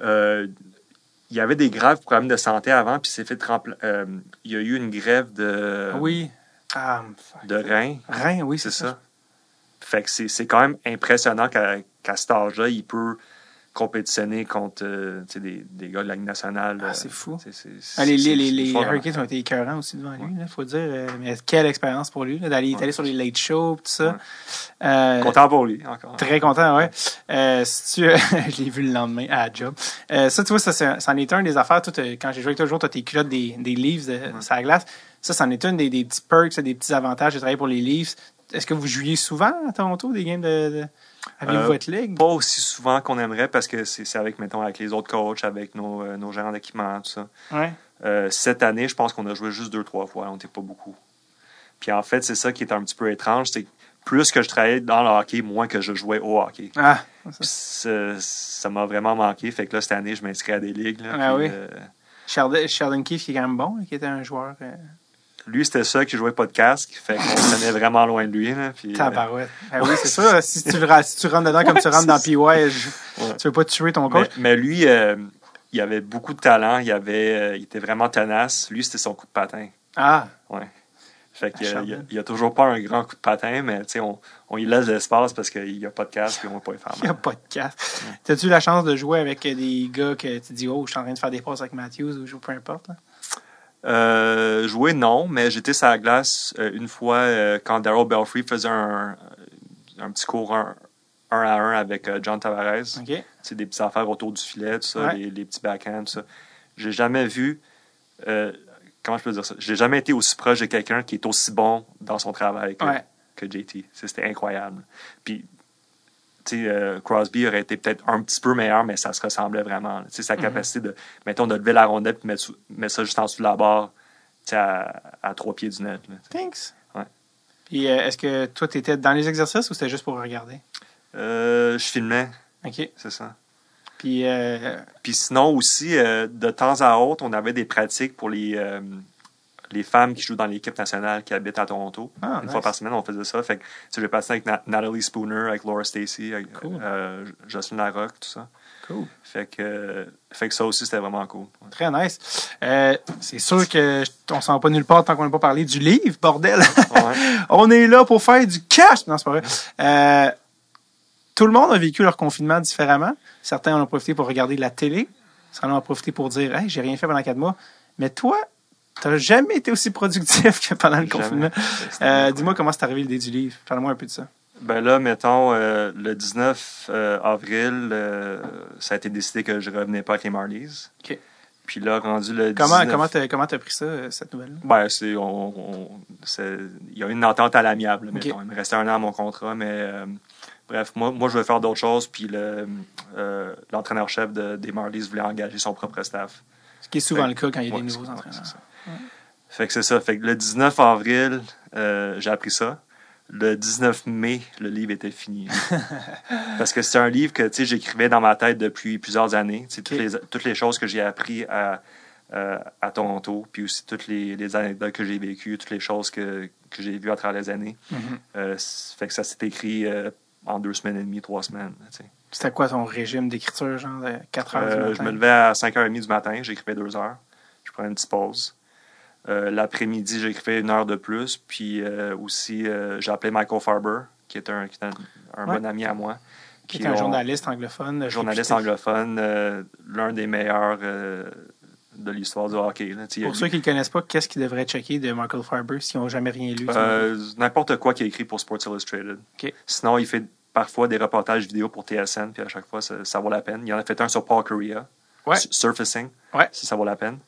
euh, il y avait des graves problèmes de santé avant, puis il s'est fait euh, il y a eu une grève de, oui. Ah, de rein, Rein, oui, c'est c'est ça. Fait que c'est, c'est quand même impressionnant qu'à, qu'à cet âge-là, il peut compétitionner contre euh, des, des gars de la Ligue nationale. Ah, euh, c'est fou. les, les, les, c'est les fort Hurricanes ont été écœurants aussi devant lui, il faut dire. euh, Mais quelle expérience pour lui, d'aller Ouais. sur les late shows, tout ça. Ouais. Euh, Content pour lui, encore. Très content, ouais. Si tu, je l'ai vu le lendemain à job. Ça, tu vois, ça, c'est- c'en est un des affaires. Toi, quand j'ai joué avec toi, toujours, tu as tes culottes des, des Leafs de, sur la glace. Ça, c'en est un des, des petits perks, des petits avantages de travailler pour les Leafs. Est-ce que vous jouiez souvent à Toronto des games de. de... Avez-vous Euh, votre ligue? Pas aussi souvent qu'on aimerait parce que c'est, avec, mettons, avec les autres coachs, avec nos, euh, nos gérants d'équipement, tout ça. Ouais. Euh, cette année, je pense qu'on a joué juste deux, trois fois. On n'était pas beaucoup. Puis en fait, c'est ça qui est un petit peu étrange. C'est que plus que je travaillais dans le hockey, moins que je jouais au hockey. Ah, ça m'a vraiment manqué. Fait que là, cette année, je m'inscris à des ligues. là. Ah Puis, oui. euh, Sheldon, Sheldon Keefe, qui est quand même bon, là, qui était un joueur. Euh, lui, c'était ça qui jouait pas de casque. Fait qu'on tenait vraiment loin de lui. Là. Puis, euh, tabarouette. Ah oui, c'est ça. Si tu, si rentres dedans comme tu rentres dans PY, Ouais. tu veux pas tuer ton coach? mais, mais lui, euh, il avait beaucoup de talent. Il, avait, euh, il était vraiment tenace. Lui, c'était son coup de patin. Ah, Fait qu'il y a- toujours pas un grand coup de patin, mais tu sais, on, on y laisse de l'espace parce qu'il n'y a pas de casque et on ne va pas y faire il n'y a mal. pas de casque. T'as-tu eu la chance de jouer avec des gars que tu dis, oh, je suis en train de faire des passes avec Matthews ou je joue peu importe? là? Euh, jouer, non, mais j'étais sur la glace euh, une fois euh, quand Daryl Belfry faisait un, un petit cours un, un à un avec John Tavares. OK. C'est des petites affaires autour du filet, tout ça, Ouais. les, les petits backhands, tout ça. J'ai jamais vu. comment je peux dire ça? J'ai jamais été aussi proche de quelqu'un qui est aussi bon dans son travail que, Ouais. que JT. C'était incroyable. Puis, euh, Crosby aurait été peut-être un petit peu meilleur, mais ça se ressemblait vraiment. là. Sa Mhm. capacité de, mettons, de lever la rondelle et mettre, mettre ça juste en dessous de la barre, à, à trois pieds du net. là. Thanks. Ouais. Puis euh, est-ce que toi, tu étais dans les exercices ou c'était juste pour regarder? Euh, je filmais, OK. c'est ça. Puis, euh, Puis sinon aussi, euh, de temps à autre, on avait des pratiques pour les, les femmes qui jouent dans l'équipe nationale qui habitent à Toronto. Ah, Une nice. fois par semaine, on faisait ça. Fait que, j'ai passé avec Na- Natalie Spooner, avec Laura Stacy, avec Cool. euh, Jocelyn Larocque, tout ça. cool. Fait que, euh, fait que ça aussi, c'était vraiment cool. Ouais. Très nice. Euh, c'est sûr que on s'en va pas nulle part tant qu'on n'a pas parlé du livre, bordel. Ouais. on est là pour faire du cash. Non, c'est pas vrai. Euh, tout le monde a vécu leur confinement différemment. Certains en ont profité pour regarder la télé. Certains en ont profité pour dire Hey, j'ai rien fait pendant quatre mois. Mais toi, t'as jamais été aussi productif que pendant le Jamais. confinement. Euh. Dis-moi comment c'est arrivé l'idée du livre. Parle-moi un peu de ça. Ben là, mettons, euh, le 19 euh, avril, ça a été décidé que je revenais pas avec les Marlies. OK. Puis là, rendu le Comment 19... comment t'as comment t'as pris ça, cette nouvelle-là? Ben, c'est, on, il y a eu une entente à l'amiable. Ok. mettons. Il me restait un an à mon contrat, mais bref, moi, moi, je voulais faire d'autres choses. Puis le, l'entraîneur-chef de- des Marlies voulait engager son propre staff. Ce qui est souvent Fait- le cas quand il y a Ouais, des nouveaux entraîneurs. Fait que c'est ça. Fait que le 19 avril, euh, j'ai appris ça. Le 19 mai, le livre était fini. Parce que c'est un livre que j'écrivais dans ma tête depuis plusieurs années. Toutes, les, toutes les choses que j'ai appris à, euh, à Toronto, puis aussi toutes les, les anecdotes que j'ai vécues, toutes les choses que, que j'ai vues à travers les années. Mhm. Euh, fait que ça s'est écrit euh, en deux semaines et demie, trois semaines. C'était quoi ton régime d'écriture, genre de 4 heures je me levais à 5h30 du matin, j'écrivais deux heures. Je prenais une petite pause. Euh, L'après-midi, j'écrivais une heure de plus. Puis euh, aussi, euh, j'ai appelé Michael Farber, qui est un, qui est un, un Ouais. bon ami à moi. Qui est un journaliste anglophone. journaliste réputé. anglophone, l'un des meilleurs de l'histoire du hockey. là. Pour eu- ceux qui ne le connaissent pas, qu'est-ce qu'ils devraient checker de Michael Farber s'ils n'ont jamais rien lu? Euh, N'importe quoi qu'il a écrit pour Sports Illustrated. Sinon, il fait parfois des reportages vidéo pour TSN, puis à chaque fois, ça, ça vaut la peine. Il en a fait un sur Paul Korea, Ouais. Surfacing, Ouais. si ça vaut la peine.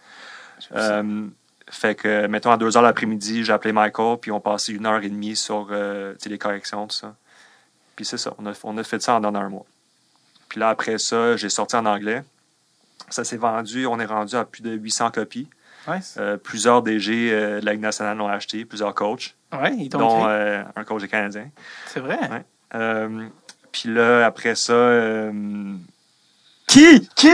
Euh, fait que, mettons, à 2 heures l'après-midi, j'ai appelé Michael, puis on passait une heure et demie sur euh, les corrections, tout ça. Puis c'est ça, on a, on a fait ça en dans un mois. Puis là, après ça, j'ai sorti en anglais. Ça s'est vendu, on est rendu à plus de 800 copies. Euh, plusieurs DG euh, de la Ligue nationale l'ont acheté, plusieurs coachs ouais, ils dont euh, un coach des Canadiens. C'est vrai. Ouais. Puis là, après ça, Qui? Qui?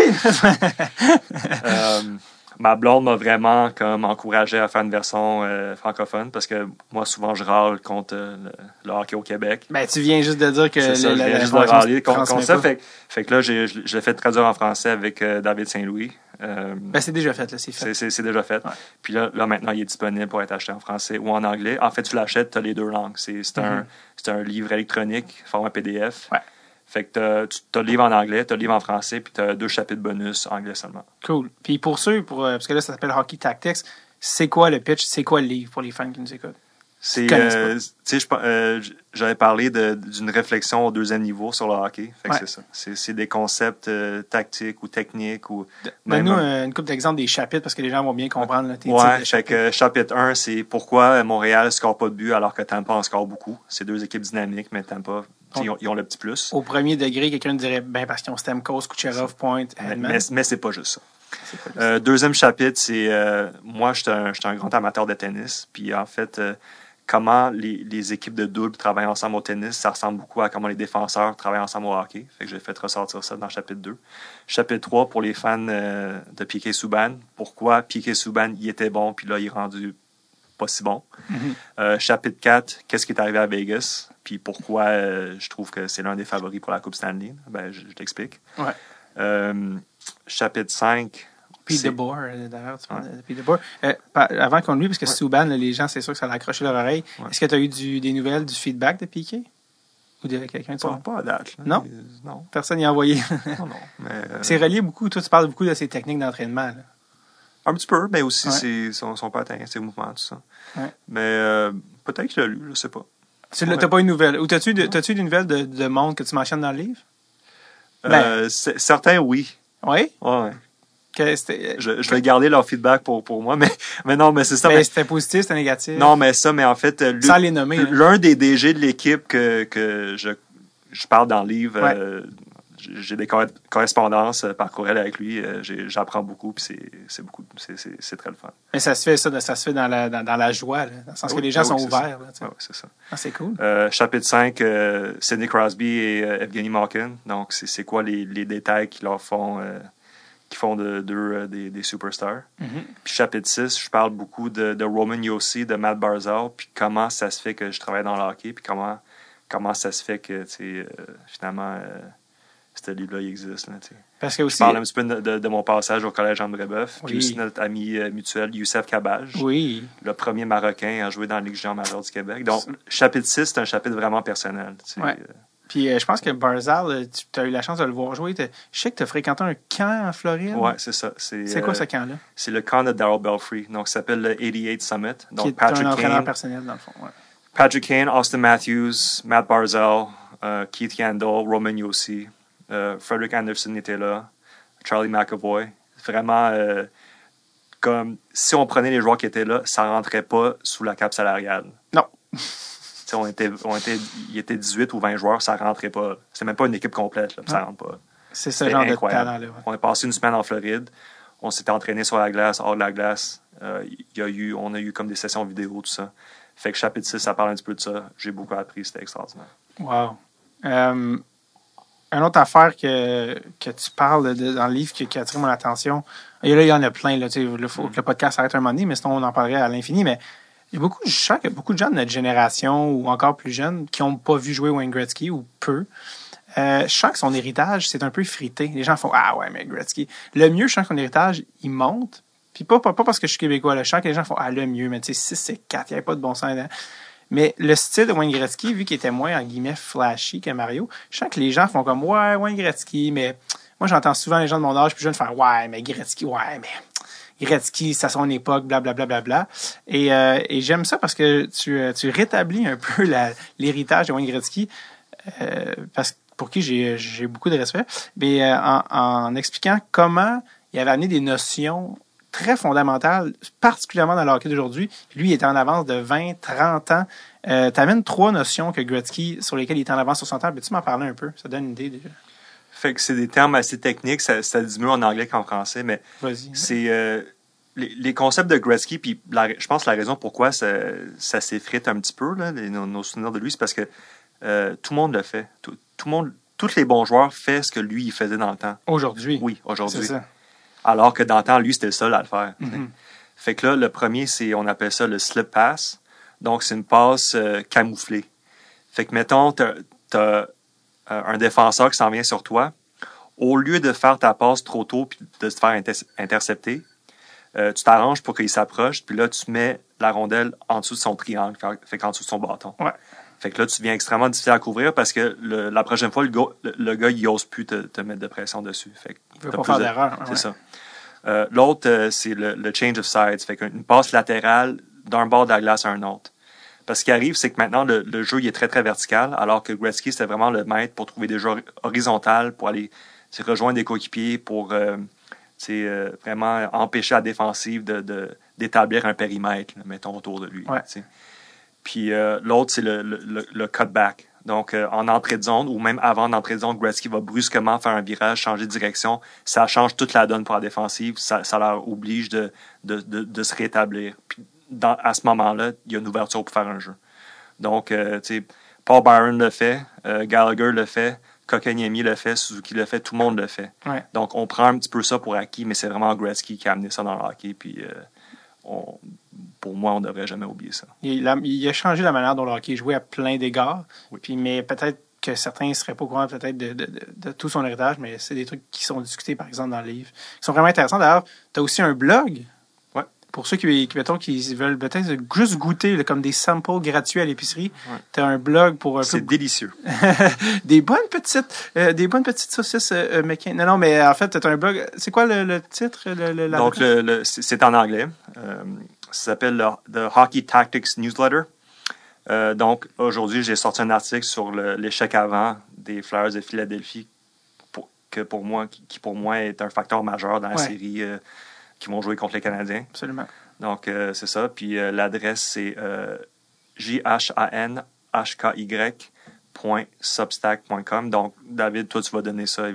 ma blonde m'a vraiment comme encouragé à faire une version euh, francophone parce que moi, souvent, je râle contre euh, le, le hockey au Québec. ben, tu viens juste de dire que C'est ça, le- je viens juste de râler contre, ça. Fait, fait que là, j'ai- je, l'ai fait traduire en français avec euh, David Saint-Louis. Ben, c'est déjà fait, là, c'est fait. c'est- déjà fait. Ouais. Puis là, là, maintenant, il est disponible pour être acheté en français ou en anglais. En fait, tu l'achètes, tu as les deux langues. C'est c'est un, c'est un livre électronique, format PDF. Ouais. Fait que t'as- tu as le livre en anglais, tu as le livre en français, puis tu as deux chapitres bonus anglais seulement. Cool. Puis pour ceux, pour, euh, parce que là, ça s'appelle Hockey Tactics, c'est quoi le pitch? C'est quoi le livre pour les fans qui nous écoutent? C'est, connaissent euh, tu sais, euh, j'avais parlé d'une réflexion au deuxième niveau sur le hockey. Fait que Ouais. c'est ça. C'est, des concepts euh, tactiques ou techniques ou Donne-nous une couple d'exemples des chapitres parce que les gens vont bien comprendre là, tes Ouais, chapitres. que chapitre 1, c'est pourquoi Montréal ne score pas de but alors que Tampa en score beaucoup. C'est deux équipes dynamiques, mais Tampa, tu ils, ont, ils ont le petit plus. Au premier degré, quelqu'un dirait, ben, parce qu'ils ont Stamkos, Kucherov, Point, Mais, Hedman. mais, mais c'est pas juste ça. Euh, deuxième chapitre, c'est euh, moi, je suis un, grand amateur de tennis. Puis en fait, euh, comment les, les équipes de double travaillent ensemble au tennis, ça ressemble beaucoup à comment les défenseurs travaillent ensemble au hockey. Fait que j'ai fait ressortir ça dans le chapitre 2. Chapitre 3, pour les fans de Piquet Souban, pourquoi Piquet Souban, il était bon, puis là, il est rendu pas si bon. Mhm. Euh, chapitre 4, qu'est-ce qui est arrivé à Vegas, puis pourquoi euh, je trouve que c'est l'un des favoris pour la Coupe Stanley? Ben, je, je t'explique. Ouais. Euh, chapitre 5, Puis c'est- de Boer, euh, d'ailleurs, tu parles de Pete DeBoer. Euh, pa- avant qu'on lui, parce que Ouais. Souban, là, les gens, c'est sûr que ça a accroché leur oreille. Est-ce que tu as eu du, des nouvelles, du feedback de Piqué? Ou de quelqu'un de Pas, à date. là. Non? Non, Personne n'y a envoyé. non, non. Mais, c'est relié beaucoup. Toi, tu parles beaucoup de ces techniques d'entraînement. Un petit peu, mais aussi Ouais. son, son patin, ses mouvements, tout ça. Ouais. Mais euh, peut-être qu'il l'a lu, je sais pas. Tu n'as pas une nouvelle. Ou t'as-tu de- t'as-tu des nouvelles de, de monde que tu mentionnes dans le livre? Ben. Euh, c'est- certains, oui. Oui? Ouais. Que c'était Je, je vais garder leur feedback pour, pour moi, mais, mais non, mais c'est ça. ben, mais- c'était positif, c'était négatif? non, mais ça, mais en fait, euh, Sans l'une- les nommer. là. l'un des DG de l'équipe que, que je, je parle dans le livre, Ouais. euh, j'ai des corre- correspondances euh, par courriel avec lui. euh, J'apprends beaucoup, puis c'est- beaucoup, c'est- très le fun. Mais ça se fait, ça, ça se fait dans la, dans, dans la joie, là, dans le sens Ah que oui, les gens ah sont ouverts. c'est ça. Ah, c'est cool. Euh, chapitre 5, euh, Sidney Crosby et euh, Evgeny Malkin. Donc, c'est quoi les, les détails qui leur font, qui font de d'eux des, des superstars? Mhm. Puis chapitre 6, je parle beaucoup de, de Roman Yossi, de Matt Barzal, puis comment ça se fait que je travaille dans le hockey, puis comment, comment ça se fait que, tu sais, finalement, ce livre-là, il existe. Là, tu sais. Parce que je parle un petit peu de, de- de mon passage au collège André Boeuf, puis Oui. aussi notre ami euh, mutuel Youssef Kabaj Oui. le premier Marocain à jouer dans la Ligue junior majeure du Québec. Donc, chapitre 6, c'est un chapitre vraiment personnel. Ouais. Puis euh, je pense que Barzal, euh, tu as eu la chance de le voir jouer. Je sais que tu as fréquenté un camp en Floride. Ouais, c'est ça. C'est quoi euh, ce camp-là? C'est le camp de Darrell Belfry. Donc, ça s'appelle le 88 Summit. Qui Donc, est Patrick un entraîneur Kane, personnel, dans le fond. Ouais. Patrick Kane, Austin Matthews, Matt Barzell, euh, Keith Yandel, Roman Yossi, euh, Frederick Anderson était là, Charlie McAvoy. Vraiment, euh, comme si on prenait les joueurs qui étaient là, ça rentrait pas sous la cape salariale. Non. On était, on était, il était 18 ou 20 joueurs, ça rentrait pas. C'est même pas une équipe complète, là, ça rentre pas. C'est ce genre incroyable. de talent-là. ouais. On a passé une semaine en Floride. On s'était entraîné sur la glace, hors de la glace. Euh, y a eu, on a eu comme des sessions vidéo, tout ça. Fait que chapitre 6, ça parle un petit peu de ça. J'ai beaucoup appris, c'était extraordinaire. Wow. Euh, une autre affaire que, que tu parles de- dans le livre qui, qui a attiré mon attention, et là, il y en a plein. Là, tu sais, il faut que le podcast s'arrête un moment donné, mais sinon, on en parlerait à l'infini. Mais Il y a beaucoup, je sens qu'il y a beaucoup de gens de notre génération ou encore plus jeunes qui n'ont pas vu jouer Wayne Gretzky ou peu. Euh, je sens que son héritage, c'est un peu frité. Les gens font Ah ouais, mais Gretzky. Le mieux, je sens que son héritage, il monte. Puis pas, pas, pas parce que je suis québécois. Là. Je sens que les gens font Ah, le mieux, mais tu sais, 6 c'est 4, il n'y avait pas de bon sens. là. Mais le style de Wayne Gretzky, vu qu'il était moins, en guillemets, flashy que Mario, je sens que les gens font comme Ouais, Wayne Gretzky, mais moi, j'entends souvent les gens de mon âge plus jeunes faire Ouais, mais Gretzky, ouais, mais Gretzky, c'est son époque, blablabla. Bla, bla, bla, bla. Et, euh, et j'aime ça parce que tu, euh, tu rétablis un peu l'héritage de Wayne Gretzky, euh, parce pour qui j'ai beaucoup de respect, mais euh, en, en expliquant comment il avait amené des notions très fondamentales, particulièrement dans le hockey d'aujourd'hui. Lui, il était en avance de 20, 30 ans. Euh, tu amènes trois notions que Gretzky, sur lesquelles il était en avance sur son temps. Peux-tu m'en parler un peu? Ça donne une idée déjà. Fait que c'est des termes assez techniques, ça, ça dit mieux en anglais qu'en français, mais c'est euh, les, les concepts de Gretzky, puis la- je pense que la raison pourquoi ça, ça s'effrite un petit peu, là, les- nos, nos souvenirs de lui, c'est parce que euh, tout le monde le fait. Tout, tout le monde, tous les bons joueurs font ce que lui, il faisait dans le temps. Aujourd'hui. Oui, C'est aujourd'hui. ça. Alors que dans le temps, lui, c'était le seul à le faire. Mhm. Fait que là, le premier, c'est, on appelle ça le slip pass. Donc, c'est une passe euh, camouflée. Fait que, mettons, t'as, t'as, euh, un défenseur qui s'en vient sur toi. Au lieu de faire ta passe trop tôt puis de se faire inter- intercepter, euh, tu t'arranges pour qu'il s'approche, puis là, tu mets la rondelle en dessous de son triangle, fait- qu'en dessous de son bâton. Ouais. Fait que là, tu deviens extrêmement difficile à couvrir parce que le- la prochaine fois, le gars, le, le gars il ose plus te, te mettre de pression dessus. Fait que Il veut t'as pas faire de- d'erreur. c'est ouais. ça. Euh, L'autre, euh, c'est le, le change of sides. Fait qu'une passe latérale d'un bord de la glace à un autre. Parce que ce qui arrive, c'est que maintenant, le, le jeu il est très, très vertical, alors que Gretzky, c'était vraiment le maître pour trouver des jeux hori- horizontales, pour aller sais, rejoindre des coéquipiers, pour euh, vraiment empêcher la défensive de- de- d'établir un périmètre, là, mettons, autour de lui. Ouais. Puis l'autre, c'est le- le cutback. Donc, euh, en entrée de zone, ou même avant l'entrée de zone, Gretzky va brusquement faire un virage, changer de direction. Ça change toute la donne pour la défensive. Ça, ça leur oblige de, de, de, de se rétablir. Puis, dans, à ce moment-là, il y a une ouverture pour faire un jeu. Donc, euh, tu sais, Paul Byron le fait, euh, Gallagher le fait, Kokaniemi le fait, Suzuki le fait, tout le monde le fait. Ouais. Donc, on prend un petit peu ça pour acquis, mais c'est vraiment Gretzky qui a amené ça dans le hockey. Puis, on- pour moi, on ne devrait jamais oublier ça. Il a, il a changé la manière dont le hockey est joué à plein d'égards. Oui. Puis, mais peut-être que certains ne seraient pas au courant peut-être de, de, de, de tout son héritage, mais c'est des trucs qui sont discutés, par exemple, dans le livre, qui sont vraiment intéressants. D'ailleurs, tu as aussi un blog. Ouais. Pour ceux qui, qui, mettons, qui veulent peut-être juste goûter comme des samples gratuits à l'épicerie, Ouais. tu as un blog pour un peu C'est délicieux. des bonnes petites euh, des bonnes petites saucisses euh, euh, McCain. Non, non, mais en fait, tu as un blog. C'est quoi le, le titre? Le, le- la- Donc, c'est en anglais. Euh, ça s'appelle le The Hockey Tactics Newsletter. Euh, donc, aujourd'hui, j'ai sorti un article sur l'échec avant des Flyers de Philadelphie, pour, que pour moi, qui, qui pour moi est un facteur majeur dans la Ouais. série euh, qui vont jouer contre les Canadiens. Absolument. Donc, euh, c'est ça. Puis l'adresse, c'est jhanhky.substack.com. Donc, David, toi, tu vas donner ça,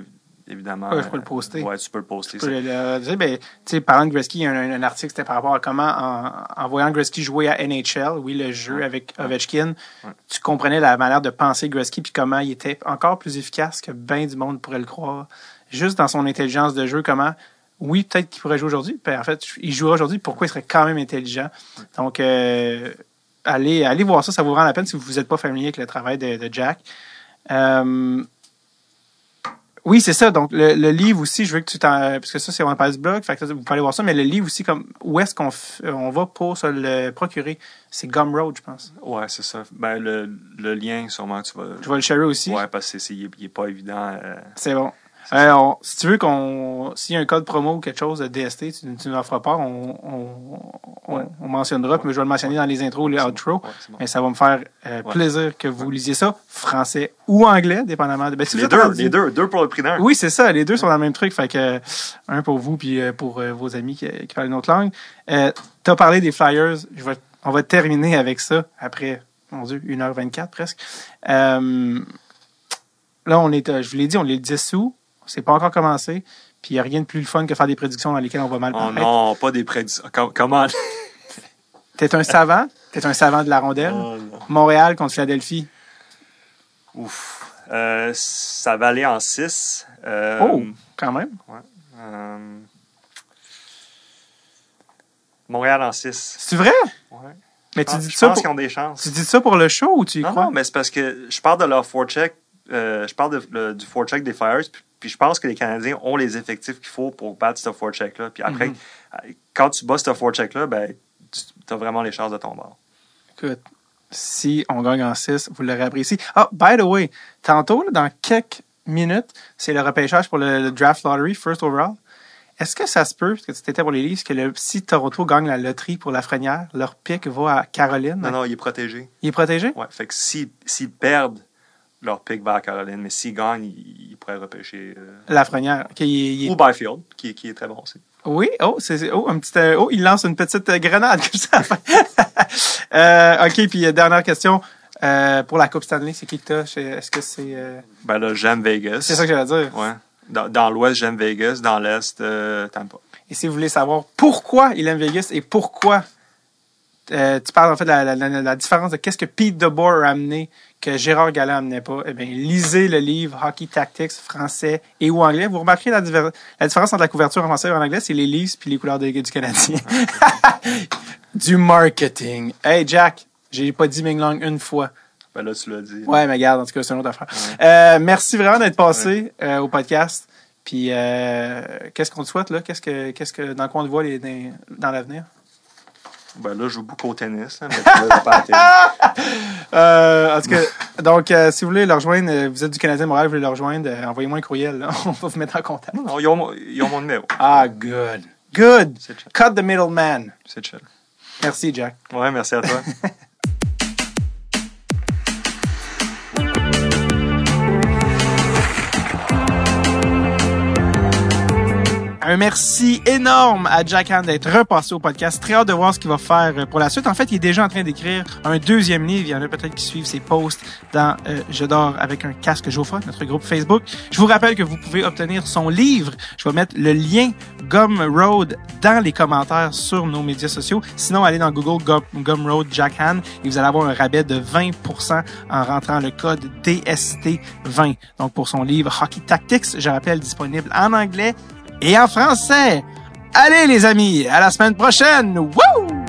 évidemment. Ouais, je peux le poster. Ouais, tu peux le poster. Tu peux le- tu sais, ben, tu sais, parlant de Gretzky, il y a un, un article, c'était par rapport à comment, en, en voyant Gretzky jouer à NHL, oui, le jeu Ouais. avec Ovechkin, Ouais. tu comprenais la manière de penser Gretzky, puis comment il était encore plus efficace que bien du monde pourrait le croire. Juste dans son intelligence de jeu, comment, oui, peut-être qu'il pourrait jouer aujourd'hui, puis en fait, il jouera aujourd'hui, pourquoi il serait quand même intelligent? Donc, euh, allez, allez voir ça, ça vous rend la peine si vous n'êtes pas familier avec le travail de, de Jack. Euh, oui, c'est ça. Donc, le, le livre aussi, je veux que tu t'en. Parce que ça, c'est parle du blog, fait que vous pouvez aller voir ça, mais le livre aussi, comme où est-ce qu'on f- on va pour se le procurer? C'est Gumroad, je pense. Ouais, c'est ça. Ben, le, le lien, sûrement, tu vas. Je vais le share aussi. Ouais, parce que c'est, il, est, il est pas évident. euh, C'est bon. Euh, on- si tu veux qu'on. S'il y a un code promo ou quelque chose de DST, tu, tu nous en feras part, on, on, Ouais. on mentionnera, puis je vais le mentionner dans les intros, les outros. bon. Ouais, c'est bon. Mais ça va me faire euh, Ouais. plaisir que vous lisiez ça, français ou anglais, dépendamment de. Ben, Les deux, les deux, deux pour le prix d'un. Oui, c'est ça. Les deux sont dans le même truc. Fait que un pour vous puis euh, pour euh, vos amis qui, qui parlent une autre langue. Euh, tu as parlé des Flyers. Je vais, on va terminer avec ça après, mon Dieu, 1h24 presque. Euh, là, on est, je vous l'ai dit, on est le 10 août. C'est pas encore commencé. Puis il n'y a rien de plus le fun que faire des prédictions dans lesquelles on va mal Oh paraître. non, pas des prédictions. Com- Comment? T'es un savant? T'es un savant de la rondelle? Oh. Montréal contre Philadelphie. Ouf. Euh, ça va aller en 6. oh, quand même. Montréal en 6. C'est vrai? Ouais. Mais Je tu pense, dis ça pense pour, qu'ils ont des chances. tu dis ça pour le show ou tu y Non, crois? non, mais c'est parce que je parle de leur forecheck. Euh, je parle de- le- du forecheck des Flyers. Puis, puis je pense que les Canadiens ont les effectifs qu'il faut pour battre ce forecheck-là. Puis après, Mhm. euh, quand tu bats ce forecheck-là, ben, tu as vraiment les chances de ton bord. Écoute, si on gagne en 6, vous l'aurez apprécié. Ah, by the way, tantôt, là, dans quelques minutes, c'est le repêchage pour le, le draft lottery, first overall. Est-ce que ça se peut, parce que tu étais pour les Leafs, que le, si Toronto gagne la loterie pour la Frenière, leur pic va à Caroline? Non, non, il est protégé. Il est protégé? Ouais, fait que s'ils s'ils perdent, leur pick à Caroline. Mais s'ils gagnent, ils, ils pourraient repêcher. euh, La Frenière. OK, il est- il est- Ou Byfield, qui, qui est très bon aussi. Oui, oh, c'est, oh, un petit, euh, oh, il lance une petite euh, grenade comme ça. euh, OK, puis dernière question. Euh, pour la Coupe Stanley, c'est qui que t'as? Est-ce que c'est... Ben là, j'aime Vegas. C'est ça que j'allais dire. Ouais. Dans, dans l'ouest, j'aime Vegas. Dans l'est, euh, Tampa. Et si vous voulez savoir pourquoi il aime Vegas et pourquoi euh, tu parles en fait de la, la- la- la différence de qu'est-ce que Pete DeBoer a amené que Gérard Galland amenait pas, eh bien, lisez le livre Hockey Tactics français et ou anglais. Vous remarquerez la, diver- la différence entre la couverture en français et en anglais, c'est les Leafs puis les couleurs de- du Canadien. du marketing. Hey Jack, j'ai pas dit Ming Long une fois. Ben là, tu l'as dit. Ouais, mais regarde, en tout cas, c'est une autre affaire. Euh, merci vraiment d'être passé euh, au podcast. Puis, euh, qu'est-ce qu'on te souhaite, là? Qu'est-ce que, qu'est-ce que, dans quoi on te voit les, dans, dans l'avenir? Ben là, je joue beaucoup au tennis. Mais pas à. Euh, en tout cas, donc, euh, si vous voulez le rejoindre, euh, vous êtes du Canadien Montréal, vous voulez le rejoindre, euh, envoyez-moi un courriel, là. On va vous mettre en contact. Non, ils, ont, mon- ils ont mon numéro. Ah, good. Good. Cut the middleman. C'est chill. Merci, Jack. Ouais, merci à toi. Un merci énorme à Jack Han d'être repassé au podcast. Très hâte de voir ce qu'il va faire euh, pour la suite. En fait, il est déjà en train d'écrire un deuxième livre. Il y en a peut-être qui suivent ses posts dans euh, Je dors avec un casque Jofa, notre groupe Facebook. Je vous rappelle que vous pouvez obtenir son livre. Je vais mettre le lien Gumroad dans les commentaires sur nos médias sociaux. Sinon, allez dans Google Gum, Gumroad Jack Han et vous allez avoir un rabais de 20% en rentrant le code DST20. Donc, pour son livre Hockey Tactics, je rappelle, disponible en anglais et en français. Allez les amis, à la semaine prochaine. Wouh!